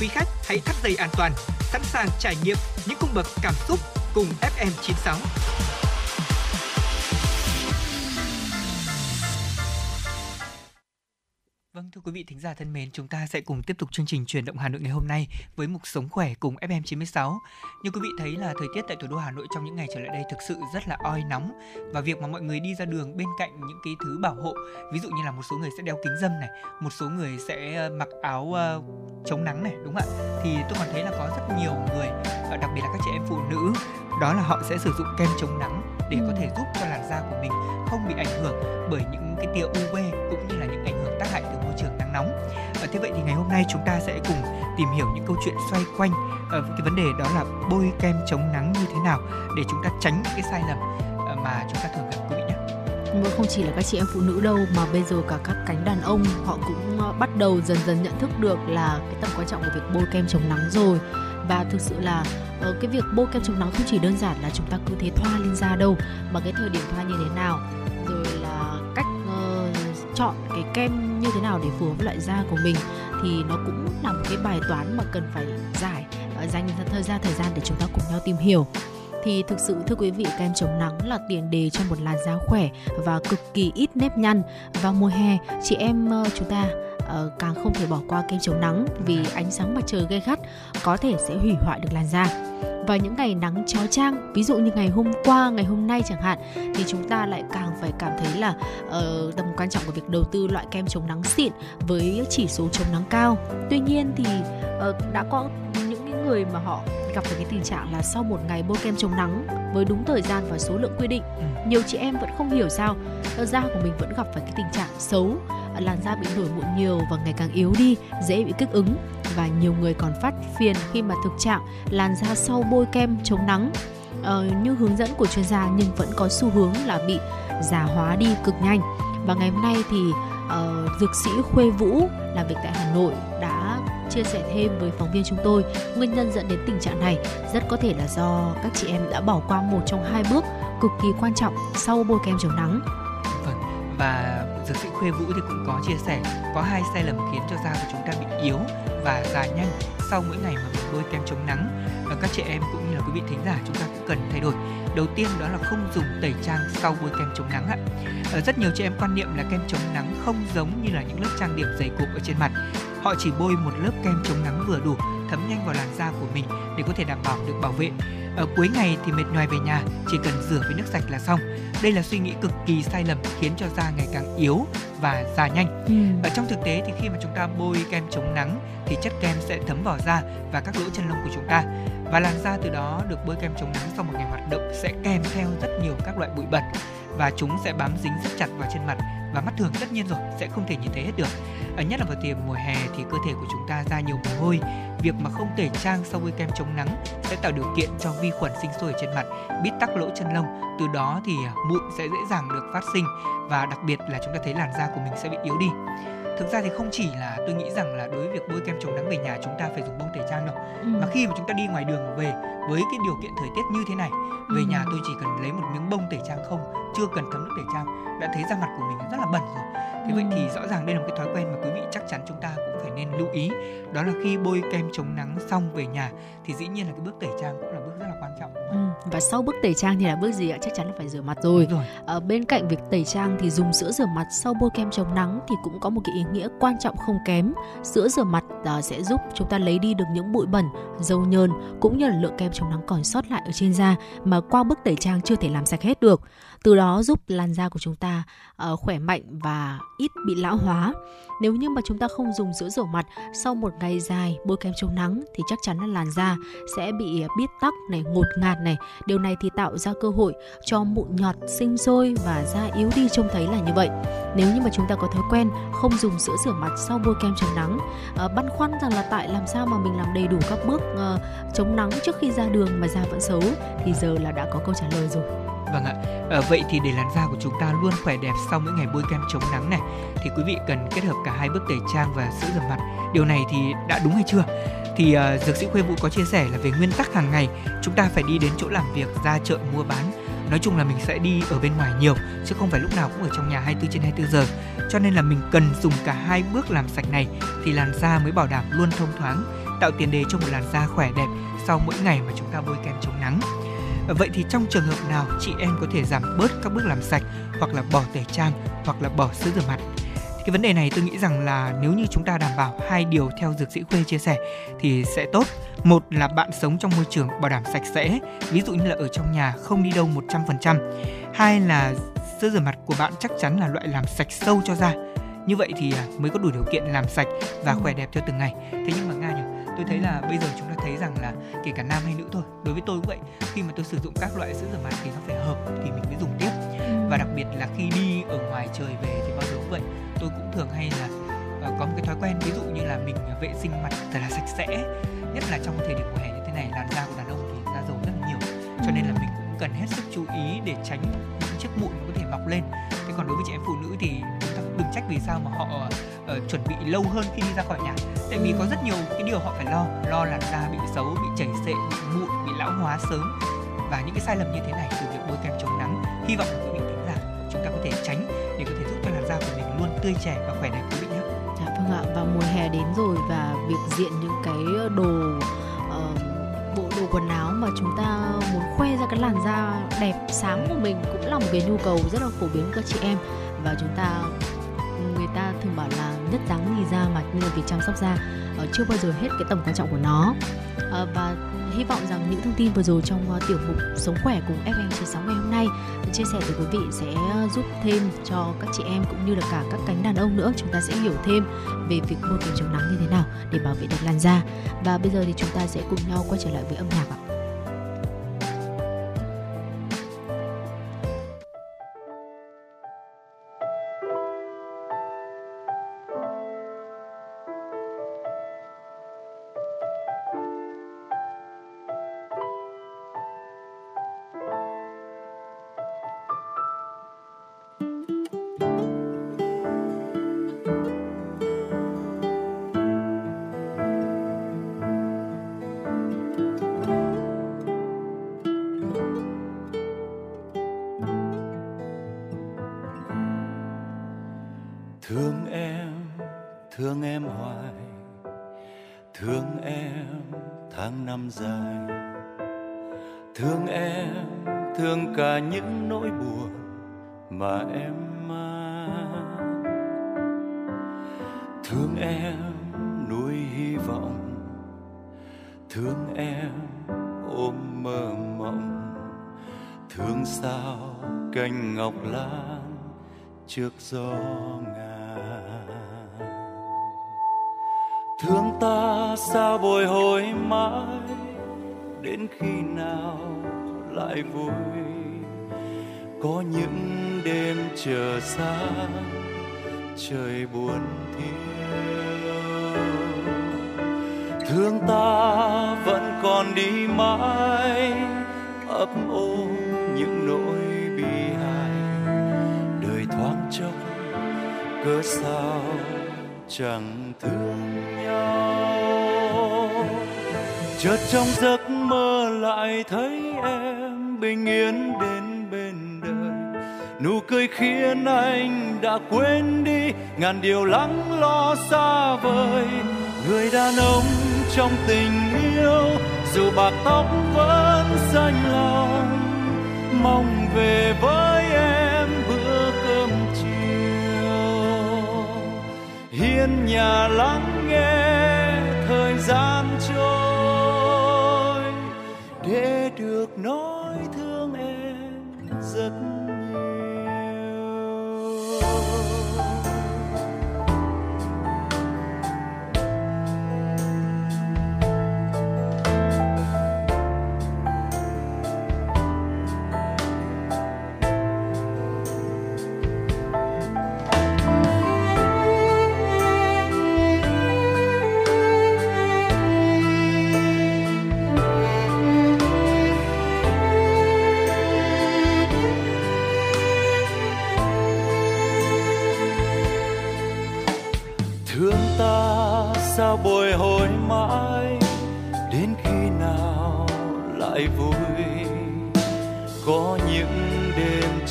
Quý khách hãy thắt dây an toàn, sẵn sàng trải nghiệm những cung bậc cảm xúc cùng FM96. Thính giả thân mến, chúng ta sẽ cùng tiếp tục chương trình truyền động Hà Nội ngày hôm nay với mục sống khỏe cùng FM96. Như quý vị thấy là thời tiết tại thủ đô Hà Nội trong những ngày trở lại đây thực sự rất là oi nóng và việc mà mọi người đi ra đường bên cạnh những cái thứ bảo hộ, ví dụ như là một số người sẽ đeo kính râm này, một số người sẽ ờ, mặc áo ờ, chống nắng này, đúng không ạ? Thì tôi còn thấy là có rất nhiều người, ờ, đặc biệt là các chị em phụ nữ, đó là họ sẽ sử dụng kem chống nắng để có thể giúp cho làn da của mình không bị ảnh hưởng bởi những cái tia UV cũng như là những ảnh hưởng tác hại từ môi trường nắng nóng. Và thế vậy thì ngày hôm nay chúng ta sẽ cùng tìm hiểu những câu chuyện xoay quanh ờ, cái vấn đề đó là bôi kem chống nắng như thế nào để chúng ta tránh những cái sai lầm ờ, mà chúng ta thường gặp quý vị nhé. Vâng, không chỉ là các chị em phụ nữ đâu mà bây giờ cả các cánh đàn ông họ cũng ờ, bắt đầu dần dần nhận thức được là cái tầm quan trọng của việc bôi kem chống nắng rồi và thực sự là cái việc bôi kem chống nắng không chỉ đơn giản là chúng ta cứ thế thoa lên da đâu mà cái thời điểm thoa như thế nào chọn cái kem như thế nào để phù hợp với loại da của mình thì nó cũng là một cái bài toán mà cần phải giải dành dành thời gian thời gian để chúng ta cùng nhau tìm hiểu. Thì thực sự, thưa quý vị, kem chống nắng là tiền đề cho một làn da khỏe và cực kỳ ít nếp nhăn. Vào mùa hè, chị em ờ, chúng ta ờ, càng không thể bỏ qua kem chống nắng vì ánh sáng mặt trời gay gắt có thể sẽ hủy hoại được làn da vào những ngày nắng chói chang ví dụ như ngày hôm qua ngày hôm nay chẳng hạn thì chúng ta lại càng phải cảm thấy là ờ, tầm quan trọng của việc đầu tư loại kem chống nắng xịn với chỉ số chống nắng cao tuy nhiên thì ờ, đã có những người mà họ gặp phải cái tình trạng là sau một ngày bôi kem chống nắng với đúng thời gian và số lượng quy định Ừ. nhiều chị em vẫn không hiểu sao ờ, da của mình vẫn gặp phải cái tình trạng xấu làn da bị nổi mụn nhiều và ngày càng yếu đi dễ bị kích ứng và nhiều người còn phát phiền khi mà thực trạng làn da sau bôi kem chống nắng. Ờ, như hướng dẫn của chuyên gia nhưng vẫn có xu hướng là bị già hóa đi cực nhanh. Và ngày hôm nay thì uh, dược sĩ Khuê Vũ làm việc tại Hà Nội đã chia sẻ thêm với phóng viên chúng tôi nguyên nhân dẫn đến tình trạng này. Rất có thể là do các chị em đã bỏ qua một trong hai bước cực kỳ quan trọng sau bôi kem chống nắng. Vâng và dược sĩ Khuê Vũ thì cũng có chia sẻ có hai sai lầm khiến cho da của chúng ta bị yếu và già nhanh sau mỗi ngày mà mình bôi kem chống nắng. Và các chị em cũng như là quý vị thính giả chúng ta cũng cần thay đổi. Đầu tiên đó là không dùng tẩy trang sau bôi kem chống nắng ạ. Ở rất nhiều chị em quan niệm là kem chống nắng không giống như là những lớp trang điểm dày cộp ở trên mặt. Họ chỉ bôi một lớp kem chống nắng vừa đủ, thấm nhanh vào làn da của mình để có thể đảm bảo được bảo vệ ở cuối ngày thì mệt nhoài về nhà chỉ cần rửa với nước sạch là xong. Đây là suy nghĩ cực kỳ sai lầm khiến cho da ngày càng yếu và già nhanh. Ở trong thực tế thì khi mà chúng ta bôi kem chống nắng thì chất kem sẽ thấm vào da và các lỗ chân lông của chúng ta. Và làn da từ đó được bôi kem chống nắng sau một ngày hoạt động sẽ kèm theo rất nhiều các loại bụi bẩn và chúng sẽ bám dính rất chặt vào trên mặt và mắt thường tất nhiên rồi sẽ không thể nhìn thấy hết được ở nhất là vào tiềm mùa hè thì cơ thể của chúng ta ra nhiều mồ hôi. Việc mà không tẩy trang sau với kem chống nắng sẽ tạo điều kiện cho vi khuẩn sinh sôi ở trên mặt, bít tắc lỗ chân lông. Từ đó thì à, mụn sẽ dễ dàng được phát sinh và đặc biệt là chúng ta thấy làn da của mình sẽ bị yếu đi thực ra thì không chỉ là tôi nghĩ rằng là đối với việc bôi kem chống nắng về nhà chúng ta phải dùng bông tẩy trang đâu mà khi mà chúng ta đi ngoài đường về với cái điều kiện thời tiết như thế này về Ừ. nhà tôi chỉ cần lấy một miếng bông tẩy trang không chưa cần thấm nước tẩy trang đã thấy da mặt của mình rất là bẩn rồi thế vậy Ừ. thì rõ ràng đây là một cái thói quen mà quý vị chắc chắn chúng ta cũng phải nên lưu ý đó là khi bôi kem chống nắng xong về nhà thì dĩ nhiên là cái bước tẩy trang cũng là bước trọng Ừ. Và sau bước tẩy trang thì là bước gì ạ? Chắc chắn là phải rửa mặt rồi. Đúng rồi. Ở bên cạnh việc tẩy trang thì dùng sữa rửa mặt sau bôi kem chống nắng thì cũng có một cái ý nghĩa quan trọng không kém. Sữa rửa mặt à, sẽ giúp chúng ta lấy đi được những bụi bẩn, dầu nhờn cũng như là lượng kem chống nắng còn sót lại ở trên da mà qua bước tẩy trang chưa thể làm sạch hết được. Từ đó giúp làn da của chúng ta uh, khỏe mạnh và ít bị lão hóa. Nếu như mà chúng ta không dùng sữa rửa mặt sau một ngày dài bôi kem chống nắng thì chắc chắn là làn da sẽ bị bít tắc này, ngột ngạt này. Điều này thì tạo ra cơ hội cho mụn nhọt sinh sôi và da yếu đi trông thấy là như vậy. Nếu như mà chúng ta có thói quen không dùng sữa rửa mặt sau bôi kem chống nắng, uh, băn khoăn rằng là tại làm sao mà mình làm đầy đủ các bước uh, chống nắng trước khi ra đường mà da vẫn xấu thì giờ là đã có câu trả lời rồi. Vâng ạ. À, vậy thì để làn da của chúng ta luôn khỏe đẹp sau mỗi ngày bôi kem chống nắng này thì quý vị cần kết hợp cả hai bước tẩy trang và sữa rửa mặt. Điều này thì đã đúng hay chưa? Thì uh, dược sĩ Khuê Vũ có chia sẻ là về nguyên tắc hàng ngày chúng ta phải đi đến chỗ làm việc, ra chợ mua bán. Nói chung là mình sẽ đi ở bên ngoài nhiều chứ không phải lúc nào cũng ở trong nhà 24 trên 24 giờ. Cho nên là mình cần dùng cả hai bước làm sạch này thì làn da mới bảo đảm luôn thông thoáng, tạo tiền đề cho một làn da khỏe đẹp sau mỗi ngày mà chúng ta bôi kem chống nắng. Vậy thì trong trường hợp nào chị em có thể giảm bớt các bước làm sạch hoặc là bỏ tẩy trang hoặc là bỏ sữa rửa mặt? Thì cái vấn đề này tôi nghĩ rằng là nếu như chúng ta đảm bảo hai điều theo dược sĩ Khuê chia sẻ thì sẽ tốt. Một là bạn sống trong môi trường bảo đảm sạch sẽ, ví dụ như là ở trong nhà không đi đâu 100%. Hai là sữa rửa mặt của bạn chắc chắn là loại làm sạch sâu cho da. Như vậy thì à, mới có đủ điều kiện làm sạch và khỏe đẹp theo từng ngày. Thế nhưng mà Nga nhỉ, tôi thấy là bây giờ chúng ta thấy rằng là kể cả nam hay nữ thôi đối với tôi cũng vậy. Khi mà tôi sử dụng các loại sữa rửa mặt thì nó phải hợp thì mình mới dùng tiếp. Và đặc biệt là khi đi ở ngoài trời về thì bao giờ cũng vậy. Tôi cũng thường hay là uh, có một cái thói quen ví dụ như là mình vệ sinh mặt thật là sạch sẽ nhất là trong thời điểm mùa hè như thế này làn da của đàn ông thì da dầu rất là nhiều. Cho nên là mình cũng cần hết sức chú ý để tránh những chiếc mụn nó có thể mọc lên. Thế còn đối với chị em phụ nữ thì chúng ta đừng trách vì sao mà họ uh, chuẩn bị lâu hơn khi đi ra khỏi nhà. Tại vì có rất nhiều cái điều họ phải lo lo làn da bị xấu bị chảy xệ bị mụn bị lão hóa sớm. Và những cái sai lầm như thế này từ việc bôi kem chống nắng hy vọng là quý vị thính giả chúng ta có thể tránh để có thể giúp cho làn da của mình luôn tươi trẻ và khỏe đẹp quý vị nhé. Dạ vâng ạ. Và mùa hè đến rồi và việc diện những cái đồ uh, bộ đồ quần áo mà chúng ta muốn khoe ra cái làn da đẹp sáng của mình cũng là một cái nhu cầu rất là phổ biến của các chị em. Và chúng ta nhất dáng nhì da mà nên là việc chăm sóc da uh, ờ, chưa bao giờ hết cái tầm quan trọng của nó. Uh, và hy vọng rằng những thông tin vừa rồi trong uh, tiểu mục sống khỏe cùng FM 96 ngày hôm nay chia sẻ với quý vị sẽ giúp thêm cho các chị em cũng như là cả các cánh đàn ông nữa. Chúng ta sẽ hiểu thêm về việc bôi kem chống nắng như thế nào để bảo vệ được làn da. Và bây giờ thì chúng ta sẽ cùng nhau quay trở lại với âm nhạc ạ. Trước gió ngàn. Thương ta sao bồi hồi mãi, đến khi nào lại vui? Có những đêm chờ xa trời buồn thiêu. Thương ta vẫn còn đi mãi, ấp ôm chốc cớ sao chẳng thương nhau. Chợt trong giấc mơ lại thấy em bình yên đến bên đời. Nụ cười khiến anh đã quên đi, ngàn điều lắng lo xa vời. Người đàn ông trong tình yêu, dù bạc tóc vẫn xanh lòng mong về với em. Hiên nhà lắng nghe thời gian trôi để được nói thương em rất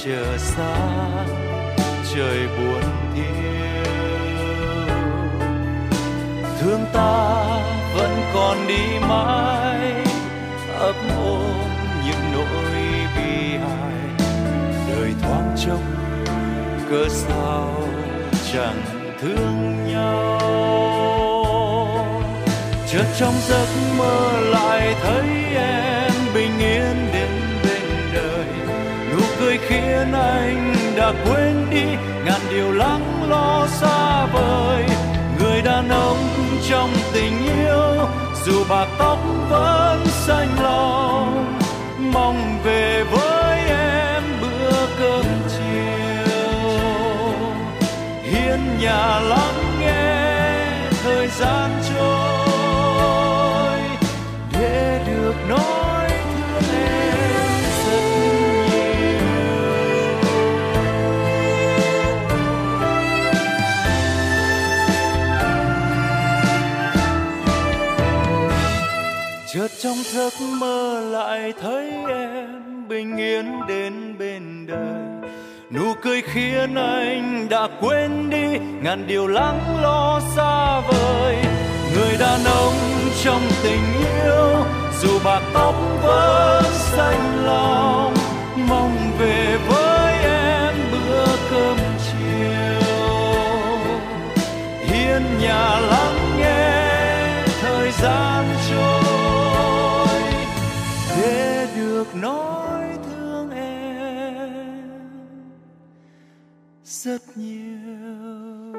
chờ xa, trời buồn thiêu. Thương ta vẫn còn đi mãi, ấp ôm những nỗi bi hài. Đời thoáng chốc cớ sao chẳng thương nhau? Chợt trong giấc mơ lại thấy khiến anh đã quên đi ngàn điều lắng lo xa vời. Người đàn ông trong tình yêu, dù bạc tóc vẫn xanh lòng mong về với em bữa cơm chiều. Hiên nhà lắng nghe thời gian trong giấc mơ lại thấy em bình yên đến bên đời. Nụ cười khiến anh đã quên đi, ngàn điều lắng lo xa vời. Người đàn ông trong tình yêu, dù bạc tóc vẫn xanh lòng, mong về với em bữa cơm chiều. Hiên nhà lắng nghe thời gian được nói thương em rất nhiều.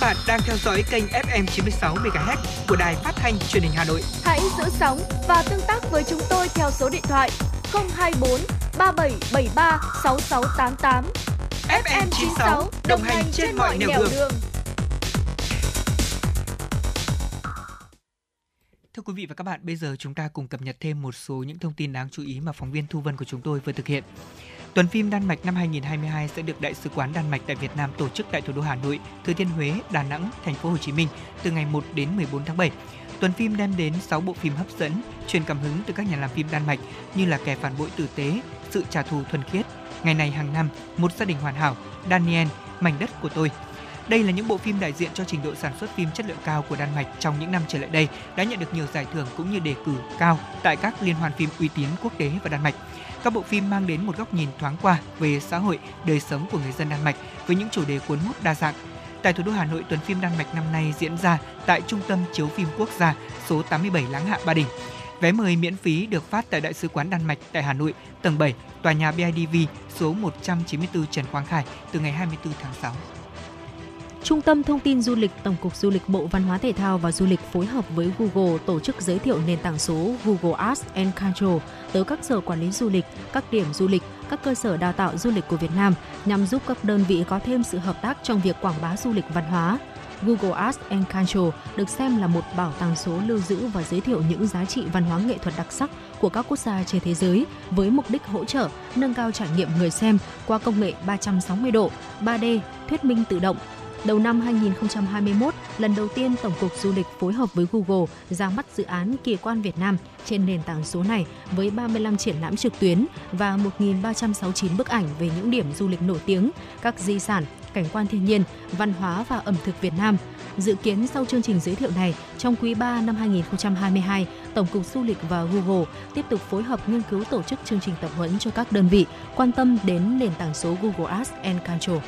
Các bạn đang theo dõi kênh FM 96 MHz của đài phát thanh truyền hình Hà Nội. Hãy giữ sóng và tương tác với chúng tôi theo số điện thoại 024 3773 6688. FM 96 đồng hành trên mọi nẻo đường. Thưa quý vị và các bạn, bây giờ chúng ta cùng cập nhật thêm một số những thông tin đáng chú ý mà phóng viên Thu Vân của chúng tôi vừa thực hiện. Tuần phim Đan Mạch năm 2022 sẽ được Đại sứ quán Đan Mạch tại Việt Nam tổ chức tại thủ đô Hà Nội, Thừa Thiên Huế, Đà Nẵng, Thành phố Hồ Chí Minh từ ngày 1 đến 14 tháng 7. Tuần phim đem đến 6 bộ phim hấp dẫn, truyền cảm hứng từ các nhà làm phim Đan Mạch như là Kẻ phản bội tử tế, Sự trả thù thuần khiết, Ngày này hàng năm, Một gia đình hoàn hảo, Daniel, Mảnh đất của tôi. Đây là những bộ phim đại diện cho trình độ sản xuất phim chất lượng cao của Đan Mạch trong những năm trở lại đây, đã nhận được nhiều giải thưởng cũng như đề cử cao tại các liên hoan phim uy tín quốc tế và Đan Mạch. Các bộ phim mang đến một góc nhìn thoáng qua về xã hội, đời sống của người dân Đan Mạch với những chủ đề cuốn hút đa dạng. Tại thủ đô Hà Nội, tuần phim Đan Mạch năm nay diễn ra tại Trung tâm Chiếu phim Quốc gia số 87 Láng Hạ Ba Đình. Vé mời miễn phí được phát tại Đại sứ quán Đan Mạch tại Hà Nội, tầng 7, tòa nhà BIDV số 194 Trần Quang Khải từ ngày 24 tháng 6. Trung tâm Thông tin Du lịch Tổng cục Du lịch Bộ Văn hóa Thể thao và Du lịch phối hợp với Google tổ chức giới thiệu nền tảng số Google Arts and Control tới các sở quản lý du lịch, các điểm du lịch, các cơ sở đào tạo du lịch của Việt Nam nhằm giúp các đơn vị có thêm sự hợp tác trong việc quảng bá du lịch văn hóa. Google Arts and Culture được xem là một bảo tàng số lưu giữ và giới thiệu những giá trị văn hóa nghệ thuật đặc sắc của các quốc gia trên thế giới với mục đích hỗ trợ nâng cao trải nghiệm người xem qua công nghệ 360 độ, 3D, thuyết minh tự động, Đầu năm 2021, lần đầu tiên Tổng cục Du lịch phối hợp với Google ra mắt dự án Kỳ quan Việt Nam trên nền tảng số này với 35 triển lãm trực tuyến và 1.369 bức ảnh về những điểm du lịch nổi tiếng, các di sản, cảnh quan thiên nhiên, văn hóa và ẩm thực Việt Nam. Dự kiến sau chương trình giới thiệu này, trong quý 3 năm 2022, Tổng cục Du lịch và Google tiếp tục phối hợp nghiên cứu tổ chức chương trình tập huấn cho các đơn vị quan tâm đến nền tảng số Google Ads and Control.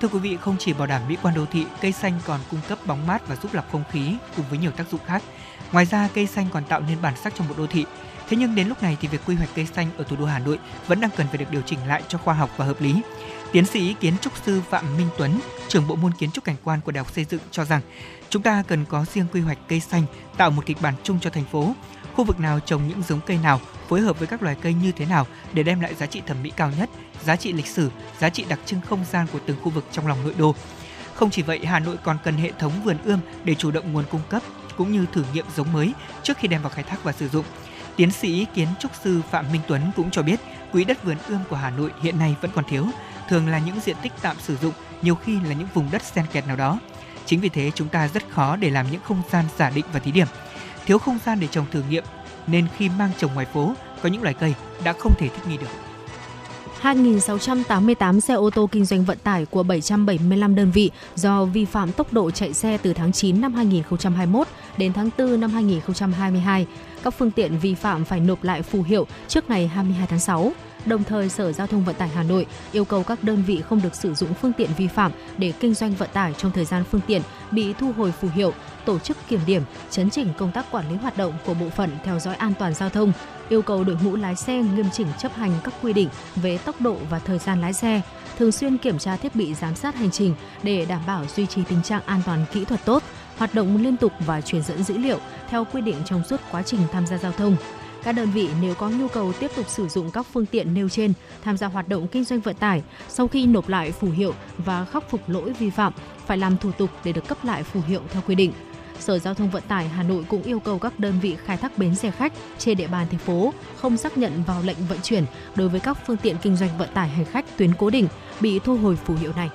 Thưa quý vị, không chỉ bảo đảm mỹ quan đô thị, cây xanh còn cung cấp bóng mát và giúp lọc không khí cùng với nhiều tác dụng khác. Ngoài ra, cây xanh còn tạo nên bản sắc trong một đô thị. Thế nhưng đến lúc này thì việc quy hoạch cây xanh ở thủ đô Hà Nội vẫn đang cần phải được điều chỉnh lại cho khoa học và hợp lý. Tiến sĩ kiến trúc sư Phạm Minh Tuấn, trưởng bộ môn kiến trúc cảnh quan của Đại học Xây dựng cho rằng chúng ta cần có riêng quy hoạch cây xanh tạo một kịch bản chung cho thành phố. Khu vực nào trồng những giống cây nào, phối hợp với các loài cây như thế nào để đem lại giá trị thẩm mỹ cao nhất, giá trị lịch sử, giá trị đặc trưng không gian của từng khu vực trong lòng nội đô. Không chỉ vậy, Hà Nội còn cần hệ thống vườn ươm để chủ động nguồn cung cấp cũng như thử nghiệm giống mới trước khi đem vào khai thác và sử dụng. Tiến sĩ kiến trúc sư Phạm Minh Tuấn cũng cho biết, quỹ đất vườn ươm của Hà Nội hiện nay vẫn còn thiếu, thường là những diện tích tạm sử dụng, nhiều khi là những vùng đất xen kẹt nào đó. Chính vì thế chúng ta rất khó để làm những không gian giả định và thí điểm. Thiếu không gian để trồng thử nghiệm nên khi mang trồng ngoài phố có những loài cây đã không thể thích nghi được. 2.688 xe ô tô kinh doanh vận tải của 775 đơn vị do vi phạm tốc độ chạy xe từ tháng 9 năm 2021 đến tháng 4 năm 2022. Các phương tiện vi phạm phải nộp lại phù hiệu trước ngày 22 tháng 6. Đồng thời, Sở Giao thông Vận tải Hà Nội yêu cầu các đơn vị không được sử dụng phương tiện vi phạm để kinh doanh vận tải trong thời gian phương tiện bị thu hồi phù hiệu, tổ chức kiểm điểm, chấn chỉnh công tác quản lý hoạt động của bộ phận theo dõi an toàn giao thông, yêu cầu đội ngũ lái xe nghiêm chỉnh chấp hành các quy định về tốc độ và thời gian lái xe, thường xuyên kiểm tra thiết bị giám sát hành trình để đảm bảo duy trì tình trạng an toàn kỹ thuật tốt, hoạt động liên tục và truyền dẫn dữ liệu theo quy định trong suốt quá trình tham gia giao thông. Các đơn vị nếu có nhu cầu tiếp tục sử dụng các phương tiện nêu trên tham gia hoạt động kinh doanh vận tải sau khi nộp lại phù hiệu và khắc phục lỗi vi phạm phải làm thủ tục để được cấp lại phù hiệu theo quy định. Sở Giao thông Vận tải Hà Nội cũng yêu cầu các đơn vị khai thác bến xe khách trên địa bàn thành phố không xác nhận vào lệnh vận chuyển đối với các phương tiện kinh doanh vận tải hành khách tuyến cố định bị thu hồi phù hiệu này.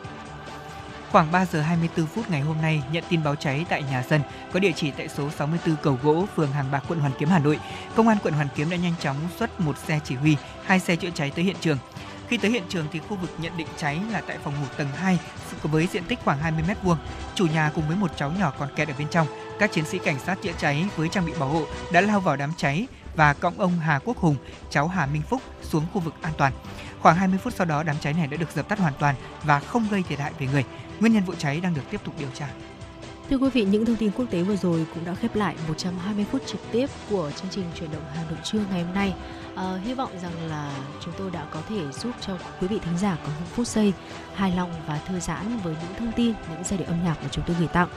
Khoảng 3 giờ 24 phút ngày hôm nay, nhận tin báo cháy tại nhà dân có địa chỉ tại số 64 Cầu Gỗ, phường Hàng Bạc, quận Hoàn Kiếm, Hà Nội. Công an quận Hoàn Kiếm đã nhanh chóng xuất một xe chỉ huy, hai xe chữa cháy tới hiện trường. Khi tới hiện trường thì khu vực nhận định cháy là tại phòng ngủ tầng 2 với diện tích khoảng 20m2. Chủ nhà cùng với một cháu nhỏ còn kẹt ở bên trong. Các chiến sĩ cảnh sát chữa cháy với trang bị bảo hộ đã lao vào đám cháy và cõng ông Hà Quốc Hùng, cháu Hà Minh Phúc xuống khu vực an toàn. Khoảng 20 phút sau đó đám cháy này đã được dập tắt hoàn toàn và không gây thiệt hại về người. Nguyên nhân vụ cháy đang được tiếp tục điều tra. Thưa quý vị, những thông tin quốc tế vừa rồi cũng đã khép lại 120 phút trực tiếp của chương trình chuyển động Hà Nội trưa ngày hôm nay. À, hy vọng rằng là chúng tôi đã có thể giúp cho quý vị thính giả có những phút giây hài lòng và thư giãn với những thông tin, những giai điệu âm nhạc mà chúng tôi gửi tặng.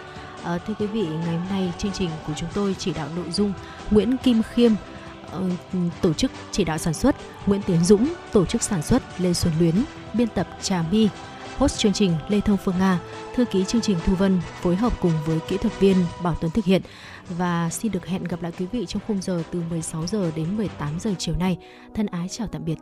À, thưa quý vị, ngày hôm nay chương trình của chúng tôi chỉ đạo nội dung Nguyễn Kim Khiêm, ờ, tổ chức chỉ đạo sản xuất, Nguyễn Tiến Dũng, tổ chức sản xuất, Lê Xuân Luyến, biên tập Trà My, host chương trình Lê Thông Phương Nga, thư ký chương trình Thu Vân phối hợp cùng với kỹ thuật viên Bảo Tuấn thực hiện và xin được hẹn gặp lại quý vị trong khung giờ từ 16 giờ đến 18 giờ chiều nay. Thân ái chào tạm biệt.